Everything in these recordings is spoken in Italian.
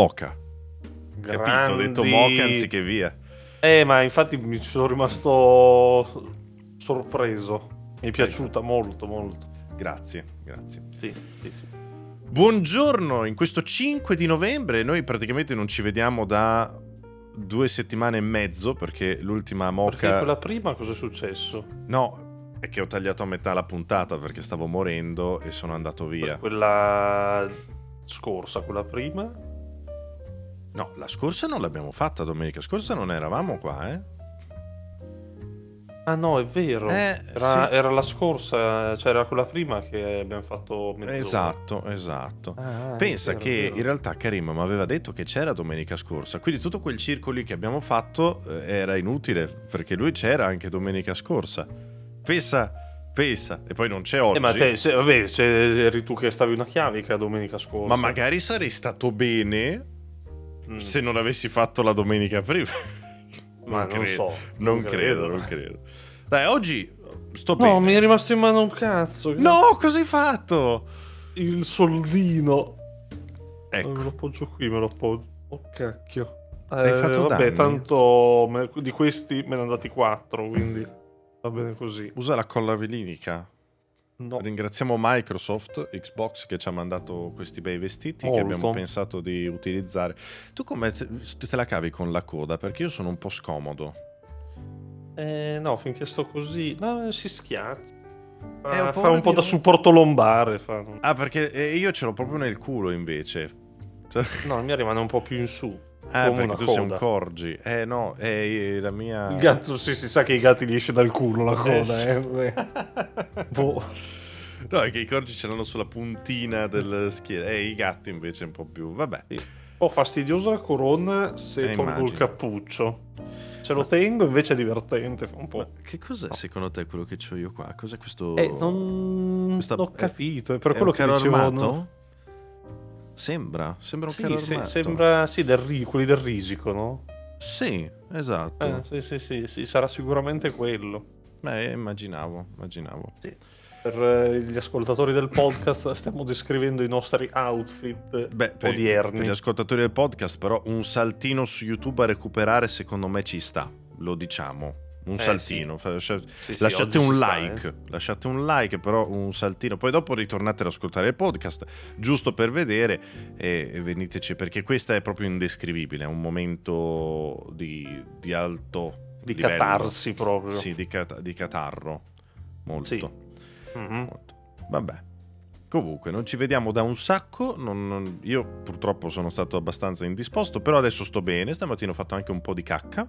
Oca. Capito? Ho detto Moca anziché via. Eh, ma infatti mi sono rimasto sorpreso. Mi è piaciuta molto, molto. Grazie, grazie. Sì, sì, sì. Buongiorno, in questo 5 di novembre noi praticamente non ci vediamo da due settimane e mezzo perché l'ultima moca... Perché quella prima cosa è successo? No, è che ho tagliato a metà la puntata perché stavo morendo e sono andato via. Quella scorsa, quella prima? No, la scorsa non l'abbiamo fatta domenica scorsa, non eravamo qua, eh? Ah no, è vero. Eh, era, sì. era la scorsa, cioè era quella prima che abbiamo fatto mezz'ora. Esatto, esatto. Ah, è Pensa vero, che in realtà Karim mi aveva detto che c'era domenica scorsa, quindi tutto quel circo lì che abbiamo fatto eh, era inutile perché lui c'era anche domenica scorsa. Pensa, pensa, e poi non c'è oggi. Eh, ma te, se- vabbè, eri tu che stavi una chiavica domenica scorsa. Ma magari sarei stato bene Mm, se non avessi fatto la domenica prima. ma non credo, so. Non credo, non credo. Dai, oggi sto bene. No, mi è rimasto in mano un cazzo. No, cosa hai fatto? Il soldino. Me Ecco, lo appoggio qui, me lo appoggio. Oh cacchio. Hai fatto vabbè, danni? tanto me- di questi me ne hanno dati quattro, quindi va bene così. usa la colla velinica. No. Ringraziamo Microsoft, Xbox che ci ha mandato questi bei vestiti che Molto. abbiamo pensato di utilizzare. Tu come te, te la cavi con la coda? Perché io sono un po' scomodo. Eh, no, finché sto così. No, si schiaccia. Fa, ho fa un po' di da supporto lombare. Fa. Ah, perché eh, io ce l'ho proprio nel culo invece. No, mia rimane un po' più in su. Ah, come perché tu sei un coda. corgi. Eh no, è la mia... Il gatto, sì, si sa che i gatti gli esce dal culo la Eh, coda. sì. Eh, eh. Boh. No, è che i corgi ce l'hanno sulla puntina del schiena. E i gatti invece un po' più... Vabbè. Un po' fastidiosa la corona se Eh, tolgo il immagino. cappuccio. Ce lo tengo, invece è divertente. Fa un Ma po'. che cos'è secondo te quello che ho io qua? Cos'è questo... Eh, non Questa- non ho capito. È per è quello che dicevo. armato? no? Sembra, sembra un Sì, carro se- sembra sì, del quelli del risico, no? Sì, esatto. Eh, sì, sì, sì, sì, sarà sicuramente quello. Beh, immaginavo, immaginavo. Per eh, gli ascoltatori del podcast stiamo descrivendo i nostri outfit Beh, per, odierni. per gli ascoltatori del podcast, però, un saltino su YouTube a recuperare, secondo me ci sta. Lo diciamo. Un Eh, saltino. Sì, sì, lasciate un ci sta, like. eh. Lasciate un like, però un saltino. Poi dopo ritornate ad ascoltare il podcast, giusto per vedere e, e veniteci, perché questa è proprio indescrivibile. È un momento di, di alto Di livello. catarsi proprio. Sì, di, cat- di catarro. Molto. Sì. Mhm. Molto. Vabbè. Comunque, non ci vediamo da un sacco. non- non- io purtroppo sono stato abbastanza indisposto, però adesso sto bene. Stamattina ho fatto anche un po' di cacca.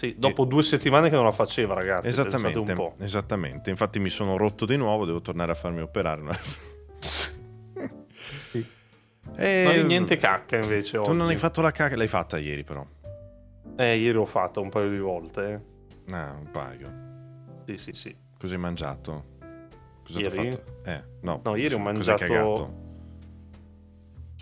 Sì, dopo due settimane che non la faceva, ragazzi. esattamente. un po'. Esattamente. Infatti mi sono rotto di nuovo, devo tornare a farmi operare. Sì. E- Non hai niente cacca invece Tu oggi. non hai fatto la cacca, l'hai fatta ieri però. Eh, ieri ho fatto un paio di volte. eh. Ah, un paio. Sì, sì, sì. Cosa hai mangiato? Cosa Ieri? fatto? Eh, no. No, ieri ho mangiato-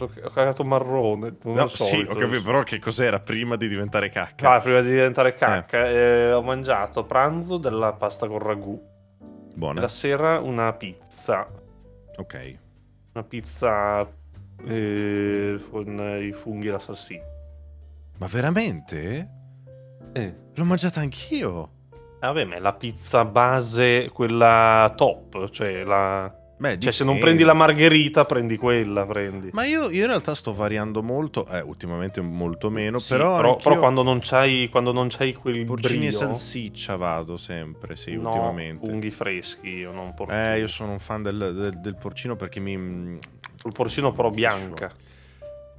Ho cagato marrone. come No, al sì, ho capito, però che cos'era prima di diventare cacca? Ah, prima di diventare cacca, eh, ho mangiato a pranzo della pasta con ragù. Buona. La sera una pizza. Ok. Una pizza eh, con i funghi e la salsiccia. Ma veramente? Eh. L'ho mangiata anch'io. Vabbè, ma è la pizza base, quella top. Cioè, la... Beh, cioè se non prendi la margherita, prendi quella. Prendi. Ma io, io in realtà sto variando molto, eh, ultimamente molto meno, Sì, però, però, però quando non c'hai, quando non c'hai quel porcini e brio, salsiccia vado sempre, sì, no, ultimamente. funghi freschi, io non porcino. Eh, io sono un fan del, del- del porcino perché mi... Sul porcino però bianca,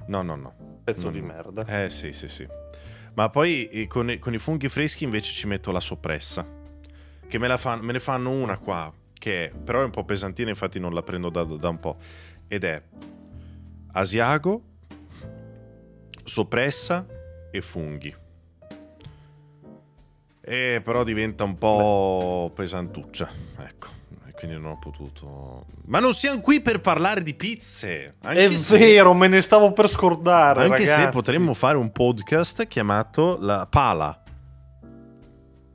No, no, no. pezzo No, di no. merda. Eh, sì, sì, sì. Ma poi eh, con, i- con i funghi freschi invece ci metto la soppressa. Che me, la fan- me ne fanno una qua, che però è un po' pesantina, infatti non la prendo da, da un po'. Ed è asiago, soppressa e funghi. E però diventa un po' pesantuccia, ecco. E quindi non ho potuto... Ma non siamo qui per parlare di pizze! Anche È se- vero, me ne stavo per scordare. anche se ragazzi. potremmo fare un podcast chiamato La Pala.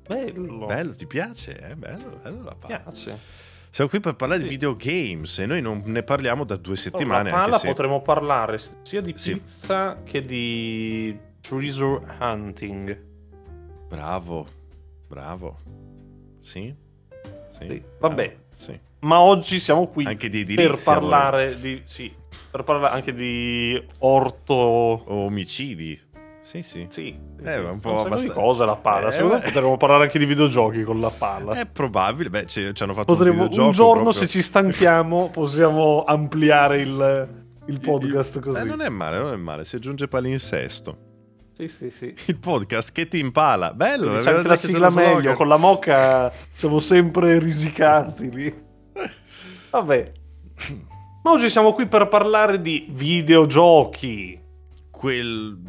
Bello. Bello, ti piace? È bello, bello la Mi pala. piace. Siamo qui per parlare Sì. di videogames e noi non ne parliamo da due settimane. la pala anche se... potremmo parlare sia di Sì. pizza che di treasure hunting. Bravo, bravo. Sì? Sì. Sì, vabbè. Sì. Ma oggi siamo qui Anche di per edilizia. parlare di sì, per parlare anche di orto O omicidi. Sì, sì. sì, Eh, un po' un sacco abbast- di cose la palla. Eh, Secondo me potremmo parlare anche di videogiochi con la palla. È probabile. Beh, ci, ci hanno fatto Potremmo, un videogioco un giorno, proprio- se ci stanchiamo, possiamo ampliare il, il podcast Eh, così. non è male, non è male. Si aggiunge palinsesto. Sì, sì, sì. Il podcast che ti impala. Bello. C'è anche la sigla slogan. meglio. Con la moca siamo sempre risicati lì. Vabbè. Ma oggi siamo qui per parlare di videogiochi. Quel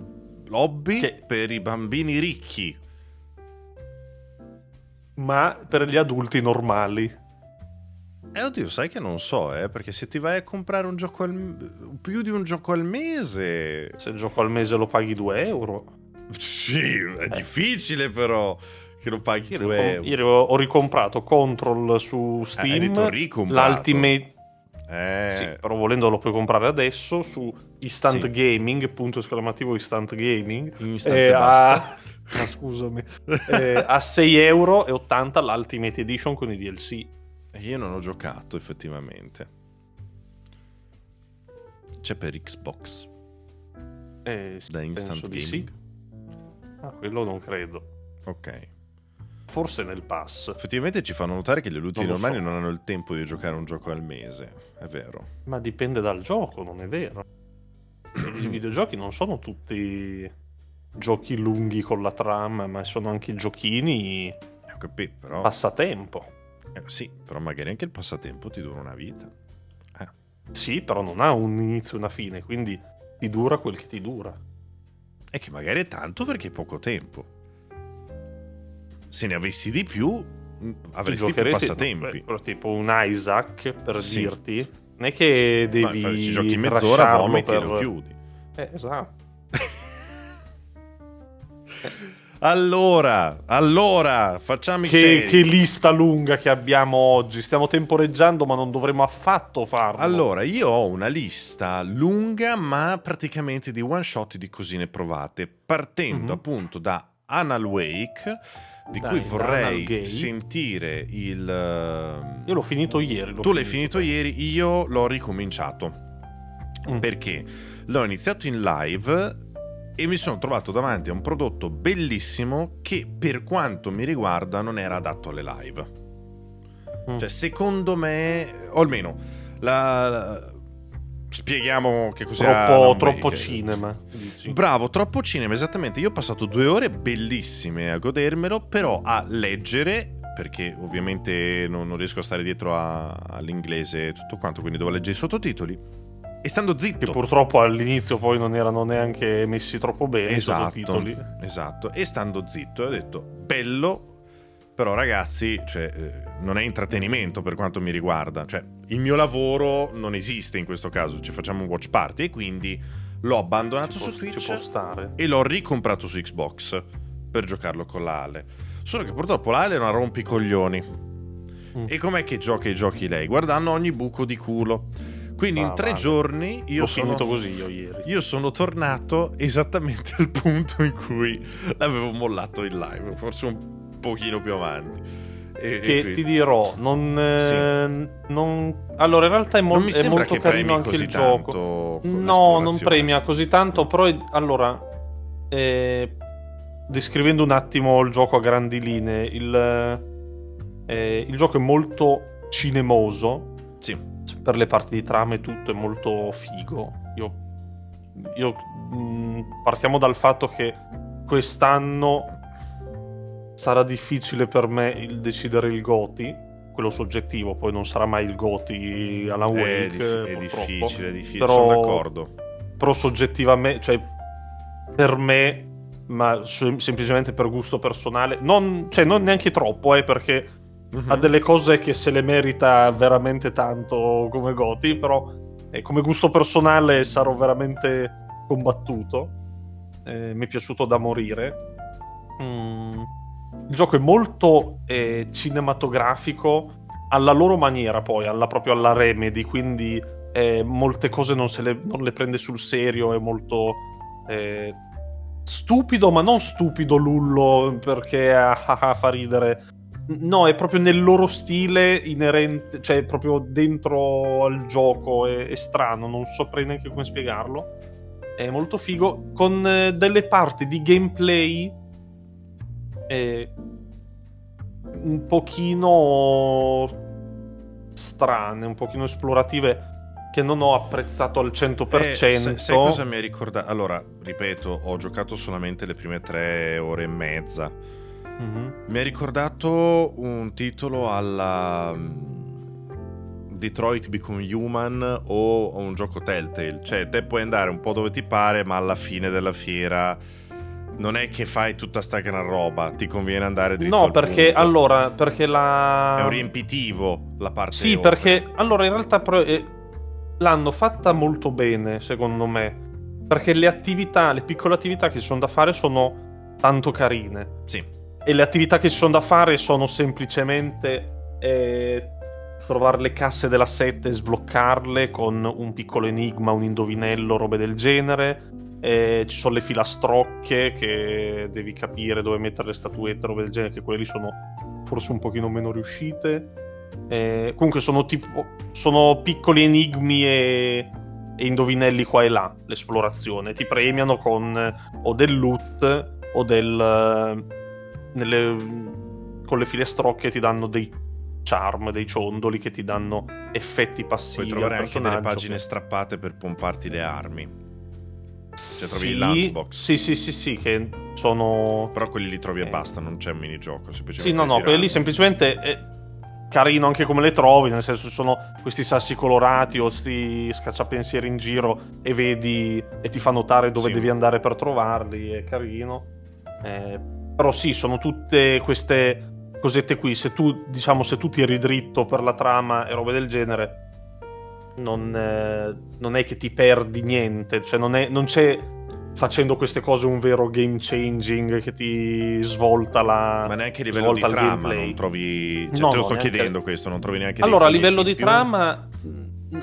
hobby Che- per i bambini ricchi. Ma per gli adulti normali. Eh, oddio, sai che non so, eh, perché se ti vai a comprare un gioco al... più di un gioco al mese... Se il gioco al mese lo paghi 2 euro. Sì, è difficile però che lo paghi Ieri, 2 ho, euro. ieri ho- ricomprato Control su Eh, Steam. ricomprato. L'Ultimate. Eh, Sì, però volendo lo puoi comprare adesso su Instant Sì. Gaming, punto esclamativo Instant Gaming. instant Eh, a... basta. ah, scusami. Eh, a 6,80 euro l'Ultimate Edition con i DLC. Io non ho giocato effettivamente. C'è per Xbox Eh, da Instant Gaming. sì. Ah, quello non credo. Ok. Forse nel pass. Effettivamente ci fanno notare che gli lo normali so. non hanno il tempo di giocare un gioco al mese. È vero. Ma dipende dal gioco, non è vero. I videogiochi non sono tutti giochi lunghi con la trama, ma sono anche giochini Ho capito, però... passatempo. eh, sì, però magari anche il passatempo ti dura una vita. Eh. Sì, però non ha un inizio e una fine, quindi ti dura quel che ti dura. E che magari è tanto perché è poco tempo. Se ne avessi di più, avresti più passatempi. però tipo un Isaac, per Sì. dirti, non è che Ma devi infatti ci giochi mezz'ora, vomiti e per- lo chiudi. Eh, esatto. Allora, allora, facciamo i Che, che lista lunga che abbiamo oggi. Stiamo temporeggiando, ma non dovremmo affatto farlo. Allora, io ho una lista lunga, ma praticamente di one shot di cosine provate, partendo Mhm. appunto da Anal Wake, di Dai, cui vorrei sentire il... ehm, Io l'ho finito ieri. l'ho tu l'hai finito sì. ieri, io l'ho ricominciato. Mm. Perché l'ho iniziato in live e mi sono trovato davanti a un prodotto bellissimo che per quanto mi riguarda non era adatto alle live. Mm. Cioè, secondo me, o almeno, la- spieghiamo che cos'è troppo, troppo cinema. dici. Bravo, troppo cinema, esattamente. Io ho passato due ore bellissime a godermelo, però a leggere, perché ovviamente non, non riesco a stare dietro a- all'inglese e tutto quanto, quindi devo leggere i sottotitoli. E stando zitto. Che purtroppo all'inizio poi non erano neanche messi troppo bene i Esatto, sottotitoli. esatto. E stando zitto ho detto, bello, però ragazzi, cioè, eh, non è intrattenimento per quanto mi riguarda. Cioè, il mio lavoro non esiste in questo caso, ci facciamo un watch party e quindi l'ho abbandonato Ci su può, Twitch e l'ho ricomprato su Xbox per giocarlo con la Ale. Solo che purtroppo la Ale è una rompicoglioni. Mm. E com'è che gioca i giochi lei? Guardando ogni buco di culo. Quindi in Ah, tre vale. giorni io L'ho sono... così io ieri. Io sono tornato esattamente al punto in cui l'avevo mollato in live, forse un pochino più avanti. E- e Che quindi- ti dirò, non, eh, non- Allora, in realtà è, mol- non è molto carino anche il gioco. No, non premia così tanto, però è- allora, eh, descrivendo un attimo il gioco a grandi linee, il, eh, il gioco è molto cinemoso, Sì, per le parti di trama e tutto è molto figo. Io, io, mh, partiamo dal fatto che quest'anno sarà difficile per me il decidere il Goti, quello soggettivo, poi non sarà mai il Goti è, Wake. dif- è difficile, è difficile, Però- sono d'accordo. Però soggettivamente, cioè per me, ma sem- semplicemente per gusto personale, non, cioè, non neanche troppo, eh, perché Mhm. ha delle cose che se le merita veramente tanto come Goti, però eh, come gusto personale sarò veramente combattuto. Eh, mi è piaciuto da morire. Mm, Il gioco è molto eh, cinematografico alla loro maniera poi, alla, proprio alla Remedy, quindi eh, molte cose non, le, non, le, prende sul serio, è molto eh, stupido, ma non stupido lullo perché ah, ah, ah, fa ridere. No, è proprio nel loro stile inerente, cioè proprio dentro al gioco, è, è strano, non saprei neanche come spiegarlo. È molto figo, con eh, delle parti di gameplay eh, un pochino strane, un pochino esplorative che non ho apprezzato al 100%. Eh, sai, sai cosa mi ha ricordato? Allora, ripeto, ho giocato solamente le prime tre ore e mezza. Mm-hmm. Mi ha ricordato un titolo alla mm, Detroit Become Human o un gioco Telltale. Cioè, te puoi andare un po' dove ti pare, ma alla fine della fiera non è che fai tutta sta gran roba, ti conviene andare dritto No, perché punto. allora, perché la... È un riempitivo la parte Sì, perché allora in realtà però, eh, l'hanno fatta molto bene, secondo me, perché le attività, le piccole attività che ci sono da fare sono tanto carine. Sì. E le attività che ci sono da fare sono semplicemente eh, trovare le casse della 7 e sbloccarle con un piccolo enigma, un indovinello, robe del genere eh, ci sono le filastrocche che devi capire dove mettere le statuette, robe del genere, che quelle lì sono forse un pochino meno riuscite. Eh, comunque sono, tipo, sono piccoli enigmi e, e, indovinelli qua e là, l'esplorazione. Ti premiano con o del loot o del... Nelle, con le filastrocche ti danno dei charm, dei ciondoli che ti danno effetti passivi. Puoi trovare anche delle pagine che... strappate per pomparti le armi. Cioè trovi sì, il lunchbox. Sì, sì, sì, sì, che sono... Però quelli li trovi e eh. basta, non c'è un minigioco. Sì, no, no, quelli lì semplicemente... È carino anche come le trovi, nel senso sono questi sassi colorati o questi scacciapensieri in giro e vedi e ti fa notare dove sì. devi andare per trovarli, è carino. Eh, però sì, sono tutte queste cosette qui, se tu, diciamo, se tu tiri dritto per la trama e robe del genere, non, eh, non, è che ti perdi niente, cioè non, è, non, c'è facendo queste cose un vero game changing che ti svolta la ma neanche a livello di trama non trovi cioè, no, te lo sto neanche... chiedendo questo non trovi neanche allora a livello di più? trama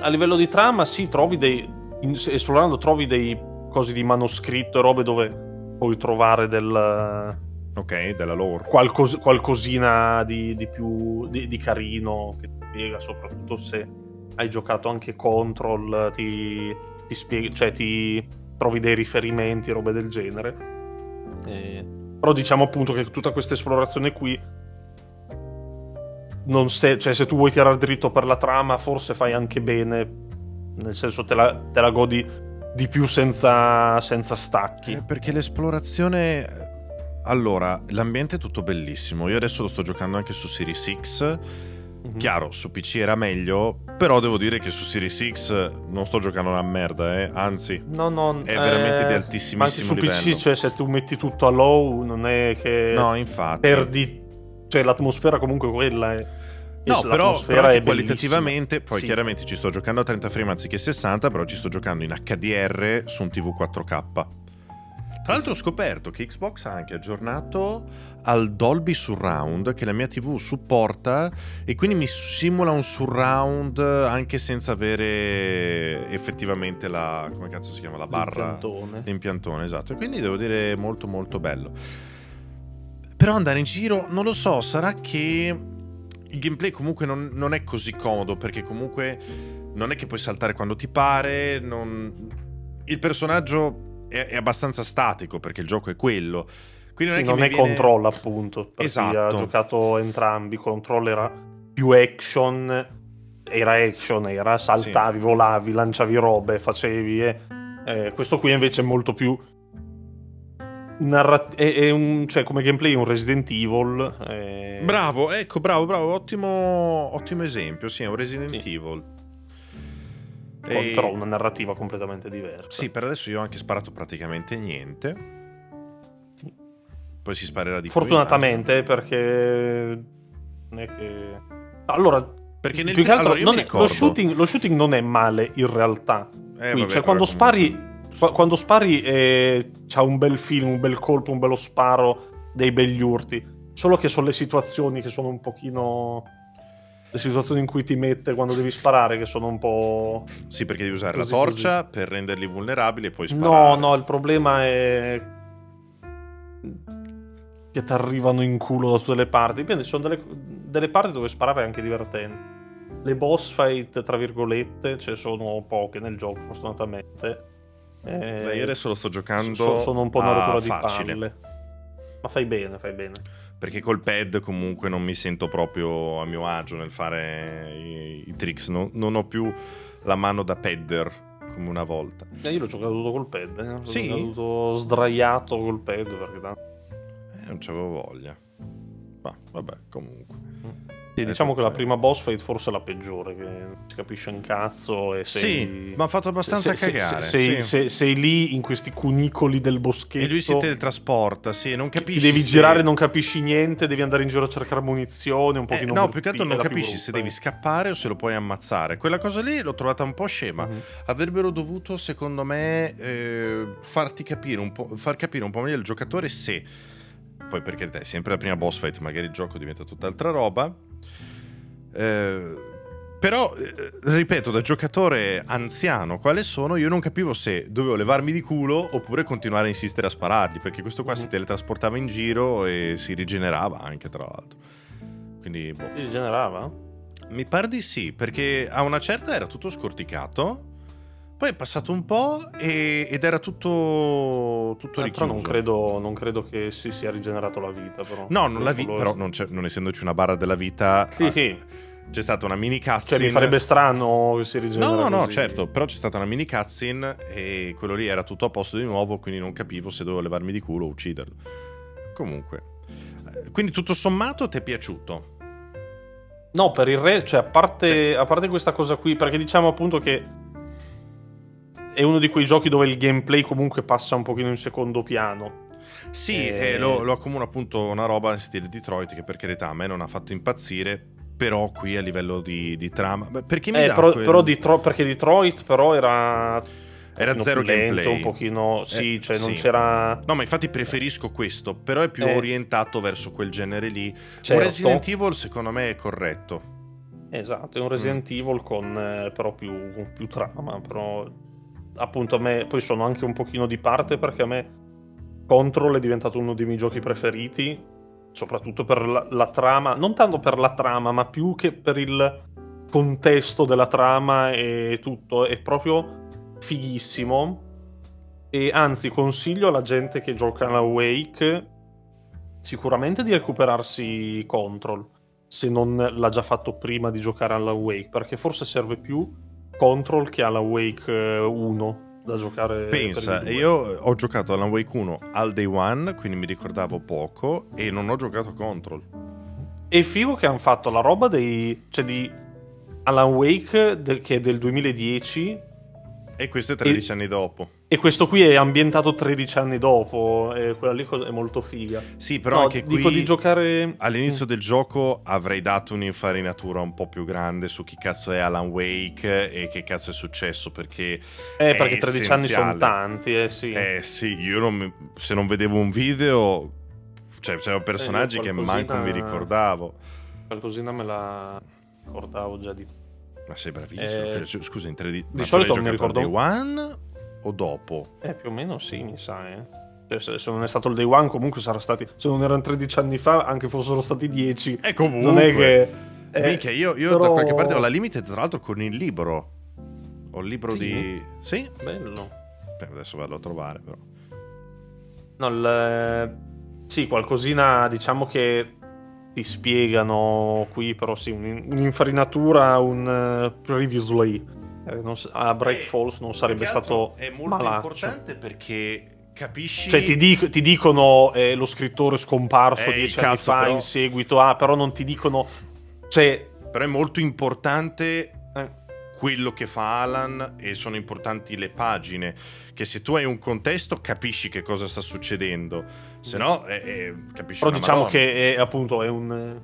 a livello di trama sì trovi dei esplorando trovi dei cosi di manoscritto e robe dove puoi trovare del ok della lore qualcos, qualcosina di, di più di, di carino che ti spiega soprattutto se hai giocato anche Control, ti, ti spieghi, cioè ti trovi dei riferimenti, robe del genere. E... Però diciamo appunto che tutta questa esplorazione qui non se, cioè se tu vuoi tirare dritto per la trama, forse fai anche bene, nel senso te la, te la godi di più senza, senza stacchi. Eh, perché l'esplorazione... Allora, l'ambiente è tutto bellissimo. Io adesso lo sto giocando anche su Series X Mm-hmm. Chiaro, su PC era meglio, però devo dire che su Series X non sto giocando una merda, eh. anzi, no, no, è veramente eh, di altissimissimo livello. Ma su PC, cioè, se tu metti tutto a low, non è che no, infatti. perdi, cioè l'atmosfera comunque quella è. No, però, però qualitativamente, poi sì. chiaramente ci sto giocando a 30 frame anziché 60, però ci sto giocando in HDR su un TV 4K. Tra l'altro ho scoperto che Xbox ha anche aggiornato al Dolby Surround che la mia TV supporta e quindi mi simula un surround anche senza avere effettivamente la come cazzo si chiama la barra? L'impiantone, l'impiantone esatto. E quindi devo dire molto molto bello. Però andare in giro non lo so, sarà che il gameplay comunque non, non è così comodo perché comunque non è che puoi saltare quando ti pare, non... il personaggio è, è abbastanza statico perché il gioco è quello. Quindi non sì, è, non è viene... control appunto, esatto. ha giocato entrambi, control era più action, era action, era saltavi, sì. volavi, lanciavi robe, facevi... Eh. Eh, questo qui invece è molto più... Narrat- è, è un, cioè, come gameplay un Resident Evil. Eh... Bravo, ecco, bravo, bravo, ottimo, ottimo esempio. Sì, è un Resident sì. Evil. E... Però una narrativa completamente diversa. Sì, per adesso io ho anche sparato praticamente niente. Sì. Poi si sparerà di Fortunatamente, più. perché. Non è che. Allora, perché nel più che altro allora, è... lo, shooting, lo, shooting, non è male in realtà. Eh, Qui, vabbè, cioè, quando spari. Quando spari eh, c'ha un bel film, un bel colpo, un bello sparo, dei begli urti. Solo che sono le situazioni che sono un pochino le situazioni in cui ti mette quando devi sparare, che sono un po'. Sì, perché devi usare Così, la torcia per renderli vulnerabili e poi No, sparare. no, il problema è. che ti arrivano in culo da tutte le parti. Dipende, ci sono delle, delle parti dove sparare è anche divertente. Le boss fight, tra virgolette, ce ne sono poche nel gioco, fortunatamente. Eh, io adesso lo sto giocando so- sono un po' una rottura di palle. Ma fai bene, fai bene. Perché col pad comunque non mi sento proprio a mio agio nel fare i, i tricks. Non, non ho più la mano da padder come una volta. Eh, io l'ho giocato tutto col pad, eh. L'ho Sì? giocato sdraiato col pad perché tanto- Eh, non c'avevo voglia. Ma vabbè, comunque. Sì, Eh, diciamo che la prima boss fight forse è la peggiore, che non si capisce un cazzo e sei... Sì, ma ha fatto abbastanza se- se- cagare. se- sei, sì. se- sei lì in questi cunicoli del boschetto. E lui si teletrasporta, sì, non ti capisci. devi se- girare, non capisci niente, devi andare in giro a cercare munizioni, un Eh, pochino no, più che altro non capisci se devi scappare o se lo puoi ammazzare. Quella cosa lì l'ho trovata un po' scema. Mhm. Avrebbero dovuto, secondo me, eh, farti capire un po', far capire un po' meglio al giocatore se. Poi per carità, è sempre la prima boss fight, magari il gioco diventa tutt'altra roba. Eh, però, eh, ripeto, da giocatore anziano, quale sono, io non capivo se dovevo levarmi di culo oppure continuare a insistere a sparargli, perché questo qua si teletrasportava in giro e si rigenerava anche, tra l'altro. Quindi, boh. Si generava? Mi pare di sì, perché a una certa era tutto scorticato, poi è passato un po' e- ed era tutto, tutto Eh, richiuso. però non credo, non credo che si sia rigenerato la vita, però. No, non la vi- Solo- però non, non essendoci una barra della vita, Sì, ah, sì. c'è stata una mini Cioè, cutscene. mi farebbe strano che si rigenera No, no, così. certo, però c'è stata una mini cutscene e quello lì era tutto a posto di nuovo, quindi non capivo se dovevo levarmi di culo o ucciderlo. Comunque, eh, quindi tutto sommato ti è piaciuto? No, per il re, cioè, a parte, a parte questa cosa qui, perché diciamo appunto che è uno di quei giochi dove il gameplay comunque passa un pochino in secondo piano. Sì, Eh, eh, lo, lo accomuna appunto una roba in stile Detroit che per carità a me non ha fatto impazzire, però qui a livello di, di trama... beh, Perché mi Eh, però, quel- però Detro- perché Detroit però era... Era zero gameplay. un pochino... Sì, Eh, cioè non sì. c'era... No, ma infatti preferisco questo, però è più Eh. orientato verso quel genere lì. Certo. Un Resident Evil secondo me è corretto. Esatto, è un Mm. Resident Evil con eh, però più, più trama, però appunto a me poi sono anche un pochino di parte perché a me Control è diventato uno dei miei giochi preferiti, soprattutto per la, la trama, non tanto per la trama, ma più che per il contesto della trama e tutto, è proprio fighissimo. E anzi consiglio alla gente che gioca alla Wake sicuramente di recuperarsi Control se non l'ha già fatto prima di giocare alla Wake, perché forse serve più Control che alla Wake eh, 1 da giocare. Pensa, io ho giocato Alan Wake 1 al day one, quindi mi ricordavo poco, e non ho giocato a Control. E figo che hanno fatto la roba dei. cioè di Alan Wake, de- che è del 2010, E questo è 13 anni dopo. E questo qui è ambientato 13 anni dopo, e quella lì è molto figa. Sì, però No, anche qui... dico di giocare. All'inizio del gioco avrei dato un'infarinatura un po' più grande su chi cazzo è Alan Wake e che cazzo è successo perché Eh, perché 13 anni sono essenziale. tanti, eh sì. eh sì, io non se non vedevo un video cioè c'erano personaggi che qualcosina- manco mi ricordavo. Qualcosina me la ricordavo già di Ma sei bravissimo. Eh, Scusa, in 3D. di solito mi ricordo- Day One o dopo? Eh, più o meno sì, mi sa, eh. Cioè, se, non è stato il day one, comunque sarà stati. Se non erano 13 anni fa, anche fossero stati 10. E comunque. Non è che. eh, Minchia, io, io però- da qualche parte ho la limited, tra l'altro, con il libro. Ho il libro Sì? di. Sì? Bello. Beh, adesso vado a trovare, però. No, il- Sì, qualcosina diciamo che ti spiegano qui, però sì, un- un'infarinatura, un eh, previously. Eh, non a Break Eh, Falls non sarebbe stato È molto malaccio. importante perché capisci. Cioè, ti, dic- ti dicono eh, lo scrittore scomparso Eh, dieci anni fa però- in seguito a, però non ti dicono. Cioè, Però è molto importante eh, quello che fa Alan e sono importanti le pagine. Che se tu hai un contesto capisci che cosa sta succedendo, se no eh, capisci però diciamo Madonna. che è appunto è un,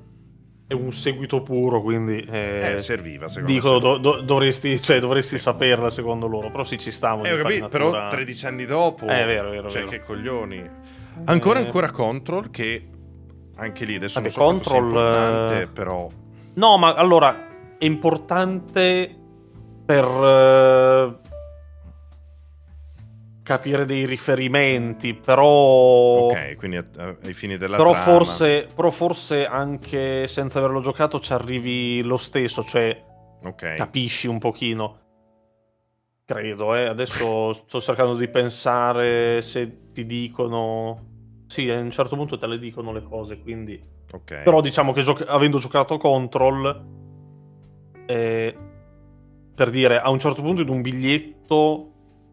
è un seguito puro, quindi. eh, Eh, serviva, secondo Dico, me. do- do- dovresti, cioè, dovresti saperla secondo loro, però sì, ci stavo. Eh, capito, però 13 anni dopo, Eh, è vero, è vero, cioè vero. che coglioni. Ancora, Eh, ancora Control, che anche lì adesso Vabbè, non so Control, importante, eh, però No, ma allora è importante per eh, capire dei riferimenti, però... Ok, quindi ai fini della Però trama. forse, però forse anche senza averlo giocato ci arrivi lo stesso, cioè Ok. capisci un pochino. Credo, eh. Adesso sto cercando di pensare se ti dicono... Sì, a un certo punto te le dicono le cose, quindi... ok. Però diciamo che gioc- avendo giocato Control, eh, per dire, a un certo punto in un biglietto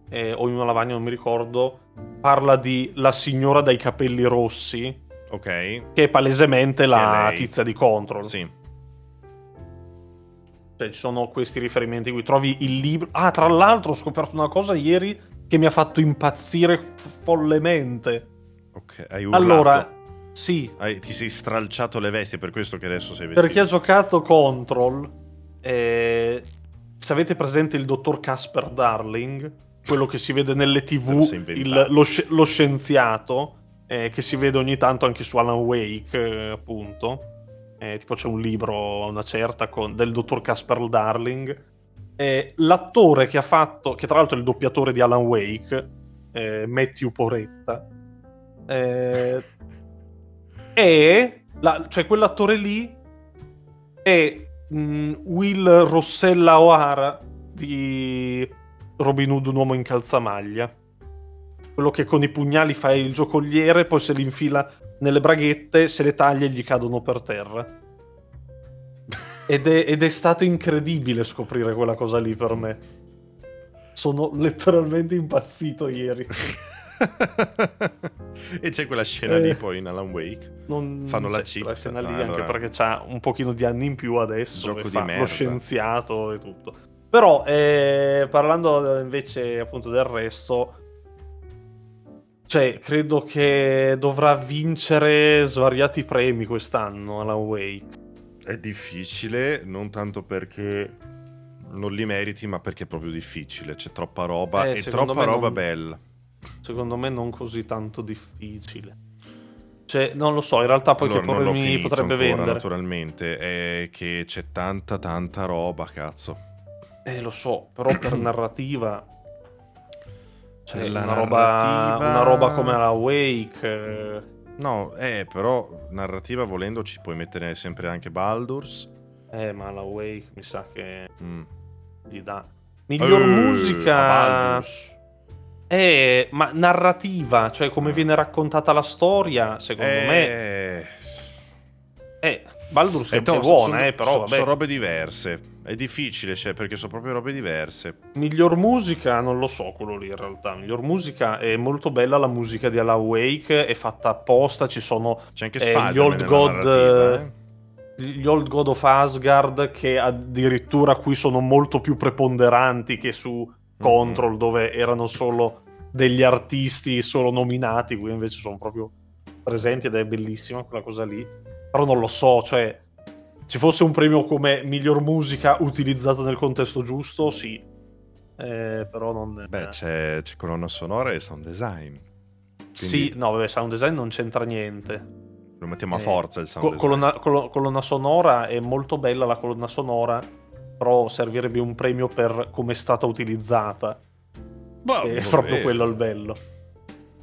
eh, o in una lavagna, non mi ricordo, parla di la signora dai capelli rossi, Ok. che è palesemente la è tizia di Control. Sì. Cioè, ci sono questi riferimenti qui. Trovi il libro. Ah, tra l'altro, ho scoperto una cosa ieri che mi ha fatto impazzire follemente. Ok. Hai urlato. Allora, sì, Hai- ti sei stralciato le vesti, per questo che adesso sei vestito. per chi ha giocato Control, eh, se avete presente il dottor Casper Darling, quello che si vede nelle tv, il- lo, lo scienziato, eh, che si vede ogni tanto anche su Alan Wake, eh, appunto. Eh, tipo c'è un libro una certa con- del dottor Casper Darling. L'attore che ha fatto, che tra l'altro è il doppiatore di Alan Wake, eh, Matthew Poretta, eh, è, la- cioè quell'attore lì è mh, Will Rossella O'Hara di Robin Hood, un uomo in calzamaglia. Quello che con i pugnali fa il giocoliere, poi se li infila nelle braghette, se le taglia e gli cadono per terra. Ed è, ed è stato incredibile scoprire quella cosa lì per me. Sono letteralmente impazzito ieri. e c'è quella scena Eh. lì poi in Alan Wake. Non Fanno la quella scena lì, No, anche allora- perché c'ha un pochino di anni in più adesso. Gioco di fa merda. Lo scienziato e tutto. Però, eh, parlando invece appunto del resto, cioè, credo che dovrà vincere svariati premi quest'anno Alan Wake. È difficile, non tanto perché non li meriti, ma perché è proprio difficile. C'è troppa roba Eh, e troppa roba non- bella. Secondo me non così tanto difficile. Cioè, non lo so, in realtà poi Allora, che non poi l'ho mi finito potrebbe ancora, vendere. naturalmente. È che c'è tanta, tanta roba, cazzo. Eh, lo so, però per narrativa... Cioè, La una, roba, narrativa- una roba come la Wake... eh, No, eh, però narrativa volendo ci puoi mettere sempre anche Baldur's. Eh, ma la Wake mi sa che Mm. gli dà. Miglior Eh, musica... Eh, ma narrativa, cioè come viene raccontata la storia, secondo me... Eh, Eh, Baldur's è, eh, è buona, sono- eh, però so- vabbè. sono robe diverse. È difficile, cioè, perché sono proprio robe diverse. Miglior musica, non lo so quello lì in realtà. Miglior musica è molto bella la musica di Alan Wake, è fatta apposta, ci sono C'è anche Eh, gli Old God, eh. gli Old God of Asgard che addirittura qui sono molto più preponderanti che su Control dove erano solo degli artisti solo nominati, qui invece sono proprio presenti ed è bellissima quella cosa lì. Però non lo so, cioè ci fosse un premio come miglior musica utilizzata nel contesto giusto, sì. Eh, però non... Beh, c'è, c'è colonna sonora e sound design. Sì, no, vabbè, sound design non c'entra niente. Lo mettiamo a Eh, forza il sound Co- design. colonna, colo- colonna sonora è molto bella la colonna sonora, però servirebbe un premio per come è stata utilizzata. Boh, è vabbè. proprio quello il bello.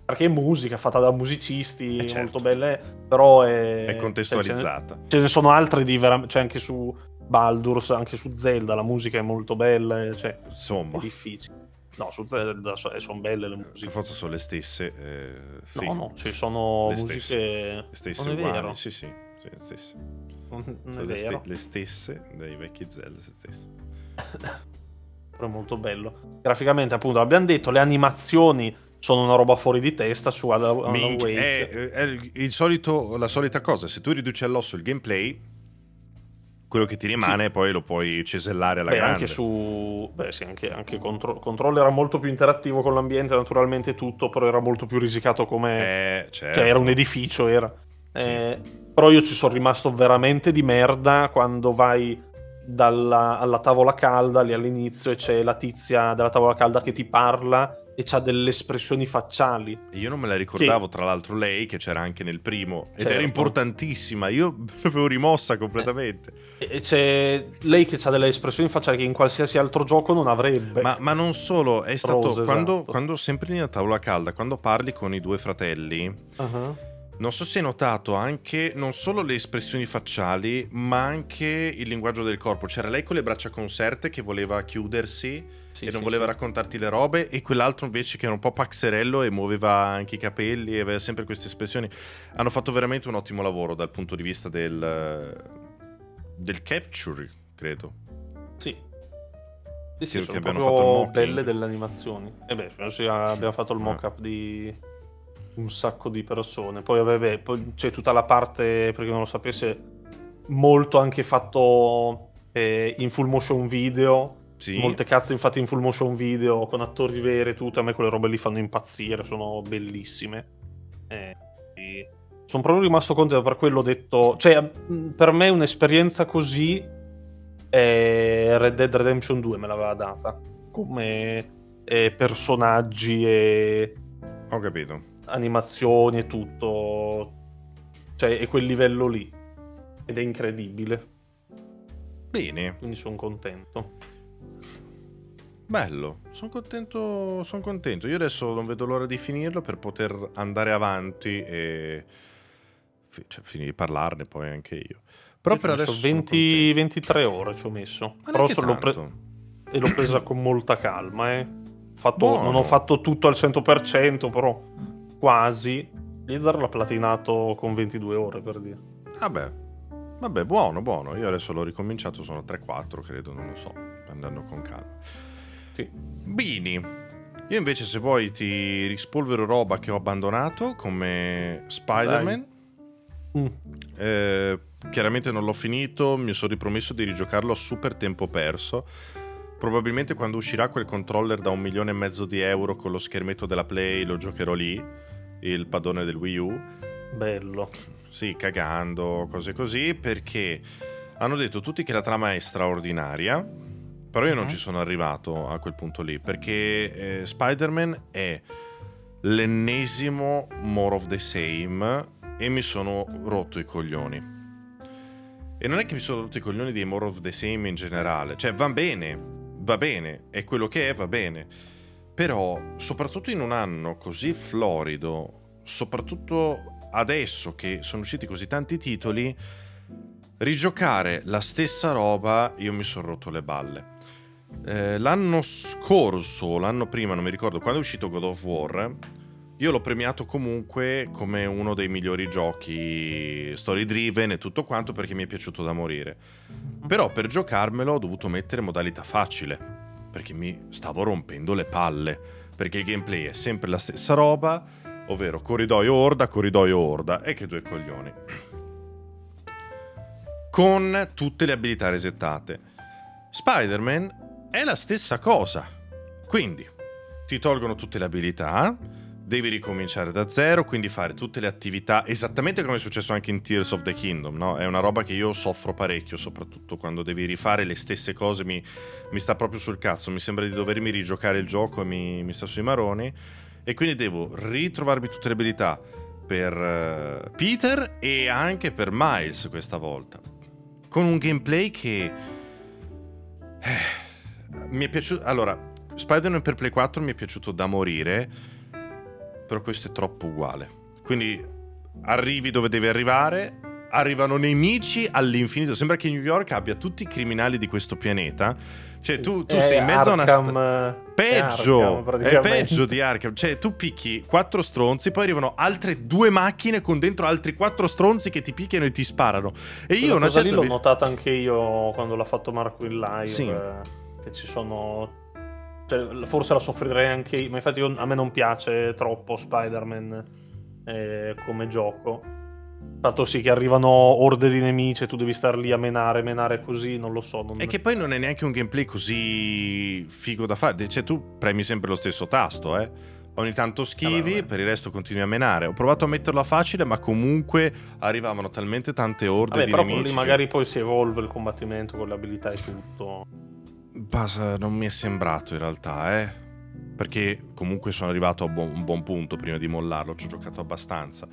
Perché è musica fatta da musicisti Eh, certo. molto belle, però è, È contestualizzata. cioè, ce, ne, ce ne sono altre di veramente. C'è anche su Baldur's, anche su Zelda, la musica è molto bella. eh, Cioè, è Insomma, difficile. No, su Zelda sono belle le per musiche. forza sono le stesse. eh, sì. No, no, ci sono Le musiche. stesse. Le stesse non è uguali. vero. Sì, sì, sì, le stesse. Non, non Sono è le, vero. le stesse dei vecchi Zelda se stesse. però è molto bello. Graficamente, appunto, abbiamo detto, le animazioni sono una roba fuori di testa su Alan Minchia, Wake. è, è il- solito- la solita cosa, se tu riduci all'osso il gameplay, quello che ti rimane poi lo puoi cesellare alla Beh, grande. anche su... Beh, sì, anche, anche Contro- Control era molto più interattivo con l'ambiente, naturalmente tutto, però era molto più risicato come... Eh, certo. Cioè, era un edificio, era. Eh, però io ci sono rimasto veramente di merda quando vai dalla, alla tavola calda lì all'inizio e c'è la tizia della tavola calda che ti parla e c'ha delle espressioni facciali. Io non me la ricordavo, che... tra l'altro, lei che c'era anche nel primo ed certo. era importantissima. Io l'avevo rimossa completamente. Eh, e c'è lei che ha delle espressioni facciali che in qualsiasi altro gioco non avrebbe. Ma, ma non solo, è stato Rose, quando, esatto. quando, sempre in tavola calda, quando parli con i due fratelli. Uh-huh. Non so se hai notato anche non solo le espressioni facciali, ma anche il linguaggio del corpo. C'era lei con le braccia conserte che voleva chiudersi sì, e non sì, voleva sì. raccontarti le robe e quell'altro invece che era un po' paxerello e muoveva anche i capelli e aveva sempre queste espressioni. Hanno fatto veramente un ottimo lavoro dal punto di vista del del capture credo. Sì. Sì, sì, che abbiano fatto belle delle animazioni e beh abbiamo fatto il ah. mock-up di un sacco di persone. Poi vabbè poi c'è tutta la parte perché non lo sapesse molto anche fatto eh, in full motion video sì. Molte cazzo infatti in full motion video con attori veri e tutto, a me quelle robe lì fanno impazzire, sono bellissime. Eh, sono proprio rimasto contento per quello ho detto, cioè per me un'esperienza così eh, Red Dead Redemption 2 me l'aveva data, come eh, personaggi e... Ho capito. Animazioni e tutto, cioè è quel livello lì ed è incredibile. Bene. Quindi sono contento. Bello, sono contento, son contento. Io adesso non vedo l'ora di finirlo per poter andare avanti e cioè, finire di parlarne poi anche io. Però io per adesso 20, 23 ore ci ho messo. Ma Però l'ho, pre- e l'ho presa con molta calma. Eh. Fatto, non ho fatto tutto al 100%, però quasi. Blizzard l'ha platinato con 22 ore per dire. Vabbè, vabbè, buono, buono. Io adesso l'ho ricominciato, sono 3-4 credo, non lo so, andando con calma. Sì. Bini. Io invece se vuoi ti rispolvero roba che ho abbandonato come Spider-Man. Mm. Eh, chiaramente non l'ho finito, mi sono ripromesso di rigiocarlo a super tempo perso. Probabilmente quando uscirà quel controller da un milione e mezzo di euro con lo schermetto della Play lo giocherò lì, il padrone del Wii U. Bello. Sì, cagando, cose così, perché hanno detto tutti che la trama è straordinaria però io non ci sono arrivato a quel punto lì, perché eh, Spider-Man è l'ennesimo more of the same e mi sono rotto i coglioni. E non è che mi sono rotto i coglioni di more of the same in generale, cioè va bene, va bene, è quello che è, va bene. Però, soprattutto in un anno così florido, soprattutto adesso che sono usciti così tanti titoli, rigiocare la stessa roba io mi sono rotto le balle. Eh, l'anno scorso, l'anno prima, non mi ricordo, quando è uscito God of War, io l'ho premiato comunque come uno dei migliori giochi story driven e tutto quanto perché mi è piaciuto da morire. Però per giocarmelo ho dovuto mettere modalità facile, perché mi stavo rompendo le palle, perché il gameplay è sempre la stessa roba, ovvero corridoio orda, corridoio orda, e che due coglioni. Con tutte le abilità resettate. Spider-Man è la stessa cosa. Quindi ti tolgono tutte le abilità, devi ricominciare da zero, quindi fare tutte le attività, esattamente come è successo anche in Tears of the Kingdom, no? È una roba che io soffro parecchio, soprattutto quando devi rifare le stesse cose, mi, mi sta proprio sul cazzo, mi sembra di dovermi rigiocare il gioco e mi, mi sta sui maroni, e quindi devo ritrovarmi tutte le abilità per uh, Peter e anche per Miles questa volta, con un gameplay che... Eh, mi è piaciuto. Allora, Spider-Man per Play 4 mi è piaciuto da morire, però questo è troppo uguale. Quindi arrivi dove devi arrivare, arrivano nemici all'infinito. Sembra che New York abbia tutti i criminali di questo pianeta. Cioè, tu, tu sei in mezzo Arkham, a una. St- peggio! Arkham, è peggio di Arkham. Cioè, tu picchi quattro stronzi, poi arrivano altre due macchine con dentro altri quattro stronzi che ti picchiano e ti sparano. E io una certa. lì l'ho notata anche io quando l'ha fatto Marco in live. Sì che ci sono... Cioè, forse la soffrirei anche io, ma infatti io, a me non piace troppo Spider-Man eh, come gioco. Fatto sì che arrivano orde di nemici e tu devi star lì a menare, menare così, non lo so. Non... E che poi non è neanche un gameplay così figo da fare. Cioè, tu premi sempre lo stesso tasto, eh. Ogni tanto schivi, ah, per il resto continui a menare. Ho provato a metterlo facile, ma comunque arrivavano talmente tante orde vabbè, di però nemici. Lì magari poi si evolve il combattimento con le abilità e tutto. Basa, non mi è sembrato in realtà, eh. perché comunque sono arrivato a un buon punto prima di mollarlo, ci ho giocato abbastanza.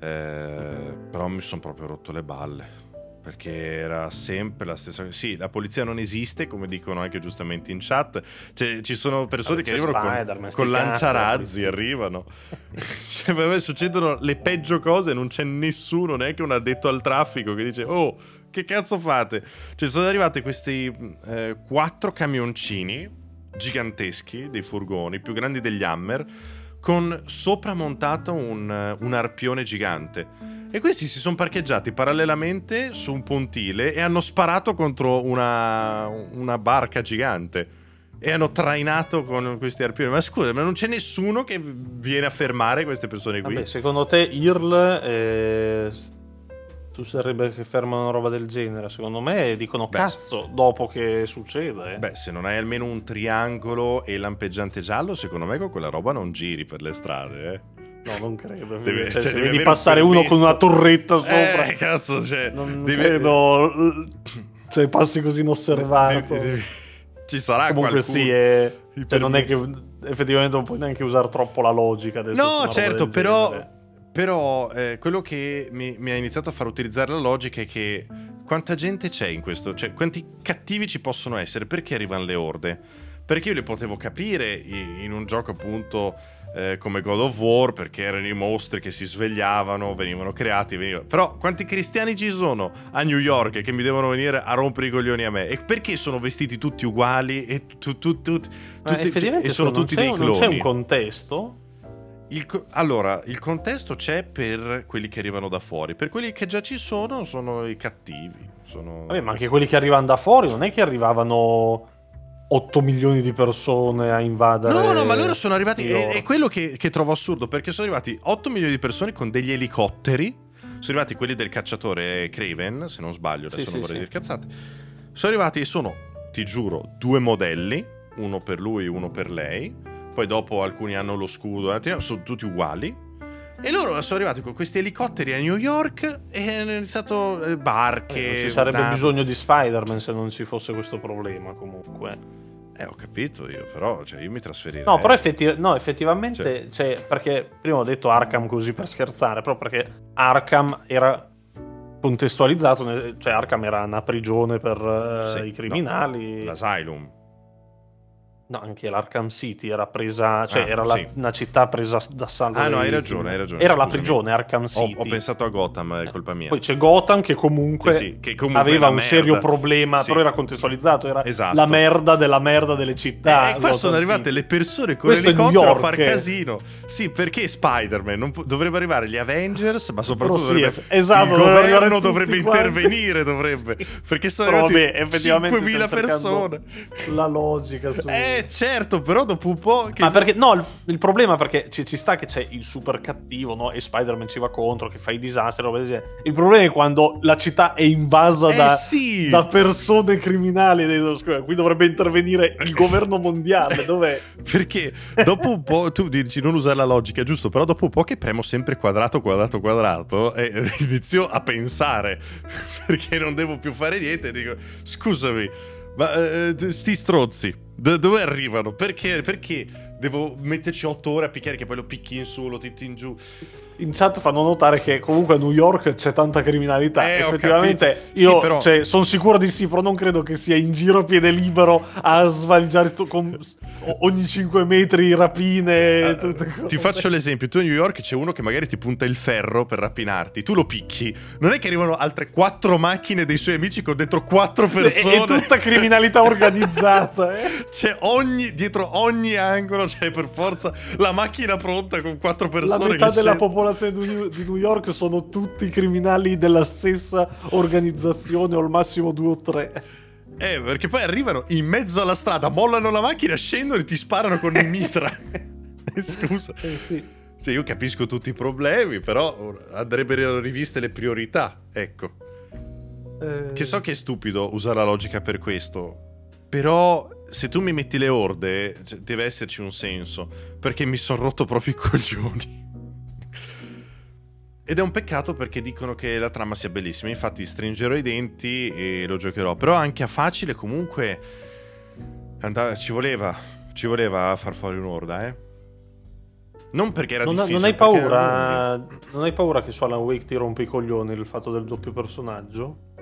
Eh, però mi sono proprio rotto le balle perché era sempre la stessa cosa. Sì, la polizia non esiste, come dicono anche giustamente in chat. Cioè, ci sono persone che arrivano con, con lanciarazzi, arrivano. cioè, me succedono le peggio cose, non c'è nessuno, neanche un addetto al traffico che dice "Oh, che cazzo fate?". Cioè, sono arrivati questi eh, quattro camioncini giganteschi, dei furgoni, più grandi degli Hammer, con sopra montato un, un arpione gigante e questi si sono parcheggiati parallelamente su un pontile e hanno sparato contro una, una barca gigante. E hanno trainato con questi arpioni. Ma scusa, ma non c'è nessuno che viene a fermare queste persone qui? Vabbè, secondo te IRL eh, tu sarebbe che fermano una roba del genere? Secondo me dicono Beh, cazzo dopo che succede. Beh, se non hai almeno un triangolo e lampeggiante giallo, secondo me con quella roba non giri per le strade, eh. No, non credo. Deve, cioè, cioè, se vedi passare un uno con una torretta sopra. Eh, cazzo, cioè, non deve... credo. Cioè, passi così inosservato. Devi, devi... Ci sarà Comunque qualcuno. sì, è... cioè, non è che effettivamente non puoi neanche usare troppo la logica. Adesso no, certo, però. Però eh, quello che mi, mi, ha iniziato a far utilizzare la logica è che quanta gente c'è in questo? Cioè, quanti cattivi ci possono essere? Perché arrivano le orde? Perché io le potevo capire in un gioco appunto eh, come God of War, perché erano i mostri che si svegliavano, venivano creati. Venivano... Però quanti cristiani ci sono a New York che mi devono venire a rompere i coglioni a me? E perché sono vestiti tutti uguali e, tu, tu, tu, tutti, e sono tutti dei cloni? Non c'è un contesto? Il co- allora, il contesto c'è per quelli che arrivano da fuori. Per quelli che già ci sono, sono i cattivi. Sono... Vabbè, ma anche quelli che arrivano da fuori non è che arrivavano 8 milioni di persone a invadere. No, no, ma loro sono arrivati. È, è, quello che, che, trovo assurdo perché sono arrivati 8 milioni di persone con degli elicotteri. Sono arrivati quelli del cacciatore Craven, se non sbaglio, adesso sì, non sì, vorrei sì. dire cazzate. Sono arrivati e sono, ti giuro, due modelli, uno per lui e uno per lei. Poi dopo alcuni hanno lo scudo, eh, sono tutti uguali. E loro sono arrivati con questi elicotteri a New York e hanno iniziato eh, barche. Eh, non ci sarebbe navi. bisogno di Spider-Man se non ci fosse questo problema, comunque. Eh, ho capito io, però cioè, io mi trasferirei. No, però effetti- no, effettivamente, cioè... Cioè, perché prima ho detto Arkham così per scherzare, però perché Arkham era contestualizzato, cioè Arkham era una prigione per uh, sì, i criminali. No, l'asylum. No, anche l'Arkham City era presa, cioè ah, era la, una città presa d'assalto. Ah, no, hai ragione, hai ragione. Era scusami. la prigione Arkham City. Ho, ho, pensato a Gotham, è colpa mia. Poi c'è Gotham che comunque, sì, sì, che comunque aveva un merda. serio problema, però era contestualizzato. Era esatto. la merda della merda delle città. Eh, e qua sono arrivate City. le persone con Questo l'elicottero a far casino. Sì, perché Spider-Man? Pu- dovrebbe arrivare gli Avengers, ma soprattutto dovrebbe, esatto, il governo dovrebbe intervenire, dovrebbe. Perché sono arrivate 5.000 persone. La logica su... Eh, certo, però dopo un po'. Che... Ma perché no, il, il problema è perché ci, ci, sta che c'è il super cattivo, no? E Spider-Man ci va contro, che fa i disastri, roba del genere. Il problema è quando la città è invasa eh da, sì. da, persone criminali. Qui dovrebbe intervenire il governo mondiale. Dov'è? perché dopo un po', tu dici non usare la logica, giusto? Però dopo un po' che premo sempre quadrato, quadrato, quadrato, e inizio a pensare perché non devo più fare niente. Dico, scusami, ma eh, sti strozzi da dove arrivano? Perché, perché devo metterci otto ore a picchiare che poi lo picchi in su, lo titti in giù? in chat fanno notare che comunque a New York c'è tanta criminalità. Eh, Effettivamente, io sì, però... cioè, sono sicuro di sì, però non credo che sia in giro a piede libero a svaliggiare to- con ogni 5 metri rapine. Uh, tutte. Ti faccio l'esempio: tu a New York c'è uno che magari ti punta il ferro per rapinarti, tu lo picchi. Non è che arrivano altre 4 macchine dei suoi amici con dentro 4 persone. È, è tutta criminalità organizzata. Eh? C'è ogni, dietro ogni angolo c'è per forza la macchina pronta con 4 persone. La metà della popolazione popolazione di New York sono tutti criminali della stessa organizzazione o al massimo due o tre. Eh, perché poi arrivano in mezzo alla strada, mollano la macchina, scendono e ti sparano con il mitra. Scusa. Eh sì. Cioè, io capisco tutti i problemi, però andrebbero riviste le priorità, ecco. Eh... Che so che è stupido usare la logica per questo, però se tu mi metti le orde, cioè, deve esserci un senso, perché mi sono rotto proprio i coglioni. Ed è un peccato perché dicono che la trama sia bellissima. Infatti, stringerò i denti e lo giocherò. Però anche a facile, comunque, andava, ci voleva Ci voleva far fuori un'orda, eh? Non perché era non, difficile. non hai paura. Non hai paura che su Alan Wake ti rompe i coglioni il fatto del doppio personaggio?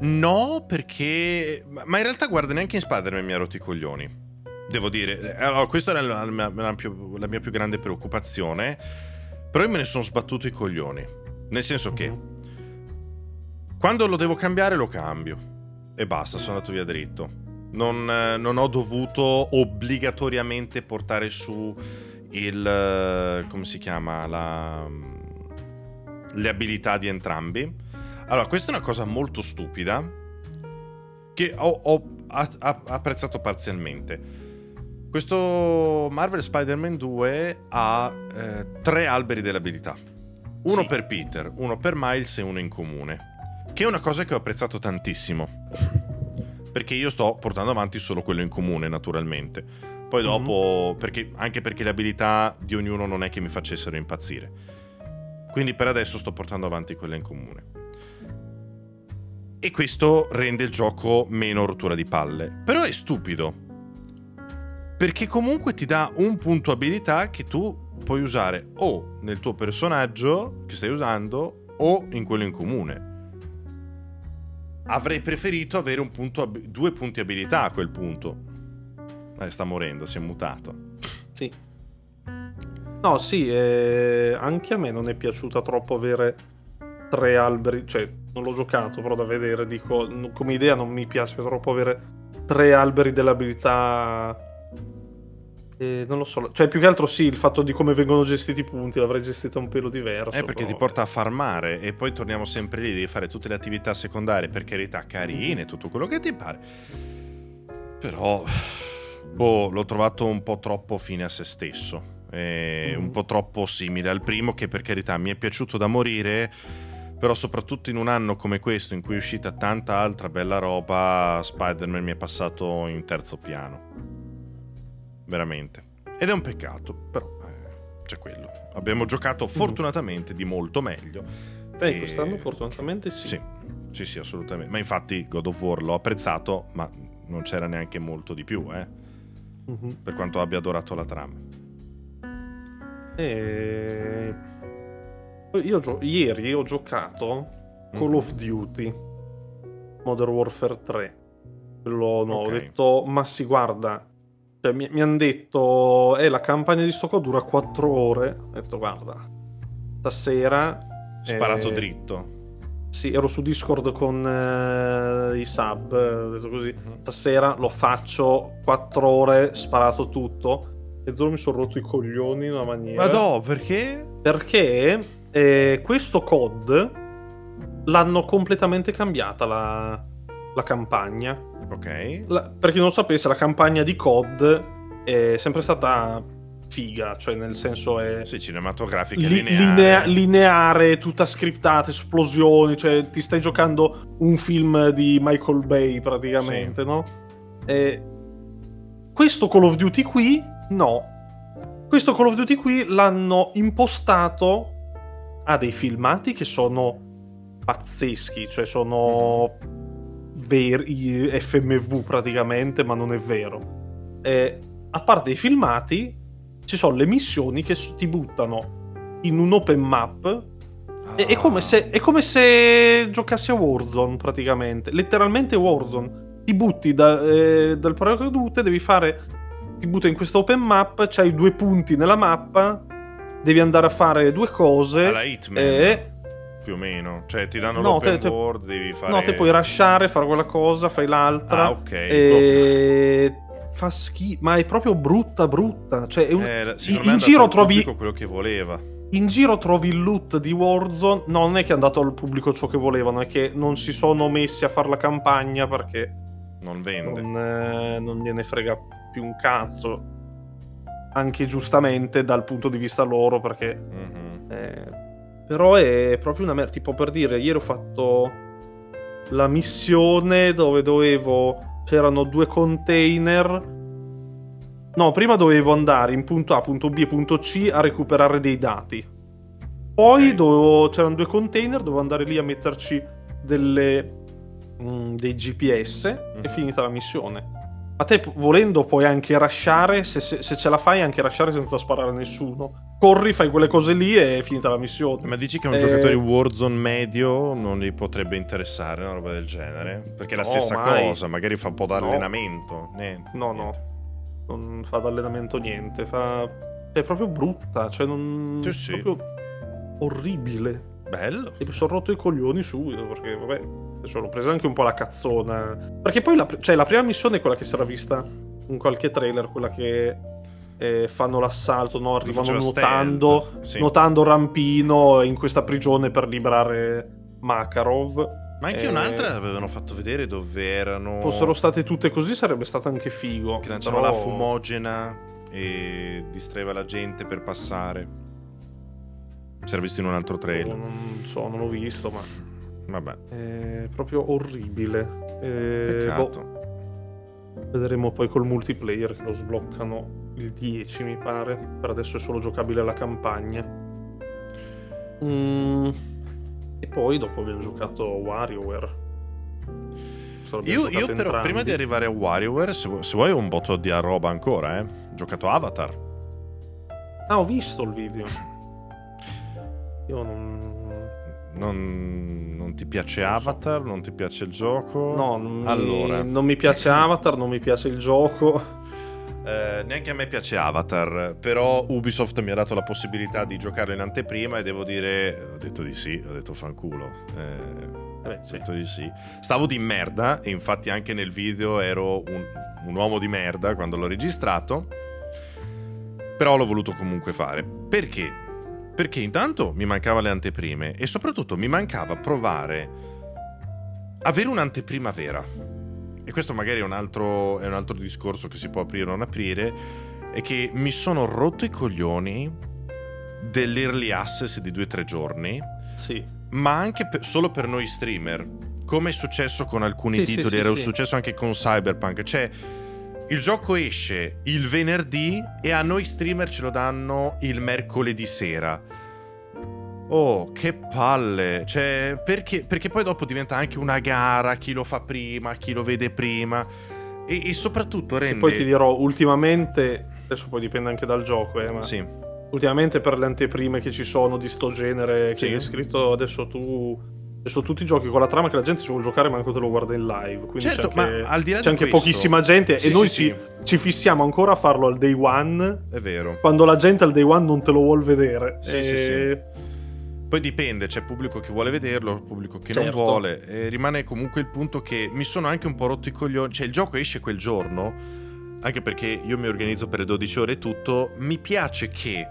No, perché. Ma in realtà, guarda, neanche in Spider-Man mi ha rotto i coglioni. Devo dire. Allora, questa era la, la- la più- la mia più grande preoccupazione. Però io me ne sono sbattuto i coglioni. Nel senso che. Quando lo devo cambiare, lo cambio. E basta, sono andato via dritto. Non, eh, non ho dovuto obbligatoriamente portare su il. eh, come si chiama? La, le abilità di entrambi. Allora, questa è una cosa molto stupida. Che ho, ho a- a- apprezzato parzialmente. Questo Marvel Spider-Man 2 ha eh, tre alberi dell'abilità. Uno Sì. per Peter, uno per Miles e uno in comune. Che è una cosa che ho apprezzato tantissimo. Perché io sto portando avanti solo quello in comune, naturalmente. Poi dopo, perché- anche perché le abilità di ognuno non è che mi facessero impazzire. Quindi per adesso sto portando avanti quella in comune. E questo rende il gioco meno rottura di palle. Però è stupido. Perché comunque ti dà un punto abilità che tu puoi usare o nel tuo personaggio che stai usando o in quello in comune. Avrei preferito avere un punto ab- due punti abilità a quel punto. Eh, sta morendo, si è mutato. Sì. No, sì, eh, anche a me non è piaciuta troppo avere tre alberi, cioè non l'ho giocato, però da vedere dico, come idea non mi piace troppo avere tre alberi dell'abilità. Eh, non lo so, cioè più che altro sì, il fatto di come vengono gestiti i punti l'avrei gestita un pelo diverso. Eh, perché però, ti porta a farmare e poi torniamo sempre lì, devi fare tutte le attività secondarie, per carità, carine, tutto quello che ti pare. Però, boh, l'ho trovato un po' troppo fine a se stesso. Mhm. Un po' troppo simile al primo, che per carità mi è piaciuto da morire. Però, soprattutto in un anno come questo, in cui è uscita tanta altra bella roba, Spider-Man mi è passato in terzo piano. Veramente. Ed è un peccato, però eh, c'è quello. Abbiamo giocato fortunatamente di molto meglio. Beh, E- quest'anno fortunatamente sì. Sì, sì, sì, assolutamente. Ma infatti God of War l'ho apprezzato, ma non c'era neanche molto di più, eh, Mhm. per quanto abbia adorato la trama. E... Io gio- ieri ho giocato Call Mhm. of Duty Modern Warfare 3. Quello no, ho Ok. detto, ma si guarda. Cioè, mi, hanno detto, eh, la campagna di sto qua dura 4 ore. Ho detto, guarda, stasera. Sparato eh, dritto. Sì, ero su Discord con eh, i sub, eh, ho detto così. Mhm. Stasera lo faccio 4 ore, sparato tutto. E Zoro mi sono rotto i coglioni in una maniera. Ma no, perché? Perché eh, questo COD l'hanno completamente cambiata la, la campagna. Ok. La- per chi non lo sapesse, la campagna di COD è sempre stata figa, cioè nel senso è Sì, cinematografica, li- lineare. linea- lineare, tutta scriptata, esplosioni, cioè ti stai giocando un film di Michael Bay praticamente, no? E questo Call of Duty qui, no. Questo Call of Duty qui l'hanno impostato a dei filmati che sono pazzeschi, cioè sono veri FMV praticamente, ma non è vero. E, a parte i filmati, ci sono le missioni che ti buttano in un open map. È, è come se, è come se giocassi a Warzone praticamente, letteralmente Warzone. Ti butti da- eh, dal paracadute, devi fare. Ti butta in questa open map, c'hai due punti nella mappa, devi andare a fare due cose. Alla Hitman, e più o meno. Cioè, ti danno No, l'open te- te- world, devi fare... No, te puoi rushare, fare quella cosa, fai l'altra. Ah, ok. E... Fa schifo, ma è proprio brutta, brutta. Cioè, un- Eh, in, in giro trovi. quello che voleva. In giro trovi il loot di Warzone. No, non è che è andato al pubblico ciò che volevano, è che non si sono messi a fare la campagna perché Non vende. non, eh, non gliene frega più un cazzo. Anche giustamente dal punto di vista loro, perché Mhm. eh, però è proprio una merda. Tipo per dire, ieri ho fatto la missione dove dovevo. C'erano due container. No, prima dovevo andare in punto A, punto B e punto C a recuperare dei dati. Poi Ok. dovevo- c'erano due container, dovevo andare lì a metterci delle, mm, dei GPS. È Mhm. finita la missione. A te volendo puoi anche rasciare, se, se, se, ce la fai anche rasciare senza sparare a nessuno. Corri, fai quelle cose lì e è finita la missione. Ma dici che un eh... giocatore Warzone medio non gli potrebbe interessare una roba del genere? Perché è la no, stessa mai. cosa, magari fa un po' d'allenamento. No, niente, no, niente. no. Non fa d'allenamento niente, fa... è proprio brutta, cioè non... Sì, sì. proprio orribile. Bello. E mi sono rotto i coglioni subito perché, vabbè, l'ho presa anche un po' la cazzona. Perché poi la, cioè, la prima missione è quella che si era vista in qualche trailer, quella che eh, fanno l'assalto, no? arrivano nuotando, sì. nuotando rampino in questa prigione per liberare Makarov. Ma anche eh, un'altra avevano fatto vedere dove erano. Fossero state tutte così, sarebbe stato anche figo. Che lanciava però... la fumogena e distraeva la gente per passare. Si era visto in un altro trailer. Non so, non l'ho visto, ma. Vabbè. È proprio orribile. Eh, Peccato. Boh. Vedremo poi col multiplayer che lo sbloccano il 10, mi pare. Per adesso è solo giocabile la campagna. Mm. E poi dopo abbiamo giocato WarioWare. Io, io però prima di arrivare a WarioWare, se, se vuoi un botto di roba ancora, eh. Ho giocato Avatar. Ah, ho visto il video. Io non... Non, non ti piace Avatar? Non ti piace il gioco? No, non allora. mi, non mi piace Avatar, non mi piace il gioco. Eh, neanche a me piace Avatar, però Ubisoft mi ha dato la possibilità di giocarlo in anteprima e devo dire, ho detto di sì, ho detto fanculo. Eh, eh, sì. Ho detto di sì. Stavo di merda e infatti anche nel video ero un, un uomo di merda quando l'ho registrato, però l'ho voluto comunque fare. Perché? Perché intanto mi mancava le anteprime e soprattutto mi mancava provare avere un'anteprima vera. E questo magari è un altro, è un altro discorso che si può aprire o non aprire. È che mi sono rotto i coglioni dell'early access di due o tre giorni. Sì. Ma anche per, solo per noi streamer. Come è successo con alcuni sì, titoli, sì, era successo anche con Cyberpunk. Cioè, il gioco esce il venerdì e a noi streamer ce lo danno il mercoledì sera. Oh, che palle! Cioè, perché, perché poi dopo diventa anche una gara, chi lo fa prima, chi lo vede prima. E, e soprattutto rende... E poi ti dirò, ultimamente, adesso poi dipende anche dal gioco, eh, ma... Sì. Ultimamente per le anteprime che ci sono di sto genere, che sì. hai scritto adesso tu sono tutti giochi con la trama che la gente ci vuole giocare, manco te lo guarda in live. Quindi certo, c'è anche, ma al di là c'è anche questo... pochissima gente sì, e noi sì, ci, sì. ci, fissiamo ancora a farlo al day one. È vero. Quando la gente al day one non te lo vuole vedere. Sì, e... sì, sì. Poi dipende, c'è pubblico che vuole vederlo, pubblico che certo. non vuole. E rimane comunque il punto che mi sono anche un po' rotto i coglioni. Cioè, il gioco esce quel giorno, anche perché io mi organizzo per le 12 ore e tutto. Mi piace che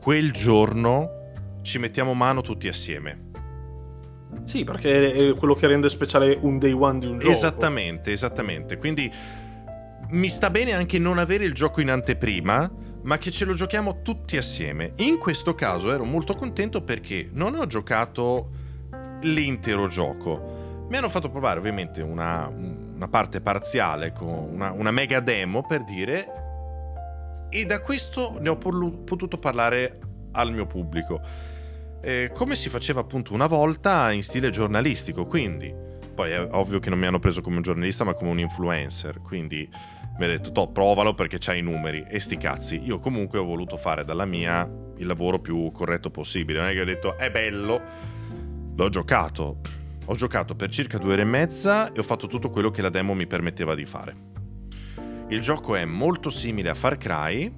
quel giorno ci mettiamo mano tutti assieme. Sì, perché è quello che rende speciale un day one di un gioco. Esattamente, esattamente. Quindi mi sta bene anche non avere il gioco in anteprima, ma che ce lo giochiamo tutti assieme. In questo caso ero molto contento perché non ho giocato l'intero gioco. Mi hanno fatto provare ovviamente una, una parte parziale una, una, mega demo per dire, e da questo ne ho potuto parlare al mio pubblico eh, come si faceva appunto una volta in stile giornalistico, quindi poi è ovvio che non mi hanno preso come un giornalista ma come un influencer, quindi mi ha detto to, provalo perché c'hai i numeri e sti cazzi. Io comunque ho voluto fare dalla mia il lavoro più corretto possibile, non è che ho detto è bello, l'ho giocato. Ho giocato per circa due ore e mezza e ho fatto tutto quello che la demo mi permetteva di fare. Il gioco è molto simile a Far Cry,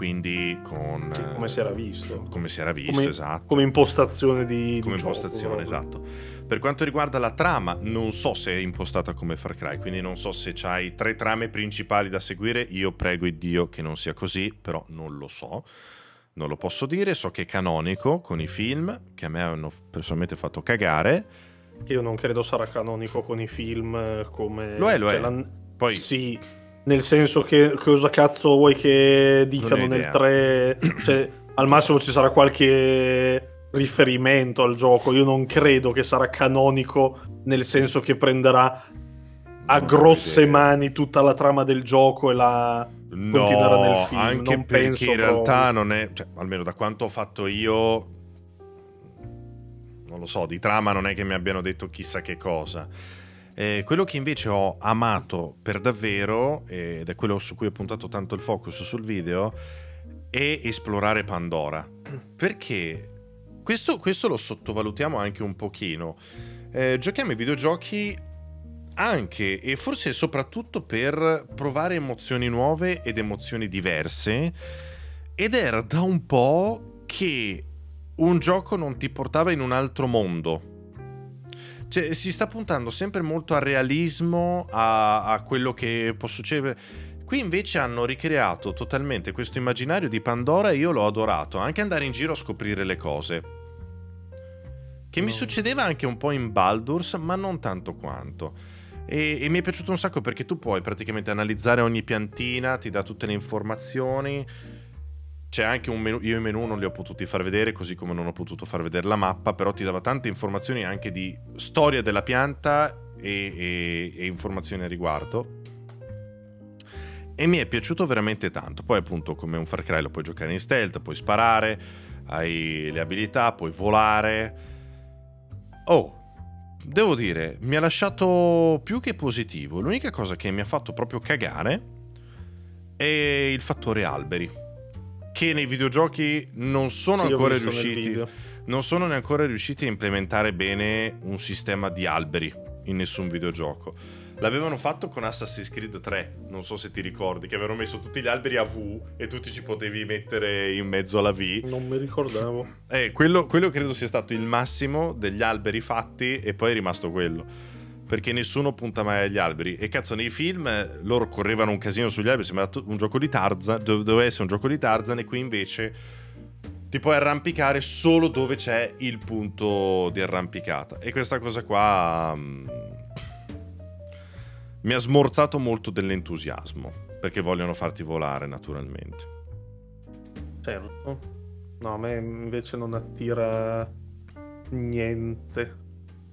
quindi con... Sì, come si era visto. Come si era visto, come, esatto. Come impostazione di... Come di impostazione, gioco, esatto. Per quanto riguarda la trama, non so se è impostata come Far Cry, quindi non so se c'hai tre trame principali da seguire, io prego il Dio che non sia così, però non lo so. Non lo posso dire, so che è canonico con i film, che a me hanno personalmente fatto cagare. Io non credo sarà canonico con i film eh, come... Lo è, lo cioè, è. Poi... Sì, nel senso che cosa cazzo vuoi che dicano nel 3? Cioè, al massimo ci sarà qualche riferimento al gioco. Io non credo che sarà canonico, nel senso che prenderà a non grosse mani tutta la trama del gioco e la no, continuerà nel film. Anche non perché in realtà non è, cioè, almeno da quanto ho fatto io, non lo so, di trama non è che mi abbiano detto chissà che cosa. Eh, quello che invece ho amato per davvero, ed è quello su cui ho puntato tanto il focus sul video, è esplorare Pandora. Perché questo, questo lo sottovalutiamo anche un pochino. Eh, giochiamo ai videogiochi anche e forse soprattutto per provare emozioni nuove ed emozioni diverse. Ed era da un po' che un gioco non ti portava in un altro mondo. Cioè, si sta puntando sempre molto al realismo, a, a quello che può succedere. Qui invece hanno ricreato totalmente questo immaginario di Pandora e io l'ho adorato, anche andare in giro a scoprire le cose. Che no. mi succedeva anche un po' in Baldur's, ma non tanto quanto. E, e, mi è piaciuto un sacco perché tu puoi praticamente analizzare ogni piantina, ti dà tutte le informazioni c'è anche un menu, io i menu non li ho potuti far vedere, così come non ho potuto far vedere la mappa, però ti dava tante informazioni anche di storia della pianta e, e, e informazioni a riguardo. E mi è piaciuto veramente tanto. Poi, appunto, come un Far Cry lo puoi giocare in stealth, puoi sparare, hai le abilità, puoi volare. Oh, devo dire, mi ha lasciato più che positivo. L'unica cosa che mi ha fatto proprio cagare è il fattore alberi che nei videogiochi non sono sì, ancora riusciti non sono neanche ancora riusciti a implementare bene un sistema di alberi in nessun videogioco. L'avevano fatto con Assassin's Creed 3, non so se ti ricordi, che avevano messo tutti gli alberi a V e tu ti ci potevi mettere in mezzo alla V. Non mi ricordavo. Eh, quello, quello credo sia stato il massimo degli alberi fatti e poi è rimasto quello perché nessuno punta mai agli alberi. E cazzo, nei film loro correvano un casino sugli alberi, sembrava un gioco di Tarzan, doveva essere un gioco di Tarzan e qui invece ti puoi arrampicare solo dove c'è il punto di arrampicata. E questa cosa qua um, mi ha smorzato molto dell'entusiasmo, perché vogliono farti volare naturalmente. Certo. No, a me invece non attira niente.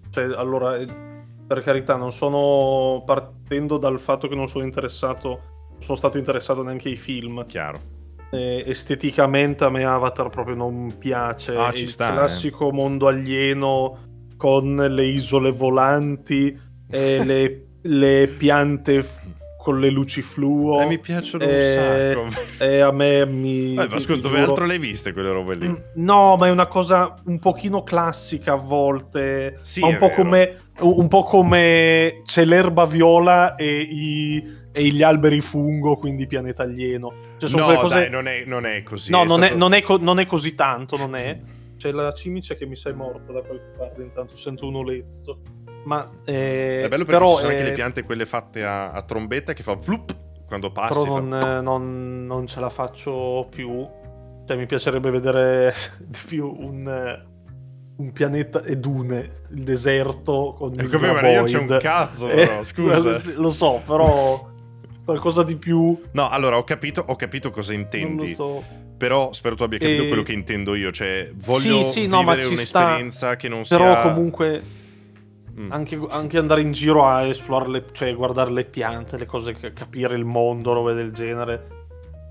Cioè, allora per carità, non sono partendo dal fatto che non sono interessato, non sono stato interessato neanche ai film. Chiaro. Eh, esteticamente a me Avatar proprio non piace. Ah, ci il sta, classico eh. mondo alieno con le isole volanti e le, le piante con le luci fluo. Eh, mi piacciono e, un sacco. E a me mi. Eh, ma scusa, dove altro le hai viste quelle robe lì? No, ma è una cosa un pochino classica a volte. Sì, un po' come. Un po' come c'è l'erba viola e, i, e gli alberi fungo, quindi pianeta alieno. Cioè, sono no, cose... dai, non è, non è così. No, è non, stato... è, non, è co- non, è, così tanto, non è. C'è la cimice che mi sei morta da qualche parte, intanto sento un olezzo. Ma eh, è bello perché però, ci sono eh, anche le piante quelle fatte a, a trombetta che fa vlup quando passi. Però non, fa... non, non, ce la faccio più. Cioè, mi piacerebbe vedere di più un, un pianeta e dune, il deserto con il come ma io c'è un cazzo, però, scusa. lo so, però qualcosa di più. No, allora ho capito, ho capito cosa intendi. So. Però spero tu abbia capito e... quello che intendo io. Cioè, voglio sì, sì, vivere no, un'esperienza sta... che non però sia. Però comunque Mm. Anche, anche, andare in giro a esplorare, le, cioè guardare le piante, le cose, capire il mondo, robe del genere.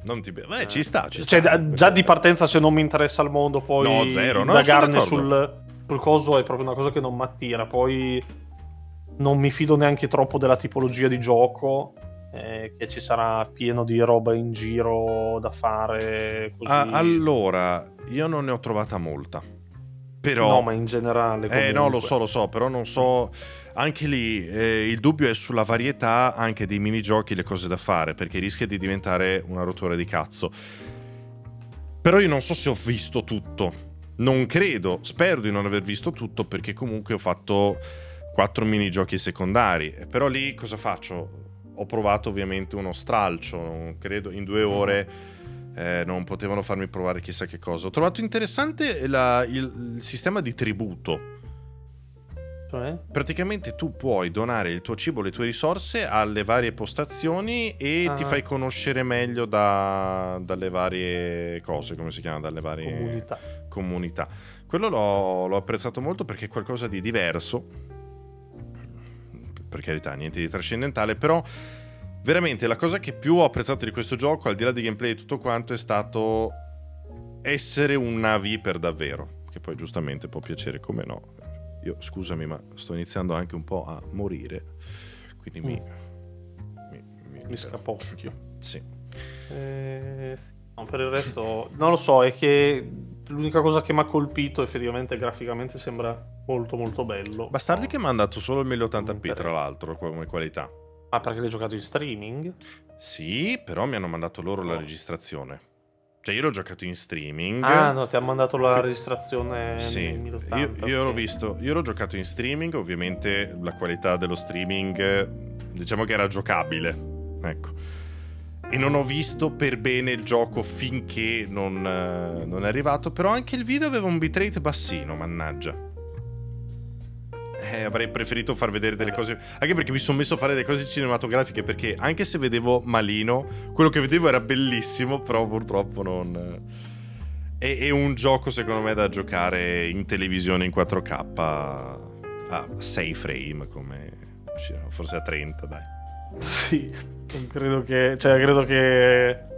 Non ti... Beh, ci sta, ci cioè, sta. già di partenza se non mi interessa il mondo, poi no, zero, no, indagarne sul, sul coso è proprio una cosa che non mi attira. Poi non mi fido neanche troppo della tipologia di gioco. Eh, che ci sarà pieno di roba in giro da fare. Così. Ah, allora, io non ne ho trovata molta però... No, ma in generale. Comunque. Eh no, lo so, lo so, però non so... Anche lì eh, il dubbio è sulla varietà anche dei minigiochi, le cose da fare, perché rischia di diventare una rottura di cazzo. Però io non so se ho visto tutto. Non credo, spero di non aver visto tutto, perché comunque ho fatto quattro minigiochi secondari. Però lì cosa faccio? Ho provato ovviamente uno stralcio, credo, in due ore eh, non potevano farmi provare chissà che cosa. Ho trovato interessante la, il, il, sistema di tributo. Cioè? Praticamente tu puoi donare il tuo cibo, le tue risorse alle varie postazioni e ah. ti fai conoscere meglio da, dalle varie cose, come si chiama, dalle varie comunità. comunità. Quello l'ho, l'ho apprezzato molto perché è qualcosa di diverso. Per carità, niente di trascendentale, però veramente la cosa che più ho apprezzato di questo gioco, al di là di gameplay e tutto quanto, è stato essere un Navi per davvero. Che poi giustamente può piacere come no. Io scusami, ma sto iniziando anche un po' a morire. Quindi mi. Mi, mi, mi scapocchio. Sì. Eh, no, per il resto, non lo so, è che l'unica cosa che mi ha colpito effettivamente graficamente sembra molto molto bello. Bastardi no. che mi hanno dato solo il 1080p, Inter- tra l'altro, come qualità. Ah, perché l'hai giocato in streaming? Sì, però mi hanno mandato loro la No. registrazione. Cioè, io l'ho giocato in streaming. Ah, no, ti ha mandato la Che- registrazione Sì, in 1080, io, io l'ho visto, io l'ho giocato in streaming, ovviamente la qualità dello streaming diciamo che era giocabile, ecco. E non ho visto per bene il gioco finché non, eh, non è arrivato, però anche il video aveva un bitrate bassino, mannaggia. Eh, avrei preferito far vedere delle cose, anche perché mi sono messo a fare delle cose cinematografiche, perché anche se vedevo malino, quello che vedevo era bellissimo, però purtroppo non... È, è un gioco secondo me da giocare in televisione in 4K a 6 frame come forse a 30 dai. Sì, non credo che... Cioè, credo che...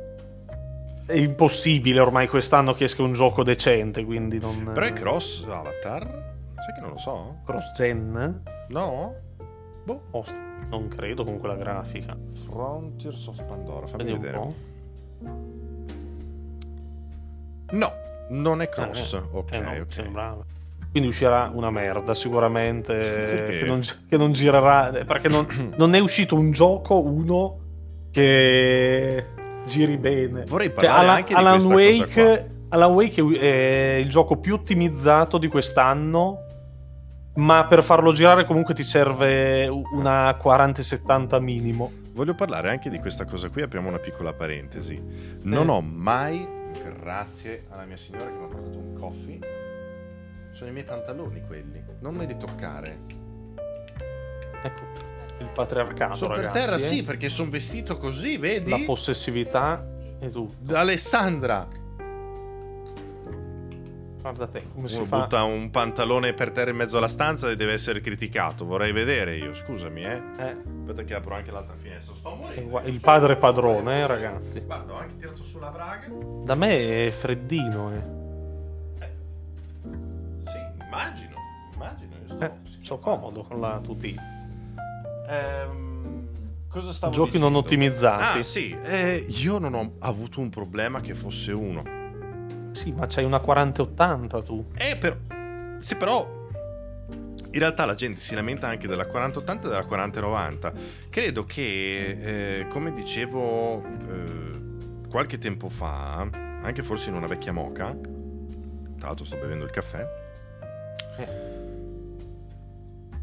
È impossibile ormai quest'anno che esca un gioco decente, quindi non... Però è cross avatar? Sai che non lo so? Cross-gen? No? Boh, oh, non credo con quella grafica. Frontiers of Pandora, fammi Vedi vedere. No, non è cross. Eh, ok, eh no, ok. sembrava. Quindi uscirà una merda sicuramente che non, che non girerà eh, perché non, non è uscito un gioco uno che giri bene. Vorrei Cioè, parlare Alan, anche di Alan questa cosa Wake, Alan Wake è il gioco più ottimizzato di quest'anno, ma per farlo girare comunque ti serve una 40-70 minimo. Voglio parlare anche di questa cosa qui, apriamo una piccola parentesi. Non Eh. ho mai, grazie alla mia signora che mi ha portato un coffee, sono i miei pantaloni quelli, non me li toccare. Ecco, il patriarcato, sono per terra, eh. sì, perché sono vestito così, vedi? La possessività e tutto. Alessandra! Guarda te, come si Uno fa? butta un pantalone per terra in mezzo alla stanza e deve essere criticato. Vorrei vedere io, scusami, eh. Eh, Aspetta che apro anche l'altra finestra. Sto morendo. il padre padrone, eh, ragazzi. Guarda, ho anche tirato sulla braga. Da me è freddino, eh. Sì, immagino. Immagino. Io sto, Eh, sto comodo con la tutti. Ehm, cosa stavo Giochi dicendo? non ottimizzati. Ah, sì. eh, io non ho avuto un problema che fosse uno. Sì, ma c'hai una 4080 tu. Eh, però... Sì, però... In realtà la gente si lamenta anche della 4080 e della 4090. Credo che, eh, come dicevo eh, qualche tempo fa, anche forse in una vecchia moca, tra l'altro sto bevendo il caffè,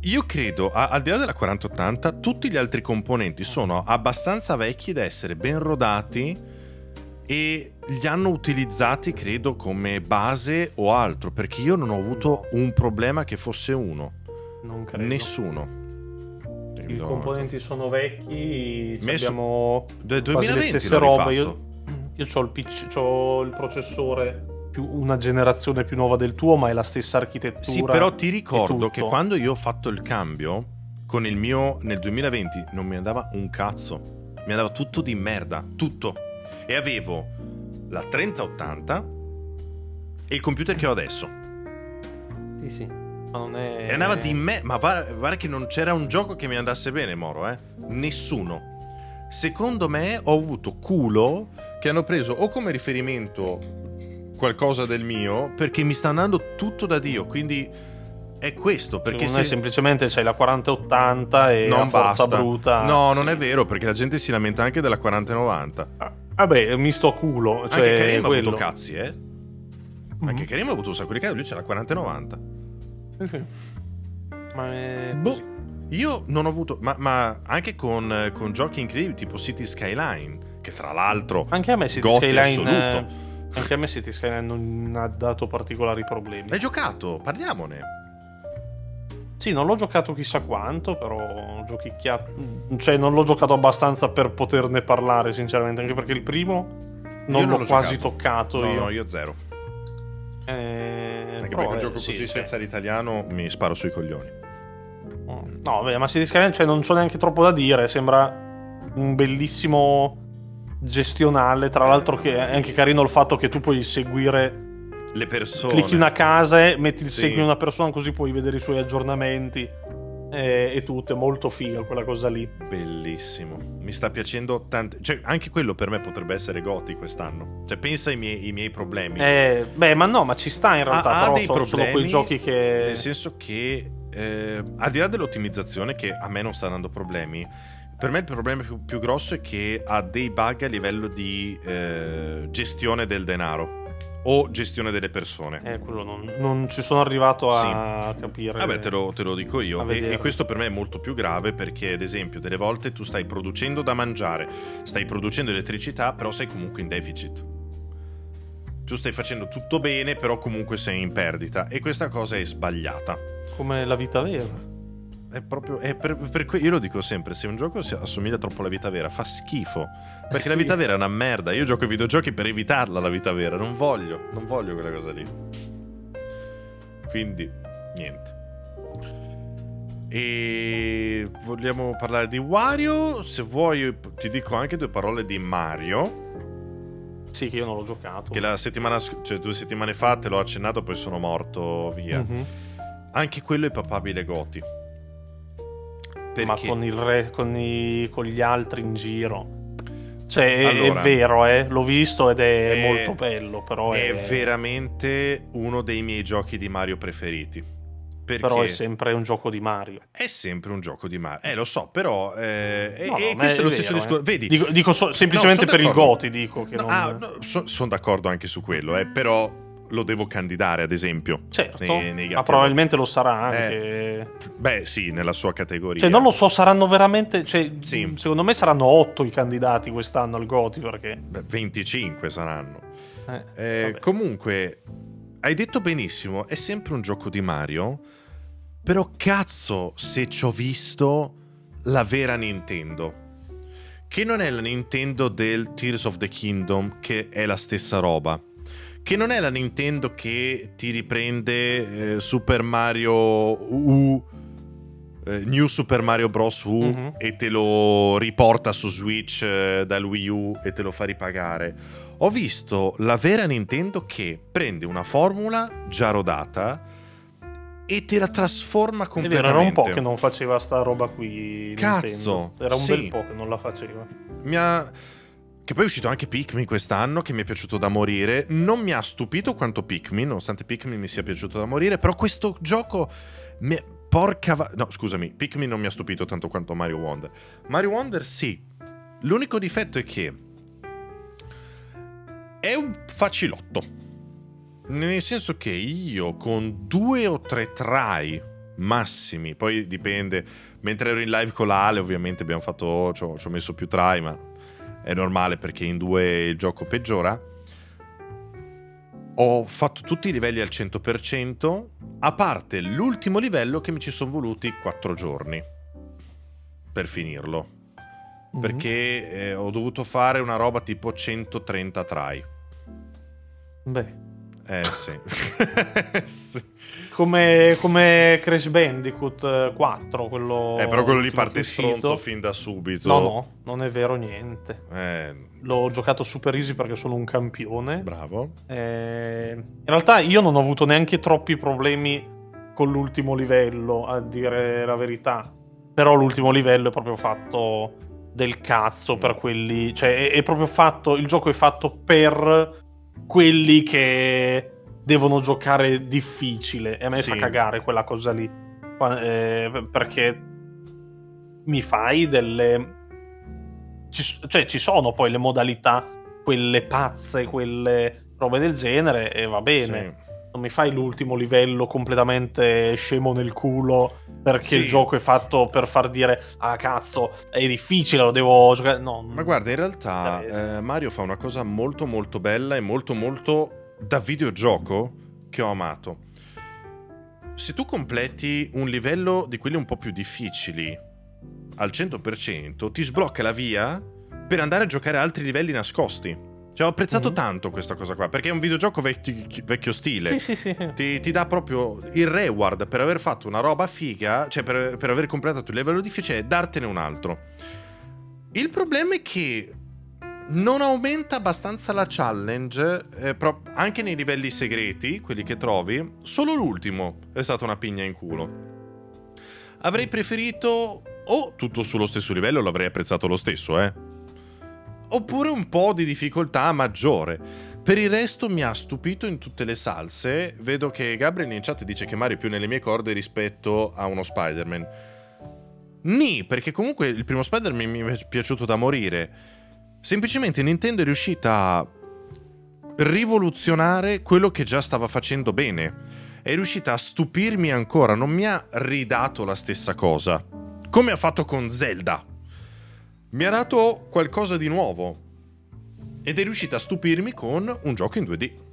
io credo, a- al di là della 4080, tutti gli altri componenti sono abbastanza vecchi da essere ben rodati e li hanno utilizzati, credo, come base o altro, perché io non ho avuto un problema che fosse uno. Non credo. Nessuno. I componenti sono vecchi. Messo- Abbiamo Del quasi le 2020 stesse l'ho robe. Io, io ho il, PC, c'ho il processore più una generazione più nuova del tuo, ma è la stessa architettura. Sì, però ti ricordo che quando io ho fatto il cambio con il mio nel 2020 non mi andava un cazzo. Mi andava tutto di merda, tutto. E avevo la 3080 e il computer che ho adesso. Sì, sì. Ma non è. E andava di me, ma guarda, guarda che non c'era un gioco che mi andasse bene, Moro, eh? Nessuno. Secondo me ho avuto culo che hanno preso o come riferimento qualcosa del mio perché mi sta andando tutto da Dio, quindi è questo, perché non se è semplicemente c'hai la 4080 e non la basta. bruta. No, non è vero, perché la gente si lamenta anche della 4090. Ah, Vabbè, mi sto culo. Cioè, anche Karim ha quello. avuto cazzi, eh? Mhm. Anche Karim ha avuto un sacco di cazzi, lui c'è la 4090. Sì, sì. Ma è Boh. Io non ho avuto, ma, ma anche con, con giochi incredibili tipo City Skyline, che tra l'altro Anche a me City Skyline. assoluto. eh, anche a me City Skyline non ha dato particolari problemi. Hai giocato? Parliamone. Sì, non l'ho giocato chissà quanto, però giochicchiato. Cioè, non l'ho giocato abbastanza per poterne parlare, sinceramente. Anche perché il primo non Io l'ho l'ho quasi toccato No, io. no, io zero. Eh, Anche perché un eh, gioco sì, così sì. senza l'italiano mi sparo sui coglioni. No, vabbè, ma City Skyline cioè, non c'ho neanche troppo da dire. Sembra un bellissimo gestionale. Tra l'altro, che è anche carino il fatto che tu puoi seguire le persone. Clicchi una casa e metti il Sì. segui una persona così puoi vedere i suoi aggiornamenti e, e tutto. È molto figa quella cosa lì. Bellissimo. Mi sta piacendo tanto. Cioè, anche quello per me potrebbe essere Goti quest'anno. Cioè, pensa ai miei, ai miei problemi. Eh, beh, ma no, ma ci sta in realtà. Ha- ha però dei sono, sono quei problemi, giochi che. Nel senso che, eh, al di là dell'ottimizzazione, che a me non sta dando problemi, per me il problema più, più grosso è che ha dei bug a livello di eh, gestione del denaro o gestione delle persone. Eh, quello non, non ci sono arrivato a capire. Vabbè, te lo, te lo dico io. E, e questo per me è molto più grave perché, ad esempio, delle volte tu stai producendo da mangiare, stai producendo elettricità, però sei comunque in deficit. Tu stai facendo tutto bene, però comunque sei in perdita. E questa cosa è sbagliata. Come la vita vera. È proprio. È per, per que- io lo dico sempre: se un gioco assomiglia troppo alla vita vera, fa schifo. Perché Eh la sì. vita vera è una merda. Io gioco ai videogiochi per evitarla la vita vera. Non voglio, non voglio quella cosa lì. Quindi, niente. E vogliamo parlare di Wario? Se vuoi, ti dico anche due parole di Mario. Sì, che io non l'ho giocato. Che la settimana, cioè due settimane fa te l'ho accennato, poi sono morto via. Mhm. Anche quello è papabile Goti. Perché? Ma con, il re, con, i- con gli altri in giro. Cioè, è, Allora. è vero, eh, l'ho visto ed è, È- molto bello. Però è, è veramente uno dei miei giochi di Mario preferiti. Perché però è sempre un gioco di Mario. è sempre un gioco di Mario. Eh, lo so, però. eh, No, no, questo è lo vero, stesso eh. discorso. Vedi, Dico, dico so- semplicemente No, per sono il d'accordo. Goti, dico che No, non... ah, no, so- sono d'accordo anche su quello, eh, però lo devo candidare, ad esempio. Certo, nei- nei ma probabilmente lo sarà Eh, anche... Beh, sì, nella sua categoria. Cioè, non lo so, saranno veramente... Cioè, Sì. Secondo me saranno 8 i candidati quest'anno al Goti, perché... Beh, 25 saranno. eh, Eh, comunque, hai detto benissimo, è sempre un gioco di Mario. Però cazzo se ci ho visto la vera Nintendo. Che non è la Nintendo del Tears of the Kingdom, che è la stessa roba. Che non è la Nintendo che ti riprende eh, Super Mario U, eh, New Super Mario Bros. U Mhm. e te lo riporta su Switch eh, dal Wii U e te lo fa ripagare. Ho visto la vera Nintendo che prende una formula già rodata e te la trasforma completamente. vero, era un po' che non faceva sta roba qui. Cazzo, Nintendo. Era un sì. bel po' che non la faceva. Mi ha- Che poi è uscito anche Pikmin quest'anno, che mi è piaciuto da morire. Non mi ha stupito quanto Pikmin, nonostante Pikmin mi sia piaciuto da morire. Però questo gioco. mi- Porca va... No, scusami, Pikmin non mi ha stupito tanto quanto Mario Wonder. Mario Wonder sì. L'unico difetto è che. È un facilotto. Nel senso che io con due o tre try massimi, poi dipende. Mentre ero in live con la Ale, ovviamente abbiamo fatto. Ci ho, ci ho messo più try, ma è normale perché in due il gioco peggiora. Ho fatto tutti i livelli al 100%, a parte l'ultimo livello che mi ci sono voluti 4 giorni per finirlo. Mhm. Perché eh, ho dovuto fare una roba tipo 130 try. Beh, Eh sì. Sì. Come, come Crash Bandicoot eh, 4, quello. Eh, però quello lì parte stronzo fin da subito. No, no, non è vero niente. Eh, L'ho giocato super easy perché sono un campione. bravo. Eh, in realtà io non ho avuto neanche troppi problemi con l'ultimo livello, a dire la verità. Però l'ultimo livello è proprio fatto del cazzo per quelli. Cioè, è, è proprio fatto. Il gioco è fatto per quelli che devono giocare difficile. E a me Sì. fa cagare quella cosa lì. Eh, perché mi fai delle. Ci, cioè, ci sono poi le modalità, quelle pazze, quelle robe del genere, e va bene. Non mi fai l'ultimo livello completamente scemo nel culo perché Sì. il gioco è fatto per far dire ah cazzo è difficile lo devo giocare no Ma guarda, in realtà eh, Mario fa una cosa molto molto bella e molto molto da videogioco che ho amato. Se tu completi un livello di quelli un po' più difficili al 100%, ti sblocca la via per andare a giocare a altri livelli nascosti. Cioè, ho apprezzato Mhm. tanto questa cosa qua, perché è un videogioco vecchio, vecchio stile. sì sì sì Ti, ti dà proprio il reward per aver fatto una roba figa, cioè per, per aver completato il livello difficile, e dartene un altro. Il problema è che non aumenta abbastanza la challenge, eh, pro- anche nei livelli segreti, quelli che trovi. Solo l'ultimo è stata una pigna in culo. Avrei preferito o tutto sullo stesso livello, l'avrei apprezzato lo stesso, eh. Oppure un po' di difficoltà maggiore. Per il resto mi ha stupito in tutte le salse. Vedo che Gabriel in chat dice che Mario è più nelle mie corde rispetto a uno Spider-Man. Ni, perché comunque il primo Spider-Man mi è piaciuto da morire. Semplicemente Nintendo è riuscita a rivoluzionare quello che già stava facendo bene. È riuscita a stupirmi ancora, non mi ha ridato la stessa cosa. Come ha fatto con Zelda. Mi ha dato qualcosa di nuovo. Ed è riuscita a stupirmi con un gioco in 2D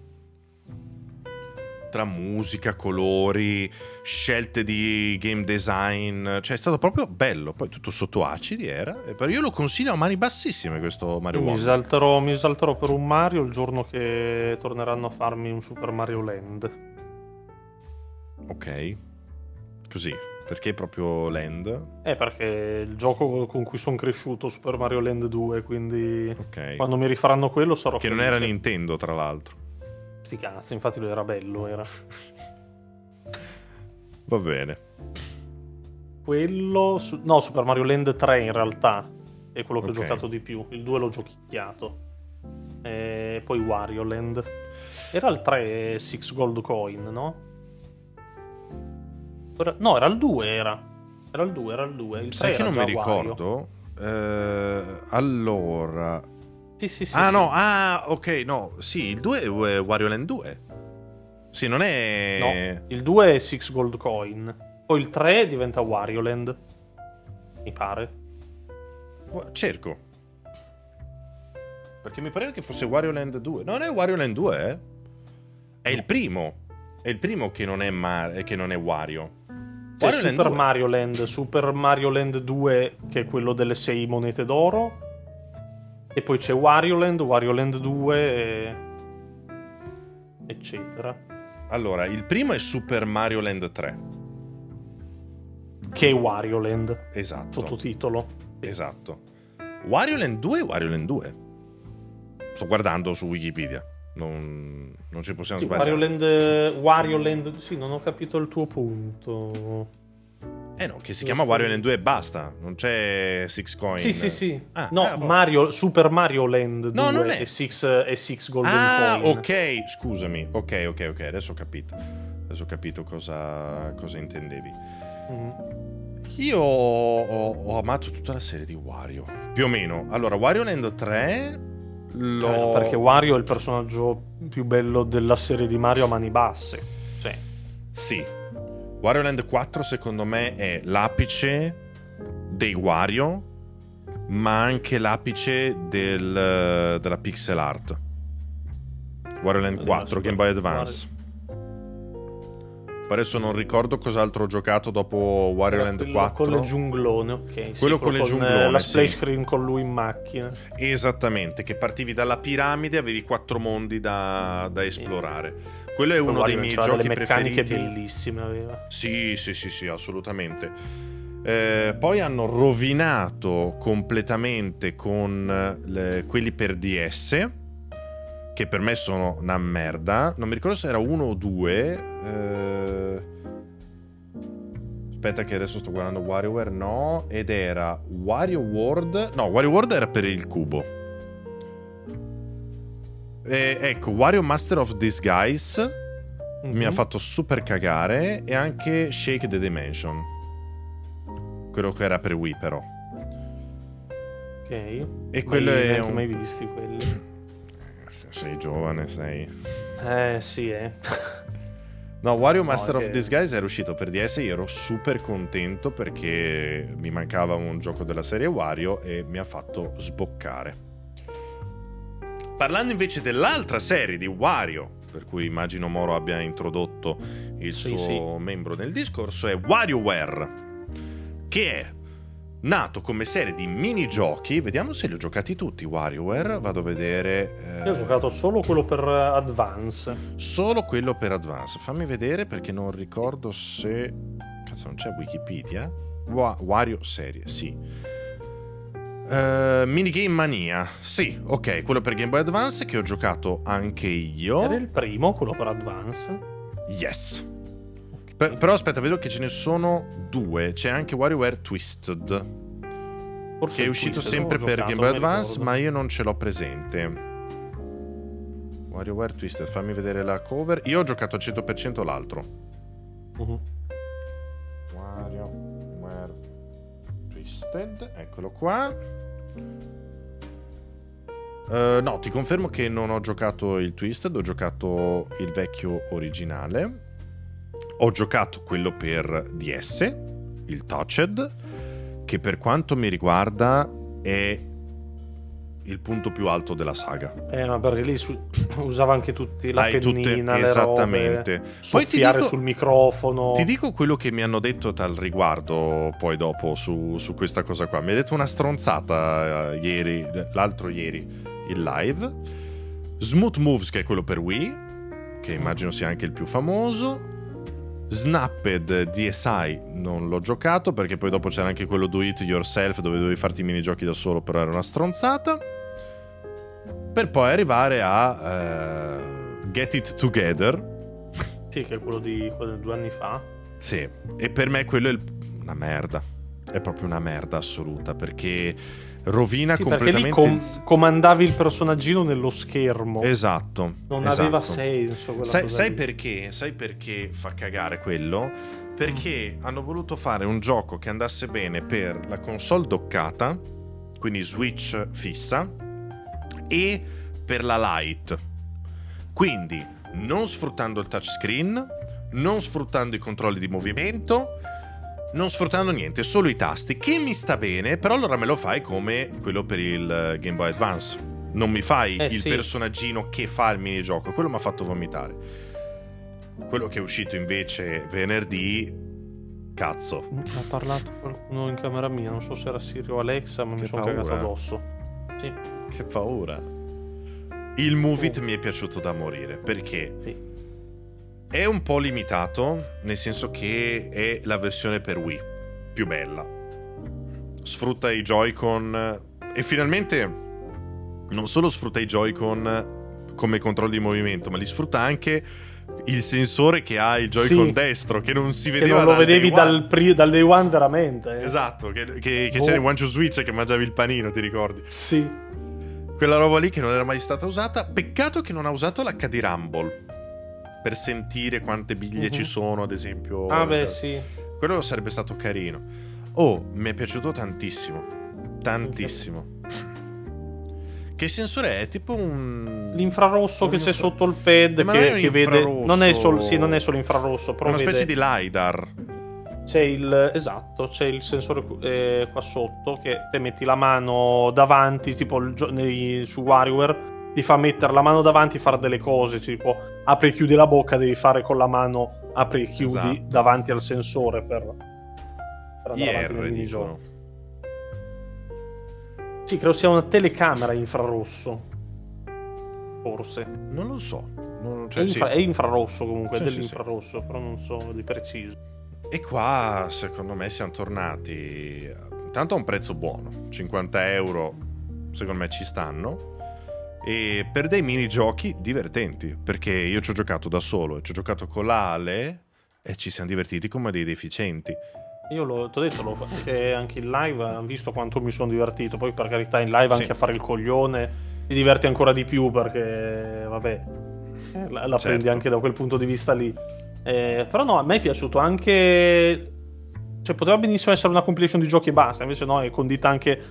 tra musica, colori, scelte di game design, cioè è stato proprio bello, poi tutto sotto acidi era, però io lo consiglio a mani bassissime questo Mario Mi Wonder. esalterò, mi esalterò per un Mario il giorno che torneranno a farmi un Super Mario Land. Ok, così, perché proprio Land? Eh, perché è il gioco con cui sono cresciuto, Super Mario Land 2, quindi Ok, quando mi rifaranno quello sarò che non felice. era Nintendo tra l'altro. Sti cazzi, infatti lui era bello, era. Va bene. Quello... su- No, Super Mario Land 3 in realtà è quello che Ok. ho giocato di più. Il 2 l'ho giochicchiato. E poi Wario Land. Era il 3 Six Gold Coin, no? Era- No, era il 2 era. Era il 2, era il 2. Il Sai 3 che non mi ricordo? Eh, allora... Sì, sì, sì. ah sì. no, ah ok, no, sì, il 2 è eh, Wario Land 2. Sì, non è... No, il 2 è Six Gold Coin. Poi il 3 diventa Wario Land. Mi pare. Cerco. Perché mi pareva che fosse Wario Land 2. No, non è Wario Land 2, eh? È il primo. È il primo che non è, Mar- che non è Wario. C'è Wario Land Super 2. Mario Land, Super Mario Land 2 che è quello delle 6 monete d'oro e poi c'è Wario Land, Wario Land 2 e... eccetera. Allora, il primo è Super Mario Land 3. Che è Wario Land, Esatto. sottotitolo. Esatto. Wario Land 2 è Wario Land 2. Sto guardando su Wikipedia. Non, non ci possiamo Sì, sbagliare. Wario Land, Wario Land, sì, non ho capito il tuo punto. Eh no, che si chiama. Wario Land 2 e basta. Non c'è Six Coin. Sì, sì, sì. Ah, no, boh. Mario, Super Mario Land 2 No, non è. e Six, e Six Golden Ah, Coin. ok, scusami. Ok, ok, ok, adesso ho capito. Adesso ho capito cosa, cosa intendevi. Mhm. Io ho, ho amato tutta la serie di Wario. Più o meno. Allora, Wario Land 3 l'ho... Eh, perché Wario è il personaggio più bello della serie di Mario a mani basse. Cioè, Sì. Wario Land 4 secondo me è l'apice dei Wario, ma anche l'apice del- della pixel art. Wario Land Della 4, Super Game Boy Advance. Per adesso non ricordo cos'altro ho giocato dopo Wario Land quello 4. con le giunglone, ok. sì, Quello con le eh, giunglone, La sì. splash screen con lui in macchina. Esattamente, che partivi dalla piramide e avevi quattro mondi da, da esplorare. Quello è uno Wario dei miei giochi delle meccaniche preferiti. bellissime aveva. Sì, sì, sì, sì, assolutamente. Eh, poi hanno rovinato completamente con eh, le- quelli per DS, che per me sono una merda. Non mi ricordo se era uno o due. eh, Aspetta che adesso sto guardando WarioWare, no. Ed era Wario World. No, Wario World era per il cubo. Eh, ecco, Wario Master of Disguise mi ha Mhm. fatto super cagare e anche Shake the Dimension. Quello che era per Wii però. Ok. E quello mai, è neanche un- mai visti quelli. Sei giovane, sei... Eh, sì, eh. No, Wario No, Master è of che- Disguise era uscito per DS e io ero super contento perché mi mancava un gioco della serie Wario e mi ha fatto sboccare. Parlando invece dell'altra serie di Wario, per cui immagino Moro abbia introdotto il Sì, suo sì. membro nel discorso, è WarioWare, che è nato come serie di minigiochi. Vediamo se li ho giocati tutti, WarioWare. Vado a vedere... eh, Io ho giocato solo quello per Advance. Solo quello per Advance. Fammi vedere perché non ricordo se. Cazzo, non c'è Wikipedia? Wa- Wario serie, sì. Uh, minigame Mania. Sì, ok, quello per Game Boy Advance che ho giocato anche io. Era il primo, quello per Advance? Yes. Per, però aspetta, vedo che ce ne sono due. C'è anche WarioWare Twisted. Forse che è uscito Twisted sempre per giocato, Game Boy Advance, ma io non ce l'ho presente. WarioWare Twisted, fammi vedere la cover. Io ho giocato al 100% l'altro. Uh-huh. WarioWare Twisted, eccolo qua. Uh, no, ti confermo che non ho giocato il Twisted, ho giocato il vecchio originale. Ho giocato quello per DS, il Touched, che per quanto mi riguarda è il punto più alto della saga. Eh, ma perché lì su- usava anche tutti la Hai pennina, tutte, esattamente. Robe, Poi ti dico, sul microfono. Ti dico quello che mi hanno detto tal riguardo poi dopo su, su questa cosa qua. Mi ha detto una stronzata uh, ieri, l'altro ieri, in live. Smooth Moves, che è quello per Wii, che immagino sia anche il più famoso. Snapped DSI non l'ho giocato perché poi dopo c'era anche quello Do It Yourself dove dovevi farti i minigiochi da solo, però era una stronzata. Per poi arrivare a uh, Get It Together. Sì, che è quello di quello due anni fa. Sì, e per me quello è il... una merda. È proprio una merda assoluta perché rovina sì, completamente com- comandavi il personaggino nello schermo esatto non esatto. aveva senso sai, sai perché sai perché fa cagare quello perché mm. hanno voluto fare un gioco che andasse bene per la console doccata quindi switch fissa e per la Lite quindi non sfruttando il touchscreen non sfruttando i controlli di movimento non sfruttando niente, solo i tasti, che mi sta bene, però allora me lo fai come quello per il eh, Game Boy Advance. Non mi fai eh, il sì. personaggino che fa il minigioco, quello mi ha fatto vomitare. Quello che è uscito invece venerdì, cazzo. Ha parlato qualcuno in camera mia, non so se era Sirio o Alexa, ma che mi sono cagato addosso. Sì. Che paura. Il Move It oh. mi è piaciuto da morire, perché... Sì è un po' limitato, nel senso che è la versione per Wii più bella. Sfrutta i Joy-Con e finalmente non solo sfrutta i Joy-Con come controlli di movimento, ma li sfrutta anche il sensore che ha il Joy-Con sì, destro, che non si vedeva che non lo vedevi dal, pri- dal, day one veramente. Esatto, che, che, che oh. c'era il One to Switch che mangiavi il panino, ti ricordi? Sì. Quella roba lì che non era mai stata usata. Peccato che non ha usato l'HD Rumble per sentire quante biglie uh-huh. ci mhm. sono, ad esempio. Ah, beh, sì. Quello sarebbe stato carino. Oh, mi è piaciuto tantissimo. Tantissimo. Che sensore è? Tipo un. L'infrarosso un che c'è sotto il pad Ma che, non che vede. Non è, solo, sì, non è solo infrarosso, però. Una vede... specie di LiDAR. C'è il. Esatto, c'è il sensore eh, qua sotto che te metti la mano davanti, tipo il, nei, su WarioWare ti fa mettere la mano davanti e fare delle cose, tipo apri e chiudi la bocca, devi fare con la mano apri e chiudi esatto. davanti al sensore per, per andare IR, dicono. Sì, credo sia una telecamera infrarosso. Forse. Non lo so. Non, cioè, è, infra- sì. è, infrarosso comunque, sì, è dell'infrarosso, sì, però non so di preciso. E qua, secondo me, siamo tornati... Tanto a un prezzo buono. 50 euro, secondo me, ci stanno e per dei minigiochi divertenti, perché io ci ho giocato da solo, ci ho giocato con l'Ale e ci siamo divertiti come dei deficienti. Io l'ho, ti ho detto, l'ho, anche, anche in live, hanno visto quanto mi sono divertito, poi per carità in live anche sì. a fare il coglione ti diverti ancora di più perché, vabbè, eh, la, la certo. prendi anche da quel punto di vista lì. Eh, però no, a me è piaciuto anche... Cioè, poteva benissimo essere una compilation di giochi e basta, invece no, è condita anche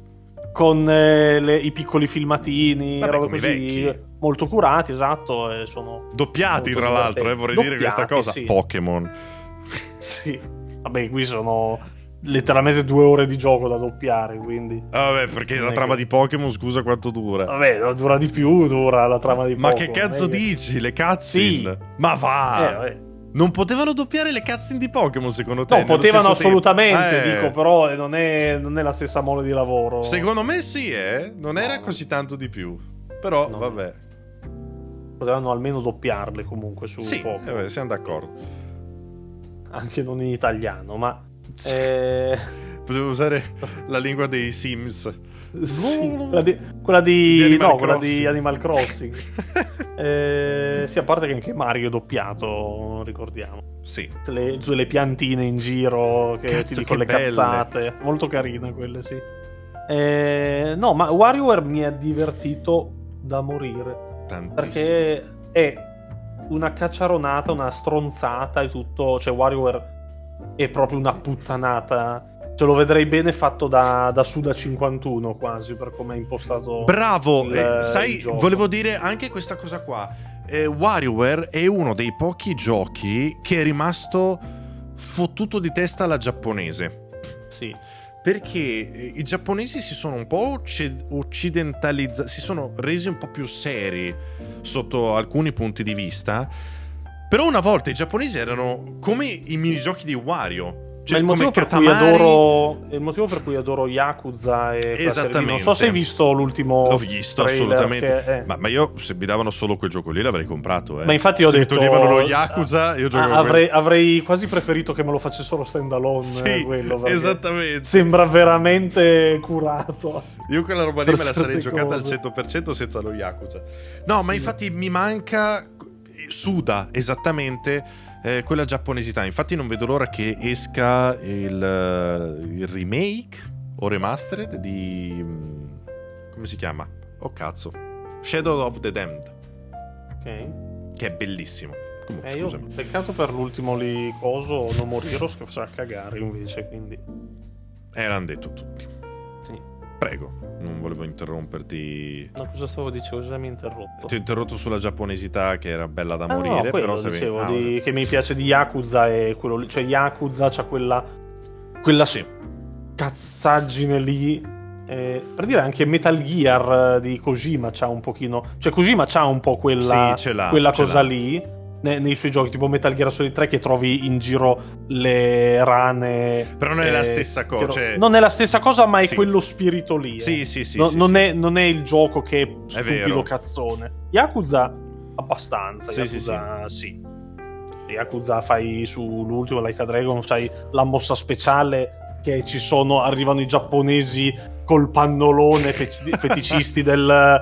con eh, le, i piccoli filmatini, Vabbè, robe così molto curati, esatto. E sono Doppiati, tra l'altro, eh, vorrei Doppiati, dire questa cosa. Sì. Pokémon. sì. Vabbè, qui sono letteralmente due ore di gioco da doppiare, quindi... Ah, vabbè, perché la trama che... di Pokémon, scusa quanto dura. Vabbè, dura di più, dura la trama di Ma Pokémon. Ma che cazzo dici? Le cutscene? Sì. Ma va! Eh, vabbè. Non potevano doppiare le cutscene di Pokémon, secondo te? No, potevano assolutamente, eh. dico, però non è, non è, la stessa mole di lavoro. Secondo me sì, eh. Non era no. così tanto di più. Però, no. vabbè. Potevano almeno doppiarle comunque su sì, Pokémon. Eh, siamo d'accordo. Anche non in italiano, ma... Sì. Eh... Potevo usare la lingua dei Sims. Sì, quella di, quella di, no, quella Crossing. di Animal Crossing. eh, sì, a parte che anche Mario è doppiato, ricordiamo. Sì. Tutte le, tutte le piantine in giro che Cazzo, ti dicono le belle. cazzate. Molto carine quelle, sì. Eh, no, ma WarioWare mi ha divertito da morire. Tantissimo. Perché è una cacciaronata, una stronzata e tutto. Cioè, WarioWare è proprio una puttanata. Ce lo vedrei bene fatto da, da Suda 51 quasi per come è impostato. Bravo, il- eh, sai, volevo dire anche questa cosa qua. Eh, WarioWare è uno dei pochi giochi che è rimasto fottuto di testa alla giapponese. Sì. Perché eh, i giapponesi si sono un po' occ- occidentalizzati, si sono resi un po' più seri sotto alcuni punti di vista. Però una volta i giapponesi erano come i minigiochi di Wario. Cioè, Ma il motivo, adoro, il motivo per cui adoro Yakuza e Esattamente. Non so se hai visto l'ultimo. L'ho visto assolutamente. che- eh. Ma, ma io se mi davano solo quel gioco lì l'avrei comprato. Eh. Ma infatti ho se detto- mi toglievano lo Yakuza, io giocavo avrei, avrei quasi preferito che me lo facessero stand alone. Sì, quello, perché esattamente. Sembra veramente curato. Io quella roba lì me la sarei certe giocata cose. al 100% senza lo Yakuza. No, ma Sì. infatti mi manca Suda esattamente eh, quella giapponesità. Infatti non vedo l'ora che esca il, eh, il remake o remastered di mm, come si chiama? Oh cazzo. Shadow of the Damned, Ok. che è bellissimo. Comunque, Eh, io, peccato per l'ultimo lì coso, non Moriros che faceva cagare invece, quindi... Eh, l'hanno detto tutti. Prego, non volevo interromperti. No, cosa stavo dicendo? Cosa mi ha interrotto? Ti ho interrotto sulla giapponesità che era bella da Ah, no, morire, quello però se dicevo, ah, di- che mi piace di Yakuza è quello lì, cioè Yakuza c'ha quella quella Sì. cazzaggine lì eh, per dire anche Metal Gear di Kojima c'ha un pochino cioè Kojima c'ha un po' quella, Sì, quella cosa l'ha. lì ne- nei suoi giochi tipo Metal Gear Solid 3 che trovi in giro le rane Però non è la eh, stessa cosa, cioè- non è la stessa cosa ma è Sì. quello spirito lì eh. Sì, sì, sì. No- sì, non, sì. È, non è il gioco che è stupido vero. cazzone. Yakuza abbastanza. Sì, Yakuza sì. Yakuza fai sull'ultimo Like a Dragon, fai la mossa speciale che ci sono, arrivano i giapponesi col pannolone feti- feticisti del...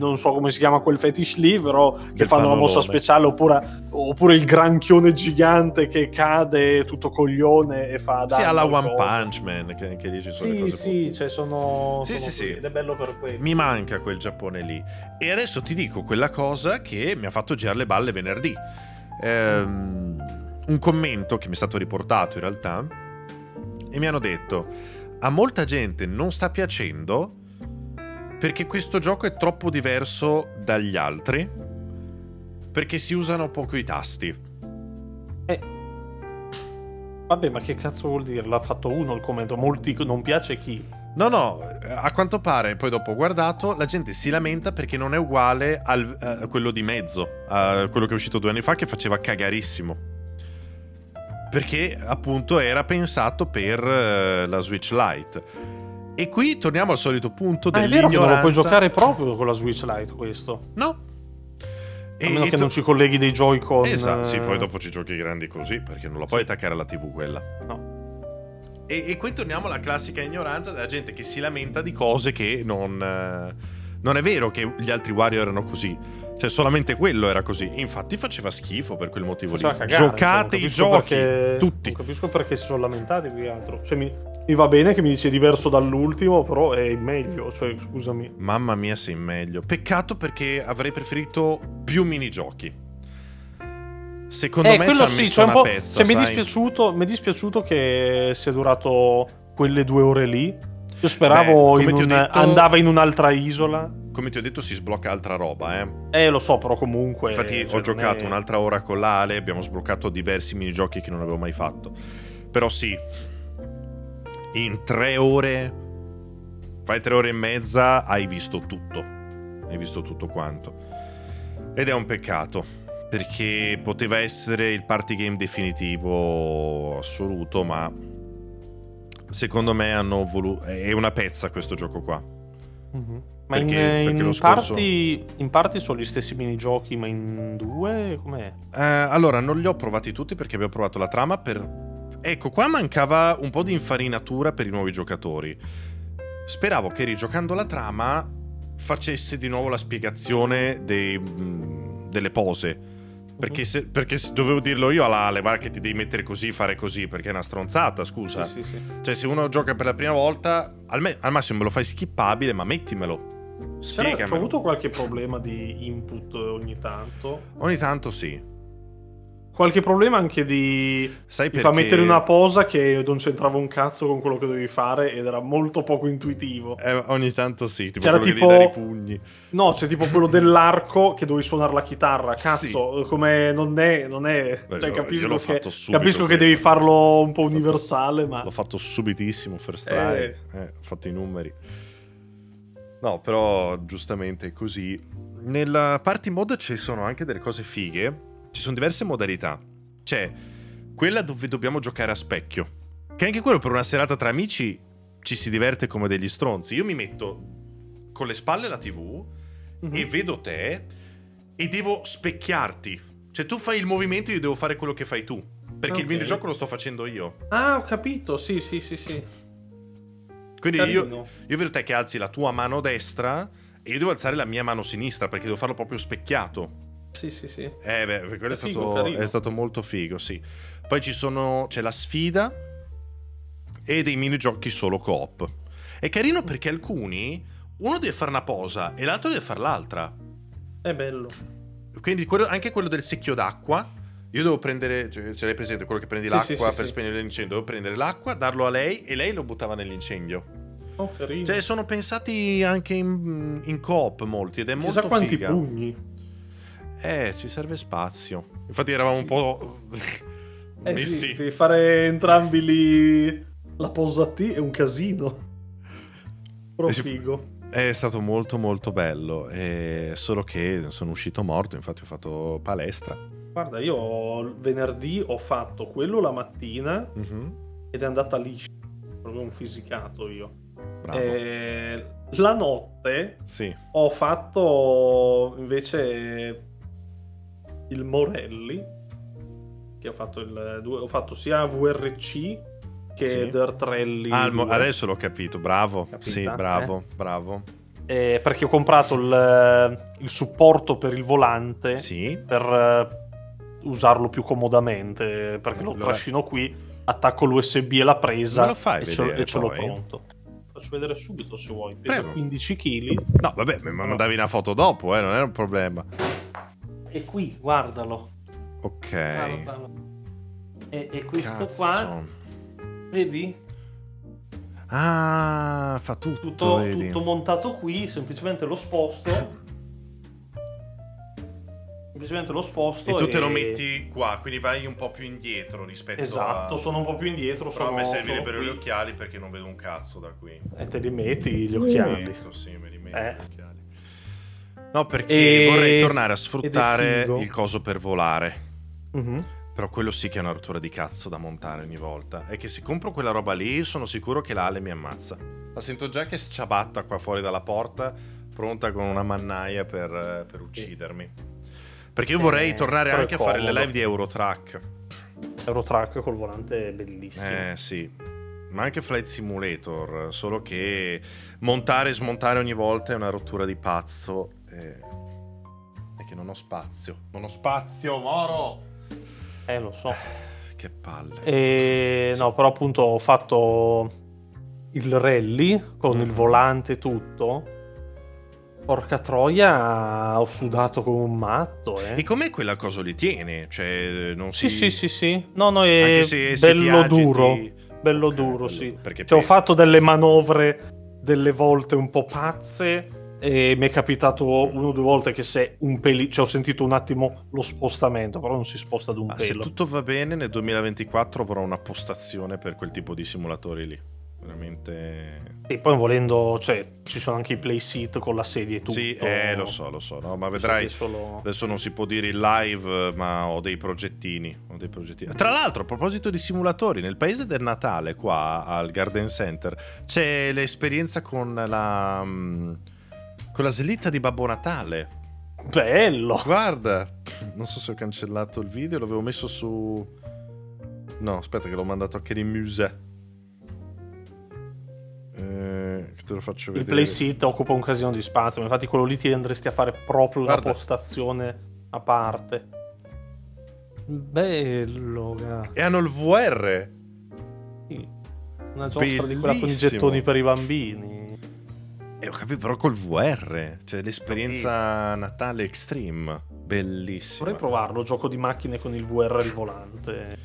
Non so come si chiama quel fetish lì, però che Del fanno la mossa speciale, oppure, oppure il granchione gigante che cade tutto coglione e fa Sì, alla al One. Punch Man, che anche lì ci sono le Sì, cose sì, fottute. cioè sono, Sì, sono sì, sì. ed è bello per quello. Mi manca quel Giappone lì. E adesso ti dico quella cosa che mi ha fatto girare le balle venerdì. Ehm, un commento che mi è stato riportato in realtà. E mi hanno detto: A molta gente non sta piacendo perché questo gioco è troppo diverso dagli altri. Perché si usano poco i tasti. Eh, Vabbè, ma che cazzo vuol dire? L'ha fatto uno il commento, molti non piace chi? No, no, a quanto pare, poi dopo ho guardato, la gente si lamenta perché non è uguale al, a quello di mezzo, a quello che è uscito due anni fa che faceva cagarissimo. Perché appunto era pensato per eh, la Switch Lite. E qui torniamo al solito punto Ah, è vero che non dell'ignoranza. lo puoi giocare proprio con la Switch Lite questo. No. A meno che to- non ci colleghi dei Joy-Con. Esatto, sì, poi dopo ci giochi grandi così, perché non la puoi attaccare alla TV quella. No. E, e qui torniamo alla classica ignoranza della gente che si lamenta di cose che non... eh, non è vero che gli altri Wario erano così. Cioè, solamente quello era così. Infatti faceva schifo per quel motivo lì. Faceva cagare, Giocate cioè, i giochi, perché- tutti. Non capisco perché si sono lamentati più che altro. Cioè, mi, mi va bene che mi dice diverso dall'ultimo, però è meglio. Cioè, scusami. Mamma mia, sei meglio. Peccato perché avrei preferito più minigiochi. Secondo eh, me quello ci sì, cioè un po'. pezza, cioè, mi è dispiaciuto, mi è dispiaciuto che sia durato quelle due ore lì. Io speravo Beh, in un- detto- andava in un'altra isola. Come ti ho detto, si sblocca altra roba, eh. Eh, lo so, però comunque. Infatti cioè, ho giocato è- un'altra ora con l'Ale, abbiamo sbloccato diversi minigiochi che non avevo mai fatto. Però sì, in tre ore, fai tre ore e mezza, hai visto tutto. Hai visto tutto quanto. Ed è un peccato, perché poteva essere il party game definitivo assoluto, ma secondo me hanno voluto... È una pezza questo gioco qua. Mhm. Ma Perché- in, perché in scorso- parti, in parti sono gli stessi minigiochi, ma in due com'è? Eh, allora, non li ho provati tutti perché abbiamo provato la trama per... Ecco, qua mancava un po' di infarinatura per i nuovi giocatori. speravo che rigiocando la trama facesse di nuovo la spiegazione dei, delle pose. Perché, se, perché se dovevo dirlo io alla guarda che ti devi mettere così, fare così, perché è una stronzata, scusa. Sì, sì, sì. Cioè, se uno gioca per la prima volta, al, me- al massimo me lo fai skippabile, ma mettimelo. Spiegamelo. c'ho avuto qualche problema di input ogni tanto. Ogni tanto sì. Qualche problema anche di. Sai Ti perché... fa mettere una posa che non c'entrava un cazzo con quello che dovevi fare ed era molto poco intuitivo. Eh, ogni tanto sì, tipo C'era tipo- pugni. No, c'è tipo quello dell'arco che dovevi suonare la chitarra. Cazzo, Sì. come non è. Non è Beh, cioè, io- capisco, che, fatto subito capisco che devi farlo un po' L'ho fatto- universale, ma. L'ho fatto subitissimo, first try. Eh. Eh, ho fatto i numeri. No, però giustamente è così. Nella party mode ci sono anche delle cose fighe. Ci sono diverse modalità. C'è quella dove dobbiamo giocare a specchio. Che anche quello per una serata tra amici ci si diverte come degli stronzi. Io mi metto con le spalle alla TV Mhm. e vedo te e devo specchiarti. Cioè tu fai il movimento e io devo fare quello che fai tu. Perché il Ok. videogioco lo sto facendo io. Ah, ho capito. Sì, sì, sì, sì. Quindi io, io vedo te che alzi la tua mano destra e io devo alzare la mia mano sinistra perché devo farlo proprio specchiato. Sì, sì, sì. Eh beh, quello è, È figo, stato, è stato molto figo, sì. Poi ci sono, c'è la sfida e dei minigiochi solo coop. È carino perché alcuni, uno deve fare una posa e l'altro deve fare l'altra. È bello. Quindi quello- anche quello del secchio d'acqua. Io devo prendere, cioè, ce l'hai presente, quello che prendi Sì, l'acqua sì, sì, per sì. spegnere l'incendio. Devo prendere l'acqua, darlo a lei e lei lo buttava nell'incendio. Oh, carino. Cioè, sono pensati anche in, in coop molti ed è molto Chissà quanti figa. pugni. Eh, ci serve spazio. Infatti eravamo un po' Eh messi. sì, devi fare entrambi lì la posa a T è un casino. Però Eh sì. figo. È stato molto molto bello, eh, solo che sono uscito morto, infatti ho fatto palestra. Guarda, io venerdì ho fatto quello la mattina Mhm, ed è andata liscia. Proprio un fisicato io. Bravo. Eh, la notte Sì. ho fatto invece il Morelli. Che ho fatto il ho fatto sia VRC che Sì. Dirt Rally. Ah, mo- 2. adesso l'ho capito, bravo. Capita? Sì, bravo, bravo. Eh, perché ho comprato il, il supporto per il volante Sì. per eh, usarlo più comodamente perché lo trascino qui attacco l'USB e la presa Me lo fai e ce, e ce l'ho pronto faccio vedere subito se vuoi pesa Prego. 15 kg No, vabbè, mi mandavi una foto dopo, eh, non era un problema. E qui guardalo Ok. e, e questo Cazzo. qua vedi Ah, fa tutto, tutto, vedi. tutto montato qui semplicemente lo sposto semplicemente lo sposto E tu te lo metti qua, quindi vai un po' più indietro rispetto esatto a... sono un po' più indietro Però a sono, me sono servirebbero gli occhiali perché non vedo un cazzo da qui. e te li metti gli occhiali metto, sì, me li metto Eh. gli occhiali. No, perché E- vorrei tornare a sfruttare il coso per volare. Mhm. Però quello sì che è una rottura di cazzo da montare ogni volta. È che se compro quella roba lì, sono sicuro che l'Ale mi ammazza. La sento già che sciabatta qua fuori dalla porta, pronta con una mannaia per, per uccidermi. Perché io vorrei Eh, tornare anche a fare le live di Eurotrack. Eurotrack col volante è bellissimo Eh sì. Ma anche Flight Simulator, solo che montare e smontare ogni volta è una rottura di pazzo. È che non ho spazio. Non ho spazio, Moro! Eh, lo so. Che palle. E no, però appunto ho fatto il rally con il Mhm. volante e tutto. Porca troia, ho sudato come un matto, eh. E com'è quella cosa li tiene? Cioè, non si... Sì, sì, sì, sì. No, no, è se, se bello duro. Bello Ok, duro, bello- sì. Perché Cioè, ho fatto delle manovre delle volte un po' pazze e mi è capitato una o due volte che se un peli... Cioè, ho sentito un attimo lo spostamento, però non si sposta ad un se pelo. tutto va bene, nel 2024 avrò una postazione per quel tipo di simulatori lì. Veramente... E poi volendo, cioè, ci sono anche i play seat con la sedia e tutto. Sì, eh, lo so, lo so, no? ma vedrai... Solo... Adesso non si può dire in live, ma ho dei progettini. Ho dei progettini. Tra l'altro, a proposito di simulatori, nel paese del Natale, qua al Garden Center, c'è l'esperienza con la. Con la slitta di Babbo Natale. Bello! Guarda, non so se ho cancellato il video, l'avevo messo su. No, aspetta, che l'ho mandato anche in musée. Eh, te lo faccio Il vedere. play sit occupa un casino di spazio, ma infatti quello lì ti andresti a fare proprio una Guarda. postazione a parte. Bello, ga. E hanno il VR. Sì. Una giostra di quella con i Bellissimo. gettoni per i bambini. E ho capito però col VR. Cioè l'esperienza Natale Extreme. Bellissima. Vorrei provarlo, gioco di macchine con il VR il volante.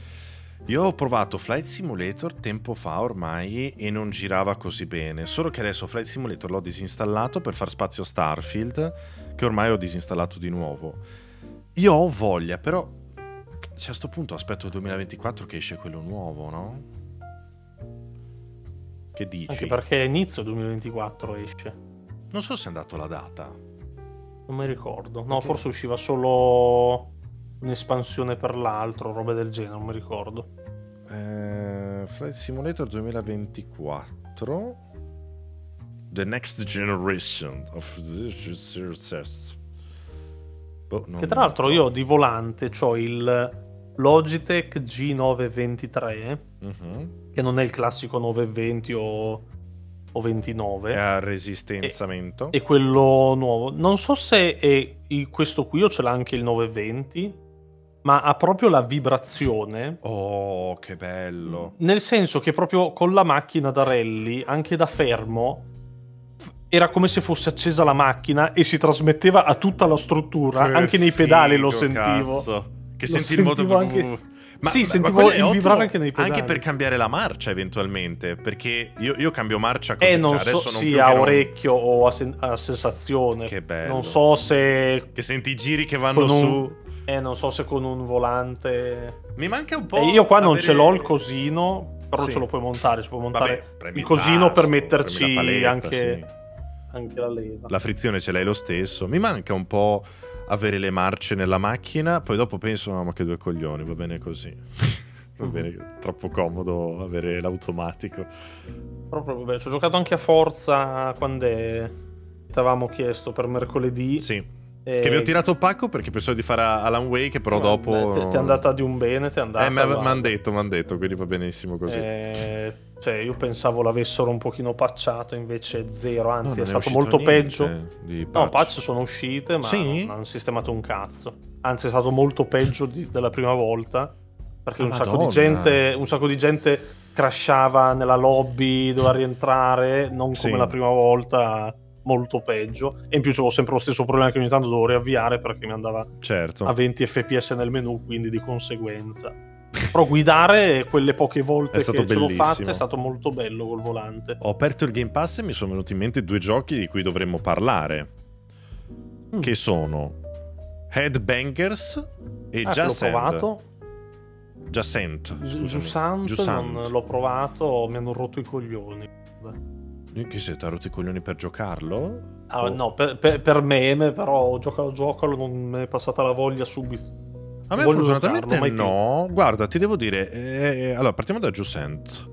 Io ho provato Flight Simulator tempo fa ormai e non girava così bene. Solo che adesso Flight Simulator l'ho disinstallato per far spazio a Starfield, che ormai ho disinstallato di nuovo. Io ho voglia, però cioè, a sto punto aspetto il 2024 che esce quello nuovo, no? Che dici? Anche perché inizio 2024 esce. Non so se è andato la data. Non mi ricordo. No, Ok. forse usciva solo un'espansione per l'altro, robe del genere, non mi ricordo. Eh, Flight Simulator 2024 The Next Generation of Boh, non- Che tra l'altro io di volante ho il Logitech G923, Mhm. Che non è il classico 920 o, o 29. È a resistenziamento. E quello nuovo. Non so se è questo qui o ce l'ha anche il 920, ma ha proprio la vibrazione. Oh, che bello. Nel senso che proprio con la macchina da rally, anche da fermo, era come se fosse accesa la macchina e si trasmetteva a tutta la struttura. Che anche nei pedali lo figo, sentivo. cazzo. Che Lo senti il moto sentivo anche- Sì, ma sentivo è il vibrare anche nei pedali. Anche per cambiare la marcia eventualmente, perché io, io cambio marcia così, Eh, non cioè, so adesso non sì, a che non- orecchio o a, sen- a sensazione. Che bello. Non so se. Che senti i giri che vanno un- su. Eh, non so se con un volante. Mi manca un po'. Eh, io qua non avere- ce l'ho il cosino, però Sì. ce lo puoi montare. Si può montare Vabbè, il cosino per tasto, metterci premi la paletta, anche, sì. anche la leva. La frizione ce l'hai lo stesso. Mi manca un po' avere le marce nella macchina. Poi dopo penso, no, ma che due coglioni, va bene così. va bene, troppo comodo avere l'automatico. Proprio, vabbè, ci ho giocato anche a Forza quando è- ti avevamo chiesto per mercoledì. Sì. e- Che vi ho tirato pacco perché pensavo di fare Alan Wake, però Eh, dopo. beh, ti- è andata di un bene, ti è andata. Eh, mi hanno detto, mi hanno detto, quindi va benissimo così. Eh, cioè, io pensavo l'avessero un pochino pacciato, invece zero, No, anzi non è stato uscito molto peggio. di No, patch sono uscite, ma Sì? non hanno sistemato un cazzo. Anzi, è stato molto peggio di- della prima volta. Perché Ah, un sacco, gente, un sacco di gente crashava nella lobby, doveva rientrare, non Sì. come la prima volta, molto peggio. E in più c'avevo sempre lo stesso problema che ogni tanto dovevo riavviare perché mi andava Certo. a 20 fps nel menu, quindi di conseguenza. Però guidare quelle poche volte che ce l'ho fatte è stato molto bello col volante. Ho aperto il Game Pass e mi sono venuti in mente due giochi di cui dovremmo parlare. Mm. Che sono Headbangers e Ah, che l'ho provato. Jacent. Giusant non l'ho provato, mi hanno rotto i coglioni. Che ti ha rotto i coglioni per giocarlo? Ah, Oh. No, per, per, per meme, però ho giocato giocalo, non mi è passata la voglia subito. A me fortunatamente no. Guarda, ti devo dire. eh, allora, partiamo da Jusant.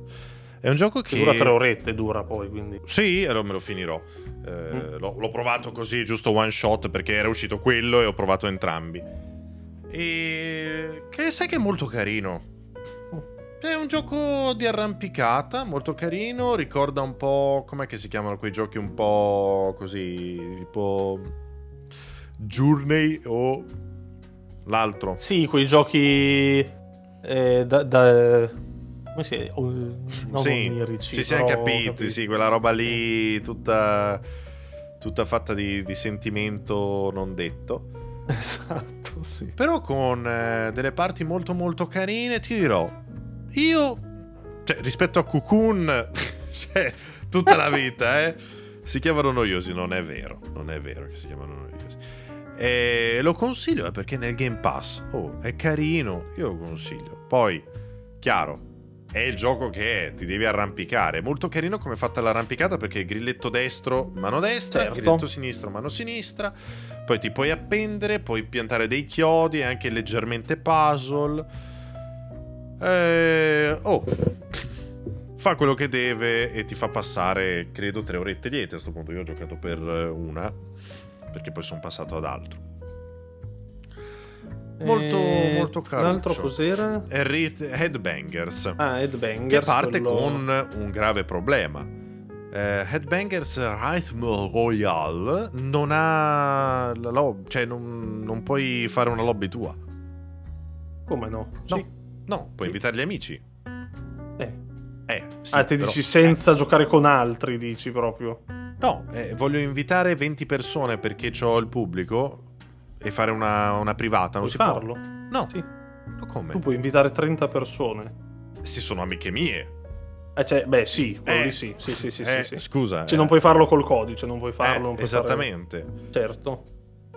È un gioco che. Che dura tre orette, dura poi, quindi... Sì, allora me lo finirò. Eh, Mm. l'ho, l'ho provato così, giusto one shot, perché era uscito quello e ho provato entrambi. E che sai che è molto carino. È un gioco di arrampicata, molto carino. Ricorda un po'. Com'è che si chiamano quei giochi un po' così. Tipo. Journey o. L'altro. Sì, quei giochi... eh, da... da- come si o- non sì, onirici, ci siamo capiti, capito. sì, quella roba lì tutta, tutta fatta di, di sentimento non detto. Esatto, sì. Però con eh, delle parti molto molto carine, ti dirò, io, cioè, rispetto a Cocoon, cioè, tutta la vita, eh, si chiamano noiosi, non è vero, non è vero che si chiamano noiosi. E lo consiglio perché nel Game Pass, oh, è carino, io lo consiglio. Poi, chiaro, è il gioco che è, ti devi arrampicare. È molto carino come è fatta l'arrampicata perché grilletto destro, mano destra, Certo. grilletto sinistro, mano sinistra. Poi ti puoi appendere, puoi piantare dei chiodi, è anche leggermente puzzle. Eh, oh, fa quello che deve e ti fa passare, credo, tre orette liete. A questo punto io ho giocato per una, perché poi sono passato ad altro. Molto, Eh, molto caro. L'altro cos'era? È Headbangers Ah, Headbangers. che parte quello- con un grave problema. eh, Headbangers Rhythm Royale non ha la lob- cioè non, non puoi fare una lobby tua. Come no? No. Sì. No, puoi Sì. invitare gli amici. Eh. Eh, sì, ah, te però- dici senza giocare con altri, dici proprio. No, eh, voglio invitare 20 persone perché ho il pubblico e fare una, una privata, non Puoi si farlo? può. No, Sì. ma come? Tu puoi invitare 30 persone. Se sono amiche mie. Eh, cioè, beh, sì, Eh. sì. Sì, sì, sì, Eh, sì, sì. Scusa. Cioè, eh. non puoi farlo col codice, non puoi farlo. Eh, non puoi fare- esattamente. Certo.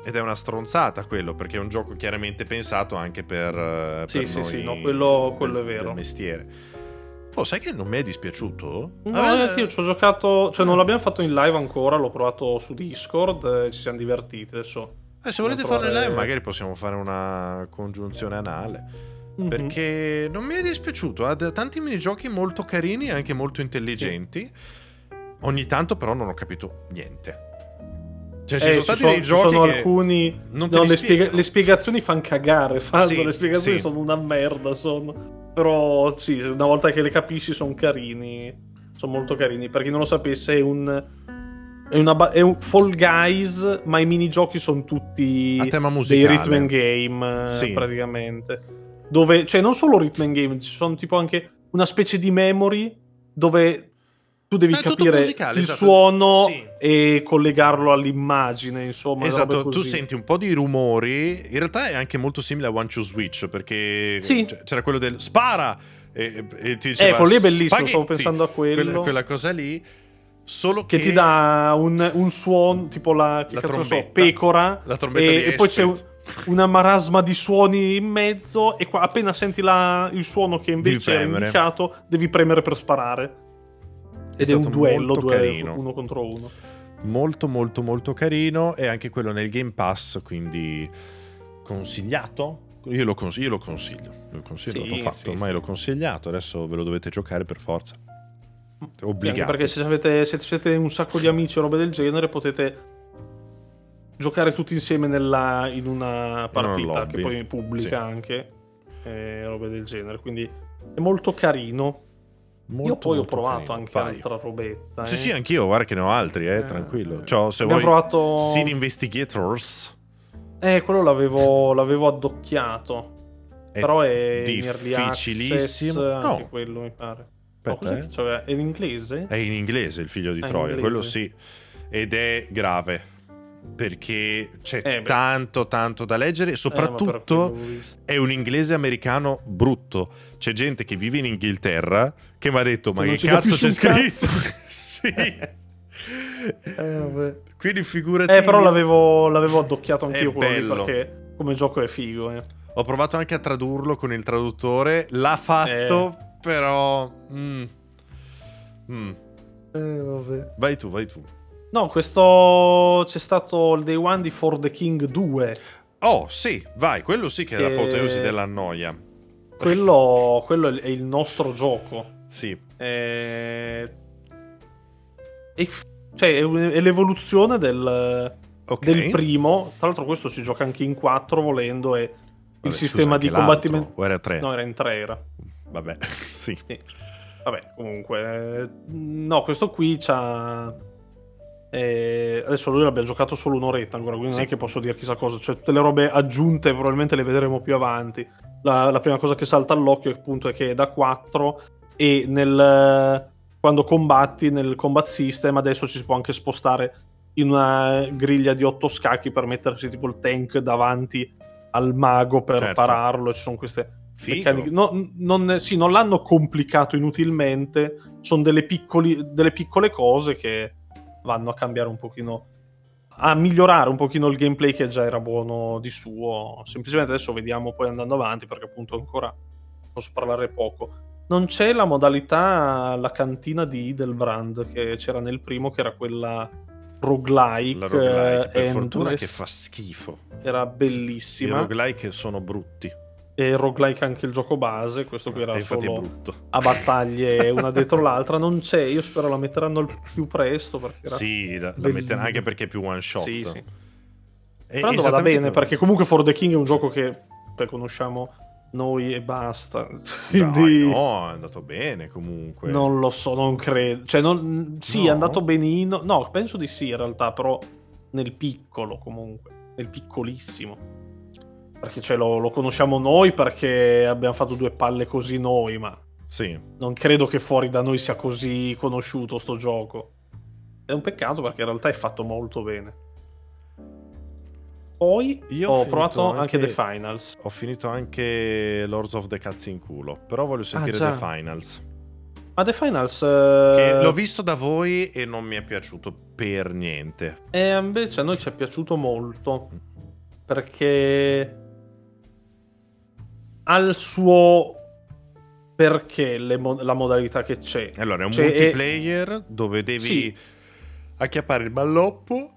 Ed è una stronzata quello, perché è un gioco chiaramente pensato anche per, eh, Sì, per sì, noi sì, no, quello- quello del- è vero. mestiere. Oh, sai che non mi è dispiaciuto? No, neanche io ci ho giocato, cioè non l'abbiamo fatto in live ancora, l'ho provato su Discord ci siamo divertiti adesso. Eh, se volete farlo in live, magari possiamo fare una congiunzione anale. Mhm. Perché non mi è dispiaciuto. Ha tanti minigiochi molto carini e anche molto intelligenti. Ogni tanto, però, non ho capito niente. Cioè, ci Eh, sono ci sono, dei giochi. sono alcuni. non no, le, spiega- le spiegazioni fanno cagare. Fanno, Sì, le spiegazioni sì. sono una merda. Sono. Però sì, una volta che le capisci sono carini. Sono molto carini. Per chi non lo sapesse, è un. È, una è un Fall Guys, ma i minigiochi sono tutti A tema dei musicale. rhythm and game, Sì. praticamente. Dove, cioè, non solo rhythm and game, ci sono tipo anche una specie di memory dove tu devi capire musicale, il esatto. suono Sì. e collegarlo all'immagine, insomma. Esatto, tu senti un po' di rumori. In realtà è anche molto simile a One Two Switch perché Sì. c'era quello del spara e, e ti diceva Eh, quello lì è bellissimo, "Spaghetti". stavo pensando a quello. Quella, quella cosa lì. Solo che, che ti dà un, un suono tipo la, che La cazzo ne so, trombetta. pecora La trombetta e, e poi c'è un- una marasma di suoni in mezzo e qua, appena senti la- il suono che invece è indicato devi premere per sparare ed è, un stato duello molto due- carino. uno contro uno molto molto molto carino e anche quello nel Game Pass, quindi consigliato. Io lo, cons- io lo consiglio, lo consiglio, Sì, l'ho fatto, sì, ormai sì. l'ho consigliato, adesso ve lo dovete giocare per forza. Obbligato. perché se avete, se siete un sacco di amici o robe del genere potete giocare tutti insieme nella- in una partita che poi pubblica Sì. anche e robe del genere quindi è molto carino Molto, io poi ho provato carino. anche Vai. altra robetta Sì, eh. sì, anch'io, guarda che ne ho altri, eh, Eh, tranquillo. eh. Ciao, se vuoi provato- Sin Investigators eh quello l'avevo, l'avevo addocchiato è però è difficilissimo. No, quello mi pare Aspetta, eh. che c'aveva? è in inglese? È in inglese il figlio di in Troia, quello sì. Ed è grave. Perché c'è Eh, tanto, tanto da leggere. E Eh, soprattutto visto. è un inglese americano brutto. C'è gente che vive in Inghilterra che mi ha detto: Ma Che cazzo c'è scritto? sì. Eh. Quindi figurati. Eh, però l'avevo, l'avevo addocchiato anch'io È quello lì bello. perché come gioco è figo. Eh. Ho provato anche a tradurlo con il traduttore. L'ha fatto, però. mm. Mm. Vai tu, vai tu. No, questo c'è stato il day one di For the King 2. Oh, sì, vai, quello sì che è Che- l'apoteosi della noia. Quello, quello è il nostro gioco. Sì, Eh, e- cioè, è, l'evoluzione del, ok. del primo. Tra l'altro, questo si gioca anche in 4 volendo. E il Vabbè, sistema di combattimento. O era tre? No, era in 3 era. Vabbè, sì. Vabbè, comunque, eh, no, questo qui c'ha. eh, adesso lui l'abbiamo giocato solo un'oretta ancora, quindi non Sì. è che posso dire chissà cosa. Cioè, tutte le robe aggiunte probabilmente le vedremo più avanti. La, la prima cosa che salta all'occhio appunto è che è da 4 e nel, quando combatti nel combat system adesso ci si può anche spostare in una griglia di 8 scacchi per mettersi tipo il tank davanti al mago per Certo. pararlo. Ci sono queste. No, non, sì, non l'hanno complicato inutilmente. Sono delle, piccoli- delle piccole cose che vanno a cambiare un pochino. A migliorare un pochino il gameplay che già era buono di suo. Semplicemente adesso vediamo poi andando avanti perché appunto ancora posso parlare poco. Non c'è la modalità, la cantina di Idelbrand che c'era nel primo, che era quella roguelike. La roguelike, per eh, fortuna endless. che fa schifo. Era I bellissima. roguelike sono brutti. E roguelike anche il gioco base. Questo qui era solo a battaglie una dietro l'altra. Non c'è, io spero la metteranno al più presto. Perché. Sì, la, la mettono anche perché è più one shot. Sì, sì. E- Sperando vada bene, perché comunque For the King è un gioco che conosciamo noi e basta. Quindi... Dai, no, è andato bene comunque. Non lo so, non credo. Cioè, non... sì, No? è andato benino. No, penso di sì in realtà, però nel piccolo comunque, nel piccolissimo. Perché cioè, lo, lo conosciamo noi perché abbiamo fatto due palle così noi, ma Sì, non credo che fuori da noi sia così conosciuto sto gioco. È un peccato perché in realtà è fatto molto bene. Poi Io ho provato anche... anche The Finals. ho finito anche Lords of the Cazzi in culo, però voglio sentire già. The Finals. Ma The Finals... Eh, l'ho visto da voi e non mi è piaciuto per niente. E invece a noi ci è piaciuto molto perché ha il suo perché mo- la modalità che c'è. Allora, è un Cioè, è- multiplayer dove devi Sì. acchiappare il balloppo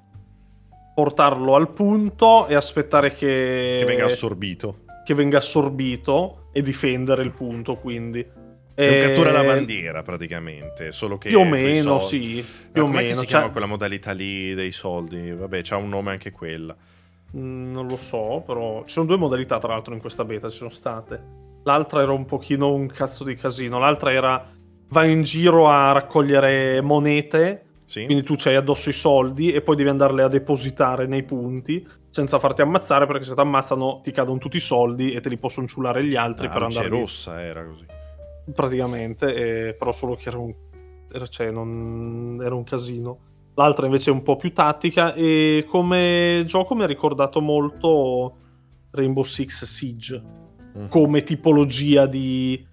Portarlo al punto e aspettare che, che venga assorbito. che venga assorbito e difendere il punto. Quindi È un E- cattura la bandiera praticamente, solo che Più o meno, soldi. sì. Ma Più o com'è meno. si Cioè, chiama quella modalità lì dei soldi? Vabbè, c'ha un nome anche quella. Mm, Non lo so, però ci sono due modalità tra l'altro in questa beta, ci sono state. L'altra era un pochino un cazzo di casino, l'altra era vai in giro a raccogliere monete, Sì? quindi tu c'hai addosso i soldi e poi devi andarle a depositare nei punti senza farti ammazzare perché se ti ammazzano ti cadono tutti i soldi e te li possono ciulare gli altri Ah, per andare rossa era così. praticamente, eh, però solo che era un, era, cioè, non, era un casino. L'altra invece è un po' più tattica e come gioco mi ha ricordato molto Rainbow Six Siege Mm. come tipologia di,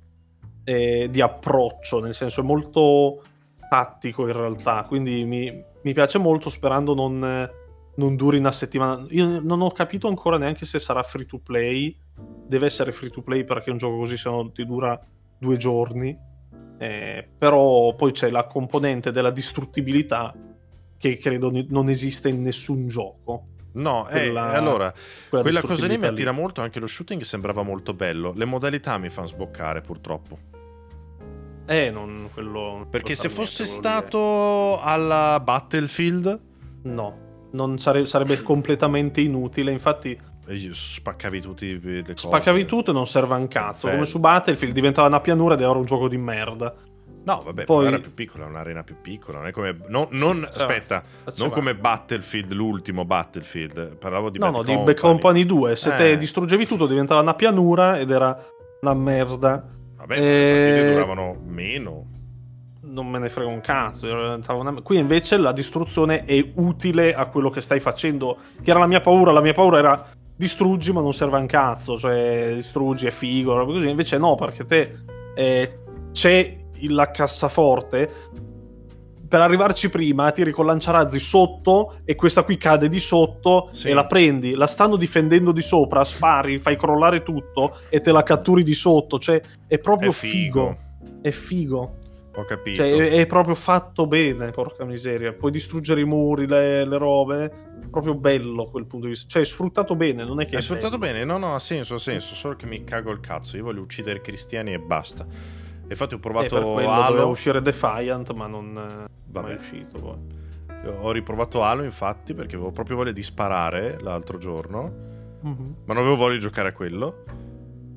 eh, di approccio, nel senso è molto tattico in realtà, quindi mi, mi piace molto sperando non, non duri una settimana. Io non ho capito ancora neanche se sarà free to play, deve essere free to play perché un gioco così se no ti dura due giorni, Eh, però poi c'è la componente della distruttibilità che credo ni- non esiste in nessun gioco. No, eh, Quella- allora, Quella, quella cosa lì mi attira molto, anche lo shooting sembrava molto bello. Le modalità mi fanno sboccare purtroppo. Eh, non quello... Perché se fosse stato alla Battlefield, No, non sare- sarebbe completamente inutile. Infatti, eh, spaccavi tutti le cose. spaccavi tutto e non serve a un cazzo. Come su Battlefield diventava una pianura ed era un gioco di merda. No, vabbè, Poi- era più piccola, un'arena più piccola. Non è come. no- non, Sì, aspetta, faceva- non come Battlefield, l'ultimo Battlefield. Parlavo di no, Bad no, di Company. Bad Company 2. Se Eh. te distruggevi tutto diventava una pianura ed era una merda. Vabbè, Eh, le partite duravano meno. Non me ne frega un cazzo. una- Qui invece la distruzione è utile a quello che stai facendo. Che era la mia paura. La mia paura era distruggi ma non serve a un cazzo. Cioè distruggi è figo. Così. Invece no, perché te eh, c'è la cassaforte. Per arrivarci prima tiri con lanciarazzi sotto e questa qui cade di sotto Sì. e la prendi. La stanno difendendo di sopra, spari, fai crollare tutto e te la catturi di sotto. Cioè è proprio È figo. È figo. Ho capito. Cioè, è, è proprio fatto bene, porca miseria. Puoi distruggere i muri, le, le robe. Proprio bello quel punto di vista. Cioè, è sfruttato bene, non è che. Hai è sfruttato bello. bene? No, no, ha senso, ha senso. Solo che mi cago il cazzo. Io voglio uccidere i cristiani e basta. Infatti ho provato Halo. doveva uscire Defiant, ma non Vabbè. mai è uscito. Poi. Ho riprovato Halo, infatti, perché avevo proprio voglia di sparare l'altro giorno. Mhm. Ma non avevo voglia di giocare a quello.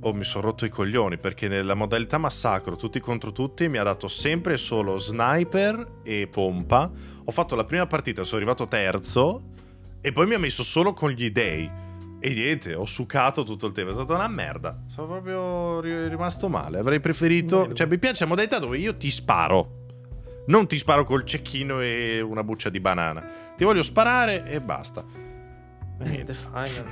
Oh, mi sono rotto i coglioni perché nella modalità massacro, tutti contro tutti, mi ha dato sempre solo sniper e pompa. Ho fatto la prima partita, sono arrivato terzo. E poi mi ha messo solo con gli dei. E niente, ho succato tutto il tempo. È stata una merda. Sono proprio ri- rimasto male. Avrei preferito. Bello. Cioè, mi piace la modalità dove io ti sparo. Non ti sparo col cecchino e una buccia di banana. Ti voglio sparare e basta. E Eh, niente. Defiant.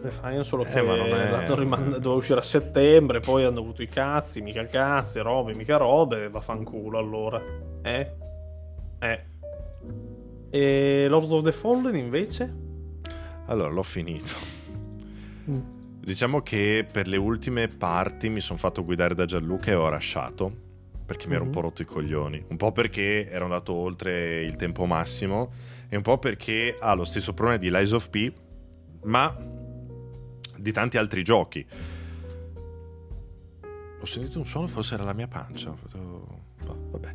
Defiant solo Eh, che ma non è- l'hanno riman- doveva uscire a settembre, poi hanno avuto i cazzi, mica cazzi, robe, mica robe, vaffanculo allora. Eh? Eh. E Lord of the Fallen invece? Allora, l'ho finito. Mm. Diciamo che per le ultime parti mi sono fatto guidare da Gianluca e ho lasciato perché mi ero un Mhm. po' rotto i coglioni. Un po' perché ero andato oltre il tempo massimo e un po' perché ha lo stesso problema di Lies of P, ma di tanti altri giochi. Ho sentito un suono, forse era la mia pancia. No, vabbè.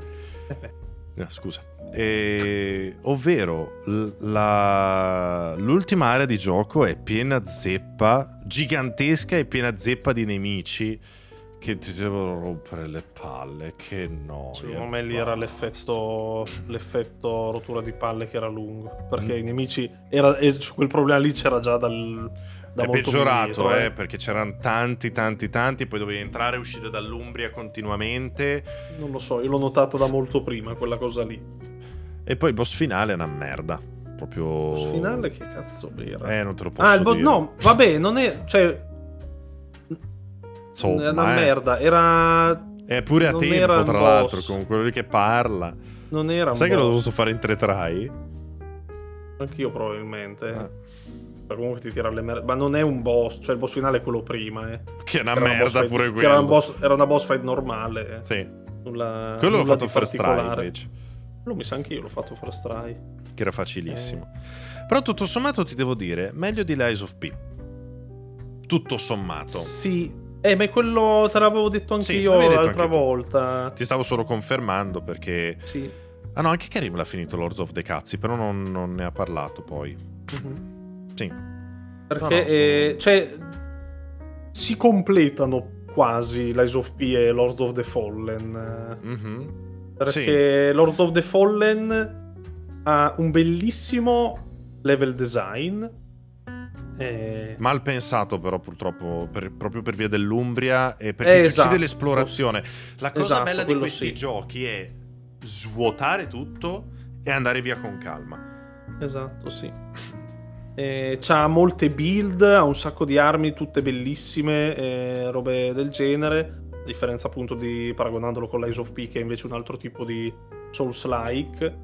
Eh. No, scusa. eh, ovvero la- l'ultima area di gioco è piena zeppa, gigantesca e piena zeppa di nemici che ti devono rompere le palle. Che no. Secondo me lì era l'effetto, l'effetto rottura di palle che era lungo. Perché Mm. i nemici. Era, e quel problema lì c'era già dal. Da è peggiorato, indietro, eh, perché c'erano tanti, tanti, tanti. Poi dovevi entrare e uscire dall'Umbria continuamente. Non lo so, io l'ho notato da molto prima quella cosa lì. E poi il boss finale è una merda. Proprio. Il finale che cazzo era? Eh, non te lo posso ah, il bo- dire. no, vabbè, non è. Cioè, Insomma, è una eh. merda. Era. È pure a Non tempo, era tra boss. l'altro, con quello lì che parla. Non era Sai che l'ho boss. dovuto fare in tre try? Anch'io probabilmente. Ah. Comunque ti tira le mer- Ma non è un boss, cioè il boss finale è quello prima, eh. Che è una Era una merda fight- pure che quello. Era, un boss- era una boss fight normale. eh. Sì. Nulla, Quello l'ho fatto first try invece. Quello mi sa anche io l'ho fatto first try. Che era facilissimo. Eh. Però tutto sommato ti devo dire, meglio di Lies of P. Tutto sommato. Sì. Eh, ma quello te l'avevo detto anche Sì, l'altra volta. Ti stavo solo confermando perché... Sì. Ah no, anche Karim l'ha finito Lords of the Cazzi, però non, non ne ha parlato poi. Mhm. Sì. Perché, No, no, eh, sono- cioè, si completano quasi Lies of P e Lords of the Fallen. Mhm. Perché Lords of the Fallen ha un bellissimo level design. Eh, Mal pensato però purtroppo per- proprio per via dell'Umbria e perché Eh, esatto. uccide l'esplorazione. La cosa Esatto, bella di questi sì. giochi è svuotare tutto e andare via con calma. Esatto, sì. Eh, c'ha molte build, ha un sacco di armi, tutte bellissime, eh, robe del genere. A differenza appunto di paragonandolo con l'Eyes of P, che è invece un altro tipo di Souls-like.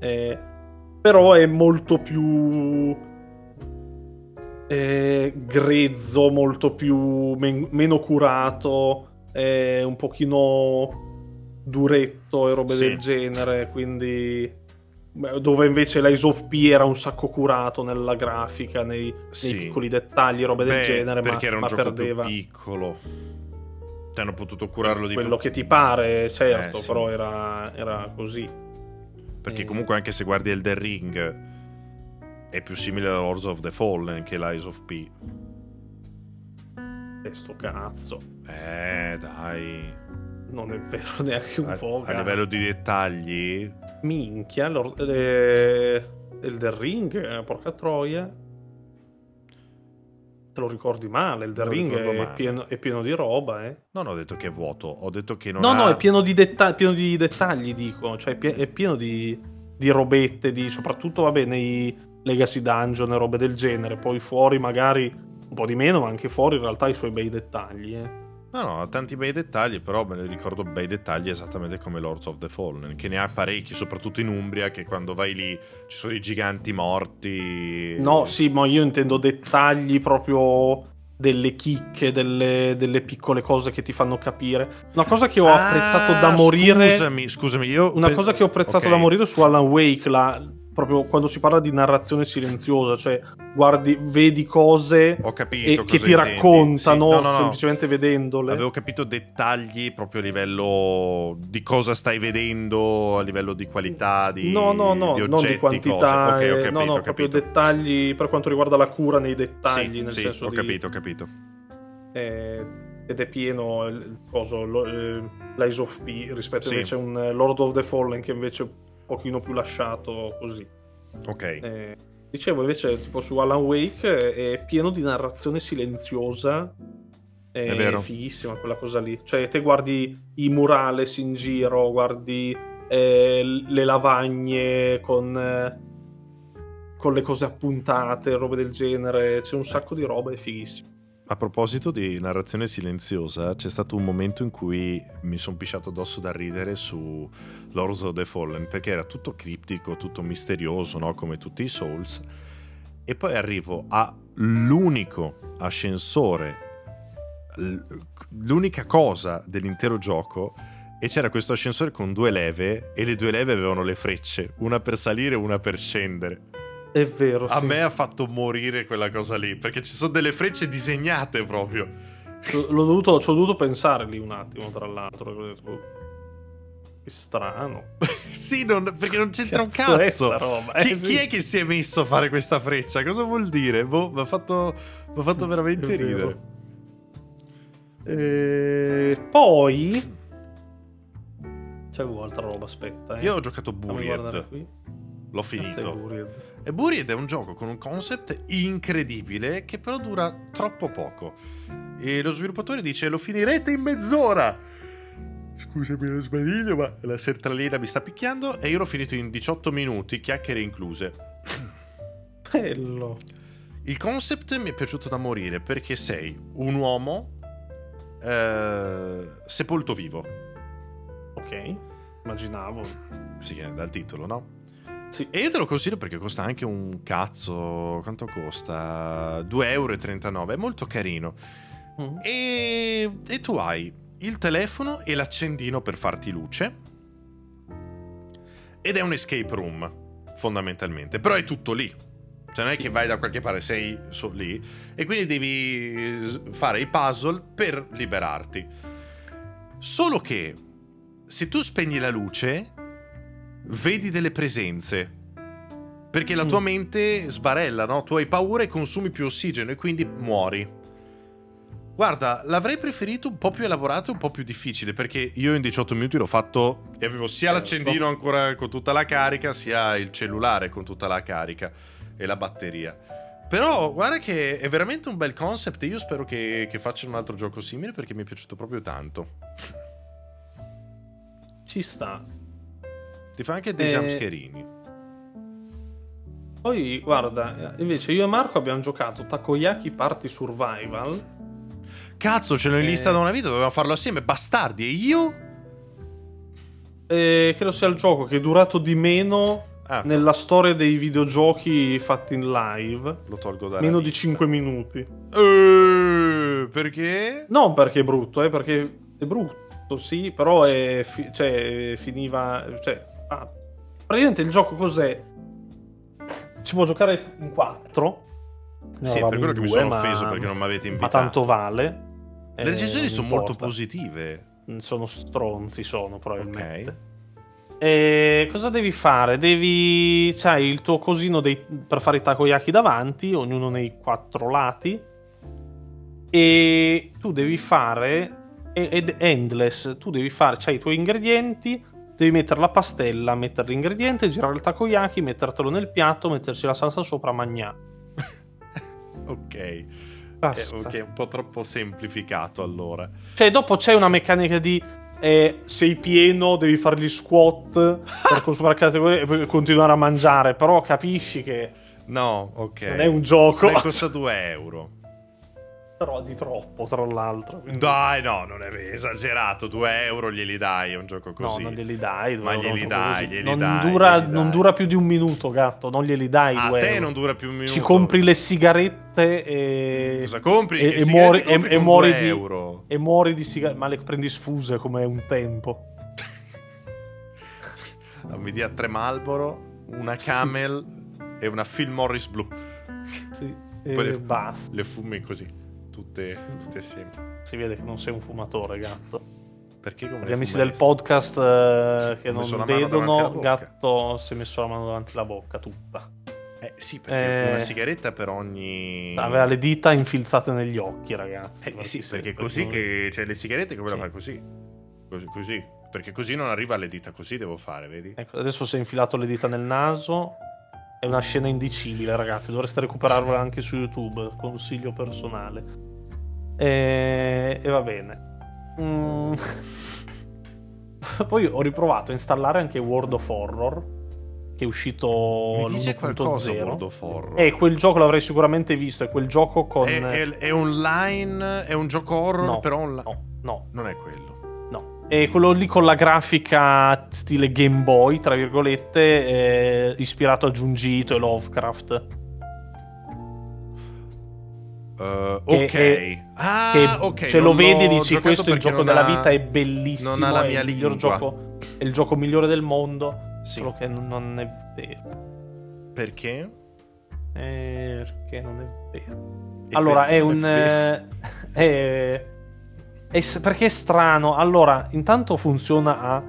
Eh, però è molto più eh, grezzo, molto più men- meno curato, un pochino duretto e robe Sì. del genere, quindi dove invece l'Eyes of P era un sacco curato nella grafica, nei, nei Sì. piccoli dettagli, robe del Beh, genere, ma, perché era un ma gioco perdeva piccolo. Ti hanno potuto curarlo di quello più. che ti pare, certo, Eh, sì. però era, era così. Perché Eh. comunque anche se guardi Elden Ring è più simile a Lords of the Fallen che Lies of P. E sto cazzo, Eh, dai. non è vero neanche un A, po'. a cazzo. livello di dettagli, Minchia, l'or- eh, Elden Ring, eh, porca troia. Te lo ricordi male, Me lo Ring è pieno, è pieno di roba, eh. non ho detto che è vuoto, ho detto che non No, ha... no, è pieno di, detta- pieno di dettagli, dico. Cioè, è pie- è pieno di, di robette, di, soprattutto, vabbè, nei Legacy Dungeon e robe del genere. Poi fuori magari un po' di meno, ma anche fuori in realtà i suoi bei dettagli, eh. No, no, ha tanti bei dettagli, però me ne ricordo bei dettagli esattamente come Lords of the Fallen, che ne ha parecchi, soprattutto in Umbria, che quando vai lì ci sono i giganti morti. No, sì, ma io intendo dettagli proprio delle chicche, delle, delle piccole cose che ti fanno capire. Una cosa che ho Ah, apprezzato da morire. Scusami, scusami, io... Una cosa che ho apprezzato ok. da morire su Alan Wake, la- proprio quando si parla di narrazione silenziosa, cioè guardi, vedi cose e che ti intendi. raccontano Sì, no, no, no. semplicemente vedendole. Avevo capito dettagli proprio a livello di cosa stai vedendo, a livello di qualità, di no, no, no, di non oggetti, di quantità, cose. Ok, ho eh, capito, no, no, ho proprio capito. dettagli per quanto riguarda la cura nei dettagli, Sì, nel sì, senso ho di... capito, ho capito. eh, ed è pieno il coso, lo- eh, l'Eyes of P rispetto Sì. invece a un eh, Lord of the Fallen che invece pochino più lasciato così. Ok. Eh, dicevo invece tipo su Alan Wake è pieno di narrazione silenziosa. È, È vero. fighissima quella cosa lì. Cioè, te guardi i murales in giro, guardi eh, le lavagne con, eh, con le cose appuntate, robe del genere. C'è un sacco di roba, è fighissimo. A proposito di narrazione silenziosa, c'è stato un momento in cui mi sono pisciato addosso da ridere su Lords of the Fallen perché era tutto criptico, tutto misterioso, no? come tutti i Souls. E poi arrivo all'unico ascensore, l'unica cosa dell'intero gioco. E c'era questo ascensore con due leve e le due leve avevano le frecce, una per salire e una per scendere. È vero. A sì. me ha fatto morire quella cosa lì, perché ci sono delle frecce disegnate proprio. L'ho dovuto, ci ho dovuto pensare lì un attimo, tra l'altro. Che strano. sì, non- perché non c'entra un Cazzo è cazzo. sta roba? Chi, Eh, sì. chi è che si è messo a fare questa freccia? Cosa vuol dire? Boh, mi ha fatto, mi ha fatto Sì, veramente è ridere. E poi c'avevo altra roba, aspetta. Eh. Io ho giocato Buried. qui. L'ho è finito. Buried? E Buried è un gioco con un concept incredibile che però dura troppo poco. E lo sviluppatore dice lo finirete in mezz'ora. Scusami lo sbadiglio, ma la sertralina mi sta picchiando e io l'ho finito in 18 minuti, chiacchiere incluse. Bello. Il concept mi è piaciuto da morire perché sei un uomo eh, sepolto vivo. Ok. Immaginavo. Si chiama dal titolo, no? Sì. E io te lo consiglio perché costa anche un cazzo. Quanto costa? 2,39 euro. È molto carino. Mm. E, e tu hai il telefono e l'accendino per farti luce. Ed è un escape room, fondamentalmente. Però è tutto lì. Cioè non è Sì. che vai da qualche parte, sei so- lì. E quindi devi fare i puzzle per liberarti. Solo che se tu spegni la luce, vedi delle presenze. Perché la tua Mm. mente sbarella, no? Tu hai paura e consumi più ossigeno e quindi muori. Guarda, l'avrei preferito un po' più elaborato e un po' più difficile perché io in 18 minuti l'ho fatto e avevo sia Certo. l'accendino ancora con tutta la carica, sia il cellulare con tutta la carica e la batteria. Però guarda che è veramente un bel concept e io spero che, che facciano un altro gioco simile perché mi è piaciuto proprio tanto. Ci sta. Ti fa anche dei Eh, jumpscarini. Poi, guarda, invece io e Marco abbiamo giocato Takoyaki Party Survival. Cazzo, ce l'ho in eh. lista da una vita, dovevamo farlo assieme, bastardi. E io? E credo sia il gioco che è durato di meno Ah, nella storia dei videogiochi fatti in live. lo tolgo da Meno di 5 minuti. Eh, perché? Non perché è brutto, eh, perché è brutto, sì, però è fi- cioè, finiva... Cioè, ah, praticamente il gioco cos'è? Si può giocare in 4. Sì, per quello che mi sono offeso perché non mi avete Ma invitato. tanto vale. Le Eh, recensioni non sono molto importa. positive. Sono stronzi, sono probabilmente. E cosa devi fare? Devi. C'hai il tuo cosino dei- per fare i takoyaki davanti, ognuno nei quattro lati. E tu devi fare. Ed endless. Tu devi fare. C'hai i tuoi ingredienti. Devi mettere la pastella, mettere l'ingrediente, girare il takoyaki, mettertelo nel piatto, metterci la salsa sopra, magnà. Ok. Eh, Basta. ok, un po' troppo semplificato allora. Cioè, dopo c'è una meccanica di. eh, sei pieno, devi fare gli squat per consumare categorie e poi continuare a mangiare. Però capisci che No, ok. non è un gioco. Beh, costa 2 euro. Però di troppo, tra l'altro. quindi- Dai, no, non è esagerato. 2 euro glieli dai, è un gioco No, così. non glieli dai. Ma glieli dai, glieli non, dai, dura, glieli non dai. dura più di un minuto, gatto. Non glieli dai. A te euro. non dura più un minuto. Ci compri le sigarette e. Cosa compri? E, e muori, compri e, e muori 2 di, euro? e muori di sigarette. Ma le prendi sfuse come un tempo. Mi dia tre Marlboro, una Camel e una Phil Morris blu. Sì. E Poi le- basta. Le fumi così, tutte, tutte assieme. Si vede che non sei un fumatore, gatto. Perché come Gli le amici del podcast eh, che non vedono, gatto si è messo la mano davanti alla bocca tutta. Eh sì, perché Eh. una sigaretta per ogni... Aveva le dita infilzate negli occhi, ragazzi. Eh, sì, perché sì, così non- che... Cioè, le sigarette come Sì. la fai così? così? Così. Perché così non arriva alle dita, così devo fare, vedi? Ecco, adesso si è infilato le dita nel naso. È una scena indicibile, ragazzi. Dovreste recuperarla anche su YouTube. Consiglio personale. E, e va bene. Mm. Poi ho riprovato a installare anche World of Horror. Che è uscito Mi dice qualcosa l'1.0. World of Horror. E quel gioco l'avrei sicuramente visto. È quel gioco con. È, è- è online, è un gioco horror, No, però online... No, no, Non è quello. È quello lì con la grafica stile Game Boy, tra virgolette, ispirato a Junji Ito e Lovecraft. Uh, ok. è- ah, che ok. cioè, lo vedi e dici questo è il gioco della ha- vita, è bellissimo, non ha la è mia il miglior lingua. gioco, è il gioco migliore del mondo, Sì. solo che non- è vero. Perché? Eh, Perché non è vero. E allora, è un... eh, è- è perché è strano. Allora, intanto funziona a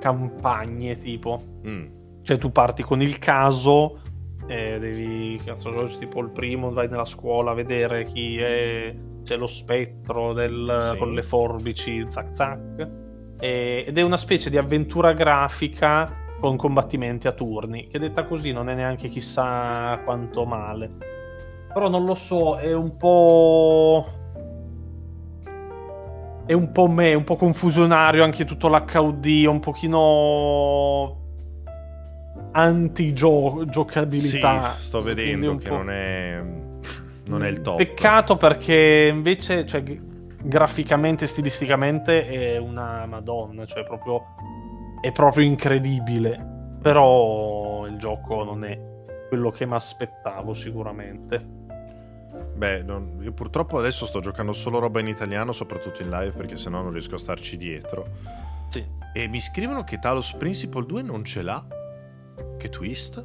campagne tipo. Mm. Cioè tu parti con il caso, eh, devi, cazzo, tipo il primo vai nella scuola a vedere chi è, c'è lo spettro del, Sì. con le forbici, zac zac. E- ed è una specie di avventura grafica con combattimenti a turni, che detta così non è neanche chissà quanto male. Però non lo so, è un po'... È un po' me, un po' confusionario anche tutto l'HUD, un pochino anti-giocabilità. Sì, sto vedendo che non è, non è il top. Peccato perché invece, cioè, graficamente e stilisticamente è una madonna, cioè proprio è proprio incredibile. Però il gioco non è quello che mi aspettavo sicuramente. Beh, non- io purtroppo adesso sto giocando solo roba in italiano, soprattutto in live, perché sennò non riesco a starci dietro. Sì. E mi scrivono che Talos Principle 2 non ce l'ha. Che twist?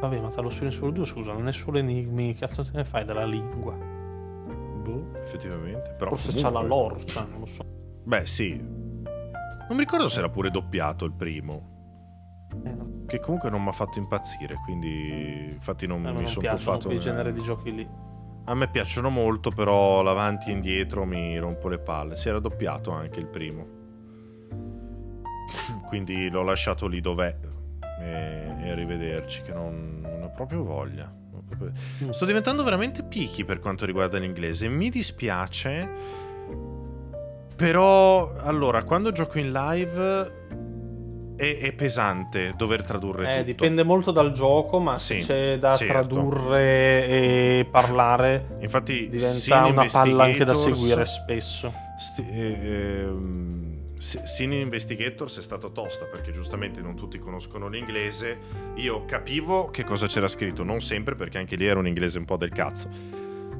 Vabbè, ma Talos Principle 2, scusa, non è solo enigmi, cazzo te ne fai della lingua? Boh, effettivamente. Però Forse comunque- c'ha la lore, cioè, non lo so. Beh, sì. Non mi ricordo se era pure doppiato il primo. Eh, no. Che comunque non mi ha fatto impazzire, quindi infatti non me mi non sono piacciono tuffato. quei nel- generi di giochi lì. A me piacciono molto, però l'avanti e indietro mi rompo le palle. Si era doppiato anche il primo. Quindi l'ho lasciato lì dov'è e, e arrivederci, che non, non ho proprio voglia. Mm. Sto diventando veramente picky per quanto riguarda l'inglese. Mi dispiace, però allora, quando gioco in live è, è pesante dover tradurre Eh, tutto. dipende molto dal gioco, ma Sì, se c'è da certo. tradurre e parlare Infatti, diventa una palla anche da seguire spesso. Sti- eh, ehm, Sin Investigators è stato tosta perché giustamente non tutti conoscono l'inglese. Io capivo che cosa c'era scritto, non sempre perché anche lì era un inglese un po' del cazzo.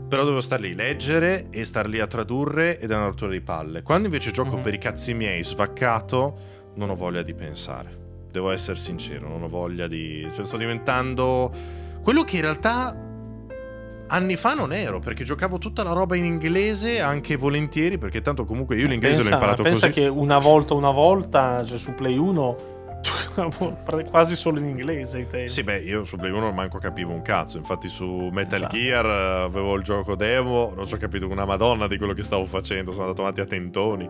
Però dovevo star lì, leggere e star lì a tradurre ed è una rottura di palle. Quando invece gioco Mhm. per i cazzi miei svaccato, non ho voglia di pensare. Devo essere sincero, non ho voglia di... Cioè sto diventando quello che in realtà anni fa non ero, perché giocavo tutta la roba in inglese anche volentieri, perché tanto comunque io l'inglese pensa, l'ho imparato pensa così. che una volta, una volta, cioè su Play 1, giocavo pre- quasi solo in inglese ai tempi. Sì, beh, io su Play 1 manco capivo un cazzo. Infatti, su Metal Esatto. Gear eh, avevo il gioco demo, non ci ho capito una madonna di quello che stavo facendo. Sono andato avanti a tentoni.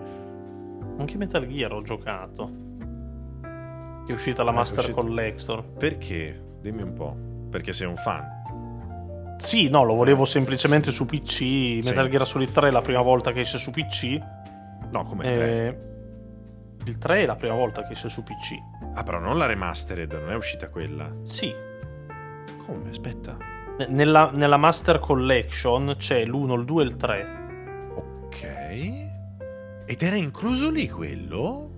Anche Metal Gear ho giocato. Che è uscita la Ah, Master uscito. Collector. Perché? Dimmi un po'. Perché sei un fan. Sì, no, lo volevo semplicemente su PC. Metal Gear Solid 3 è la prima volta che esce su PC. No, come il 3. Eh, il 3 è la prima volta che esce su PC. Ah, però non la remastered, non è uscita quella. Sì. Come? Aspetta. Ne- Nella, nella Master Collection c'è l'1, il 2 e il 3. Ok. Ed era incluso lì quello?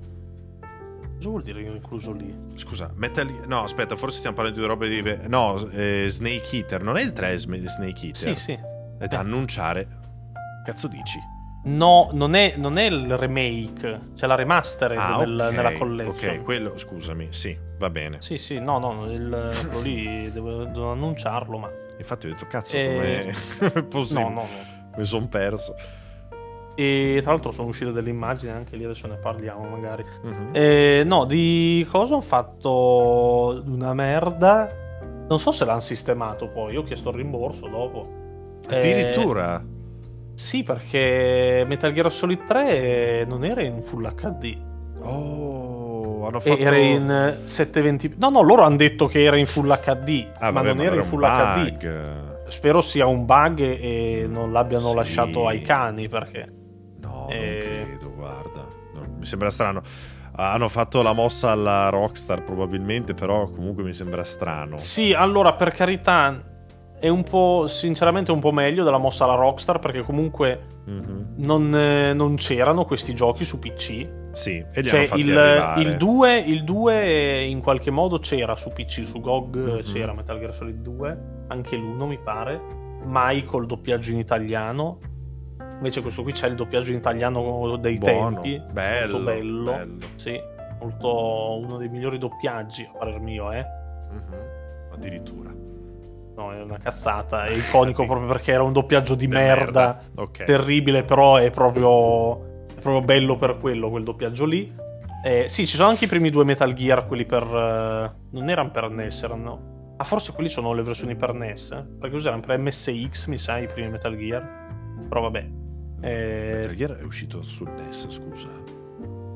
Cosa vuol dire incluso lì? Scusa, Metal No, aspetta, forse stiamo parlando di robe di. No, eh, Snake Eater. Non è il 3 Sm- Snake Eater? Sì, sì. È da annunciare. Cazzo dici? No, non è, non è il remake, c'è la remastered Ah, nel- ok, nella collection. Ok, quello, scusami, sì, va bene. Sì, sì, no, no, il, quello lì devo, devo annunciarlo, ma... Infatti ho detto, cazzo, Eh, com'è possibile? No, no, no. Mi sono perso. E tra l'altro sono uscite delle immagini, anche lì adesso ne parliamo magari. Mhm. Eh, no, di cosa ho fatto una merda. Non so se l'hanno sistemato poi, io ho chiesto il rimborso dopo. Eh, Addirittura? sì, perché Metal Gear Solid 3 non era in Full HD. Oh, hanno E fatto... Era in 720. No, no, loro hanno detto che era in Full HD, Ah, ma vabbè, non era in Full un HD. bug. Spero sia un bug e non l'abbiano Sì. lasciato ai cani perché. No, Eh. non credo, guarda. No, mi sembra strano. Hanno fatto la mossa alla Rockstar probabilmente, però comunque mi sembra strano. Sì, allora per carità è un po', sinceramente un po' meglio della mossa alla Rockstar perché comunque Mhm. non, eh, non c'erano questi giochi su PC. Sì, e li Cioè il, il 2, il 2 in qualche modo c'era su PC, su GOG Mhm. c'era Metal Gear Solid 2, anche l'1 mi pare, mai col doppiaggio in italiano. Invece questo qui c'è il doppiaggio in italiano dei Buono, tempi, bello, molto bello. bello. Sì, molto uno dei migliori doppiaggi a parer mio, eh. Mhm. Addirittura. No, è una cazzata, è iconico proprio perché era un doppiaggio di De merda, Ok. terribile, però è proprio, è proprio bello per quello, quel doppiaggio lì. Eh, sì, ci sono anche i primi due Metal Gear, quelli per... eh, non erano per NES, erano... Ah, forse quelli sono le versioni per NES, eh? perché usavano per MSX, mi sa, i primi Metal Gear. Però vabbè. Eh, Metal Gear è uscito sul NES, scusa.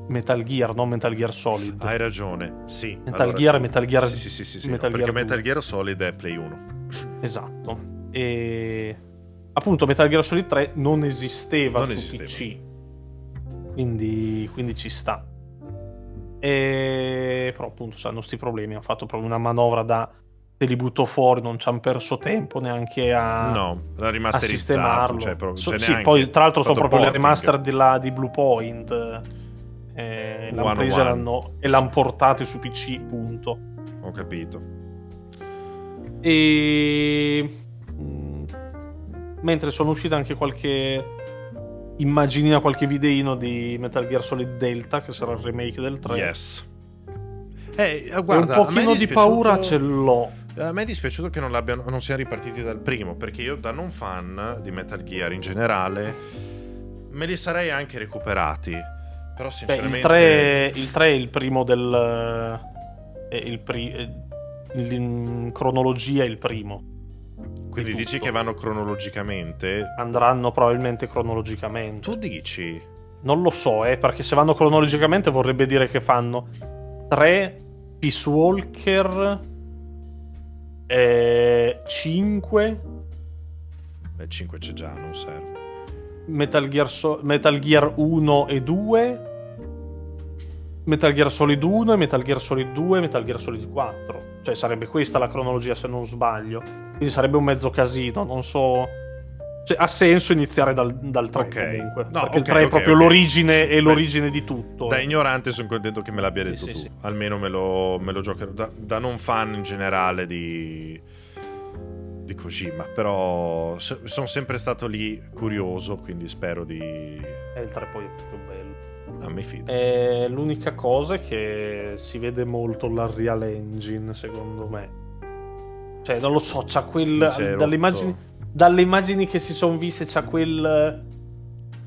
Metal Gear, non Metal Gear Solid. Hai ragione, sì. Metal allora Gear sì. Metal Gear- Sì, sì, sì, sì, sì, Metal no, perché Gear Metal 2. Gear Solid è Play 1. Esatto. E appunto Metal Gear Solid 3 non esisteva Non su esisteva. PC. Quindi, quindi ci sta. E... Però appunto hanno sti problemi. Hanno fatto proprio una manovra da te li butto fuori, non ci hanno perso tempo neanche a, no, a sistemarlo. Cioè, proprio, So- cioè sì, poi tra l'altro sono proprio le porting. remaster di, là- di Blue Point. Eh, l'hanno e l'hanno- e l'hanno portate su PC, punto. Ho capito. E mm, mentre sono uscite anche qualche immaginina qualche videino di Metal Gear Solid Delta che sarà il remake del 3 Yes. Eh, guarda, un pochino di paura ce l'ho A me è dispiaciuto che non, non siano ripartiti dal primo, perché io da non fan di Metal Gear in generale me li sarei anche recuperati. Però Beh, sinceramente... il, 3, il 3 è il primo del è il pri- il- in cronologia è il primo Quindi di dici tutto. che vanno cronologicamente? andranno probabilmente cronologicamente Tu dici? Non lo so, eh, perché se vanno cronologicamente vorrebbe dire che fanno 3 Peace Walker, 5 Beh, 5 c'è già, non serve. Metal Gear, So- Metal Gear 1 e 2, Metal Gear Solid 1 e Metal Gear Solid 2 e Metal Gear Solid 4. Cioè sarebbe questa la cronologia se non sbaglio. Quindi sarebbe un mezzo casino, non so... Cioè, ha senso iniziare dal, dal 3 Ok. comunque. No, perché il ok, 3 è ok, proprio l'origine, è Beh, l'origine di tutto. Da eh. ignorante sono contento che me l'abbia detto sì, tu. sì. Almeno me lo, me lo giocherò. Da, da non fan in generale di, di Kojima. Però se- sono sempre stato lì curioso, quindi spero di... E il 3 poi è proprio bello. Ah, mi fido. Eh, l'unica cosa è che si vede molto l'Unreal Engine, secondo me. Cioè, non lo so, c'ha quel... È Dalle rotto. immagini, dalle immagini che si sono viste, c'ha quel...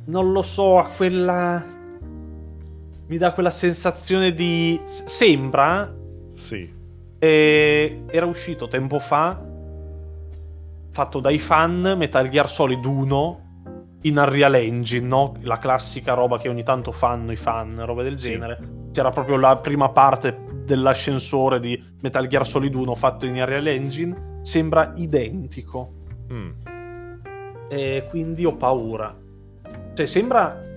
Non lo so, ha quella... Mi dà quella sensazione di... Sembra... Sì. eh, era uscito tempo fa, fatto dai fan, Metal Gear Solid 1 in Unreal Engine, no? La classica roba che ogni tanto fanno i fan, roba del Sì. genere. C'era proprio la prima parte dell'ascensore di Metal Gear Solid 1 fatto in Unreal Engine. Sembra identico. Mm. E quindi ho paura. Cioè, sembra.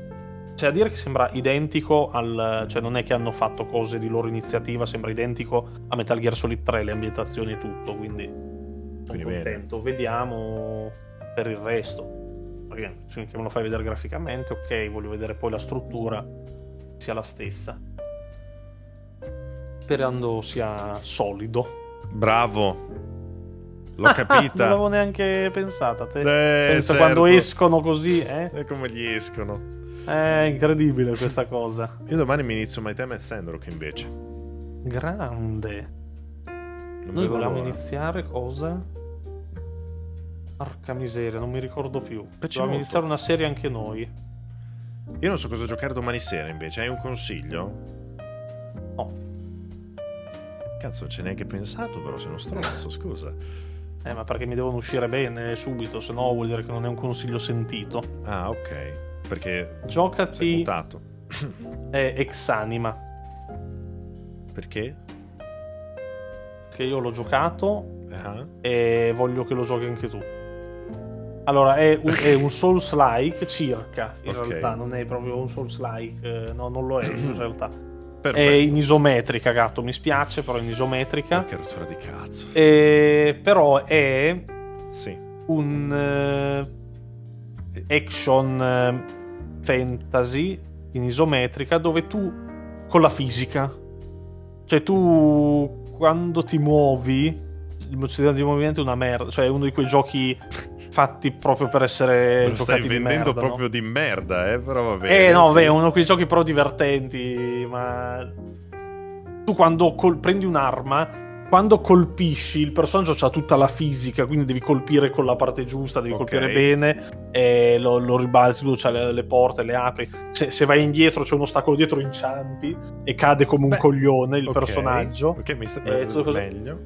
C'è a dire che sembra identico al. Cioè, non è che hanno fatto cose di loro iniziativa, sembra identico a Metal Gear Solid 3, le ambientazioni e tutto. Quindi. Sono Quindi bene. contento. Vediamo per il resto. Perché finché me lo fai vedere graficamente, ok, voglio vedere poi la struttura sia la stessa. Sperando sia solido. Bravo. L'ho non capita. l'avevo neanche pensata. Te. Eh, certo. quando escono così, eh? E come gli escono. È incredibile questa cosa. Io domani mi inizio My Time at Sandrock invece. Grande. Non Noi volevamo l'ora. iniziare cosa? Porca miseria, non mi ricordo più. Molto. iniziare una serie anche noi. Io non so cosa giocare domani sera invece. Hai un consiglio? No. Cazzo, non ci hai neanche pensato, però sei uno stronzo, scusa. Eh, ma perché mi devono uscire bene subito, se no vuol dire che non è un consiglio sentito. Ah, ok. Perché Giocati eh, Exanima, Perché? che io l'ho giocato Ah, e voglio che lo giochi anche tu. Allora, è un, è un Souls-like circa, in Ok. realtà, non è proprio un Souls-like, eh, no, non lo è in realtà. È perfetto. in isometrica, gatto, mi spiace, però è in isometrica. Ma che rottura di cazzo. E, però è Sì. un eh, action eh, fantasy in isometrica dove tu con la fisica, cioè tu quando ti muovi, il mozilla di movimento è una merda, cioè è uno di quei giochi fatti proprio per essere lo stai giocati di vendendo merda, no? proprio di merda, eh, però va bene. Eh no, sì. beh, uno di quei giochi però divertenti, ma tu quando col- prendi un'arma quando colpisci il personaggio ha tutta la fisica, quindi devi colpire con la parte giusta, devi Ok. colpire bene, e lo, lo ribalti tu, c'hai le, le porte, le apri. Se, se vai indietro c'è un ostacolo dietro, inciampi e cade come un Beh, coglione il Ok, personaggio. Ok, mi sta Eh, meglio.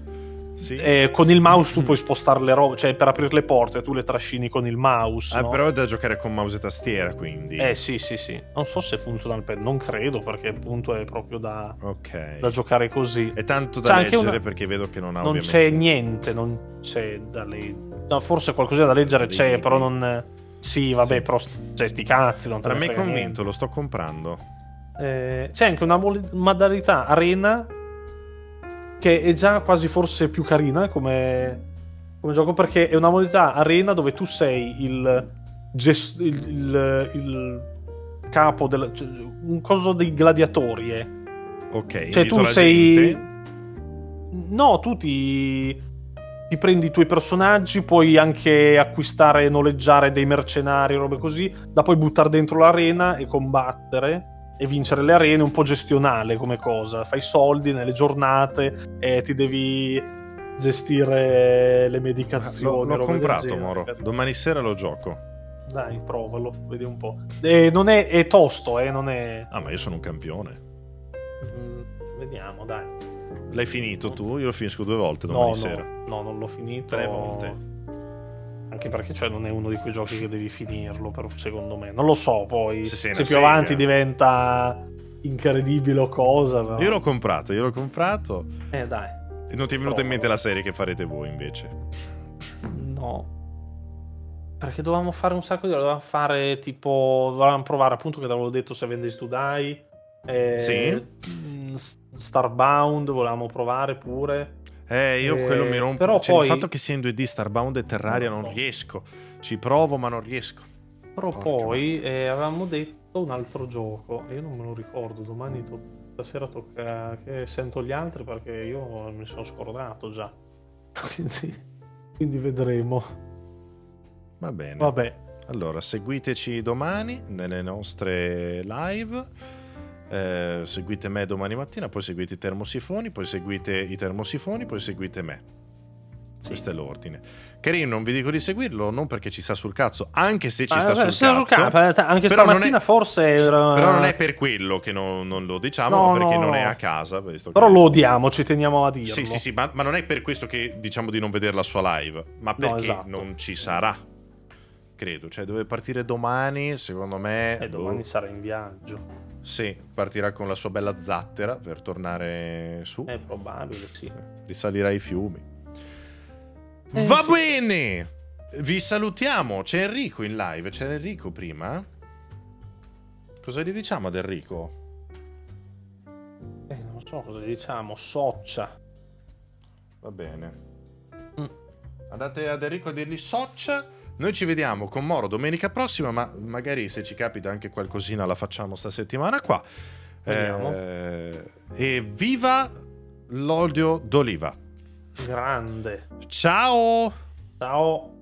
Sì. E con il mouse tu puoi spostare le robe, cioè per aprire le porte tu le trascini con il mouse. Ah, no? però è da giocare con mouse e tastiera, quindi. Eh sì, sì, sì. Non so se funziona il pad, non credo perché appunto è proprio da, Ok. da giocare così. È tanto C'è da anche leggere una- perché vedo che non ha non ovviamente... c'è niente, non c'è da leggere. No, forse qualcosa da leggere c'è, libri. però non. Sì, vabbè, Sì. però cioè, sti cazzi, non te ne frega convinto, lo sto comprando. niente. Eh, c'è anche una modalità arena che è già quasi forse più carina come, come gioco perché è una modalità arena dove tu sei il, gest- il, il- il capo del cioè, un coso dei gladiatori eh. Ok, Cioè, tu sei- gente. No, tu ti, ti prendi i tuoi personaggi, puoi anche acquistare e noleggiare dei mercenari, robe così, da poi buttare dentro l'arena e combattere e vincere le arene, un po' gestionale come cosa. Fai soldi nelle giornate e ti devi gestire le medicazioni. L'ho, l'ho comprato. Moro. Domani sera lo gioco. Dai, provalo, vedi un po'. E non è, è tosto, eh, non è... Ah, ma io sono un campione. Mm, Vediamo, dai. L'hai finito tu? Io lo finisco due volte domani no, sera. No, no, non l'ho finito. Tre volte. Anche perché cioè, non è uno di quei giochi che devi finirlo, per- secondo me. Non lo so, poi Se se, più sega. avanti diventa incredibile o cosa. Però... Io l'ho comprato, io l'ho comprato. Eh dai, E non ti è venuta in mente la serie che farete voi invece? no. Perché dovevamo fare un sacco di dovevamo fare tipo dovevamo provare appunto che te l'avevo detto Seven Days to Die eh, Sì. mm, Starbound volevamo provare pure Eh, io Eh, quello mi rompo. però Cioè, poi- Il fatto che sia in 2D, Starbound e Terraria non riesco. Ci provo, ma non riesco. Però Porca poi eh, avevamo detto un altro gioco, io non me lo ricordo, domani to- stasera tocca che sento gli altri perché io mi sono scordato già. Quindi, quindi vedremo. Va bene. Vabbè, Allora, seguiteci domani nelle nostre live. Eh, seguite me domani mattina, poi seguite i termosifoni, poi seguite i termosifoni, poi seguite me. Questo è l'ordine. Carino, non vi dico di seguirlo, non perché ci sta sul cazzo, anche se ci Ah, sta vabbè, sul sul cazzo. cazzo, Anche stamattina è- forse era... Però non è per quello che non, non lo diciamo, No, ma perché no, non è no. a casa. Però lo odiamo, ci teniamo a dirlo. Sì, sì, sì, ma, ma non è per questo che diciamo di non vedere la sua live, ma perché esatto. non ci sarà. Credo, cioè deve partire domani, secondo me. E domani boh, sarà in viaggio. Sì, partirà con la sua bella zattera per tornare su. È probabile, sì. Risalirà i fiumi. Eh, Va sì. bene! Vi salutiamo. C'è Enrico in live. C'era Enrico prima? Cosa gli diciamo ad Enrico? Eh, non so cosa diciamo, soccia. Va bene. Mm. Andate ad Enrico a dirgli soccia. Noi ci vediamo con Moro domenica prossima, ma magari se ci capita anche qualcosina la facciamo sta settimana qua. Vediamo. Eh, e viva l'olio d'oliva. Grande. Ciao! Ciao.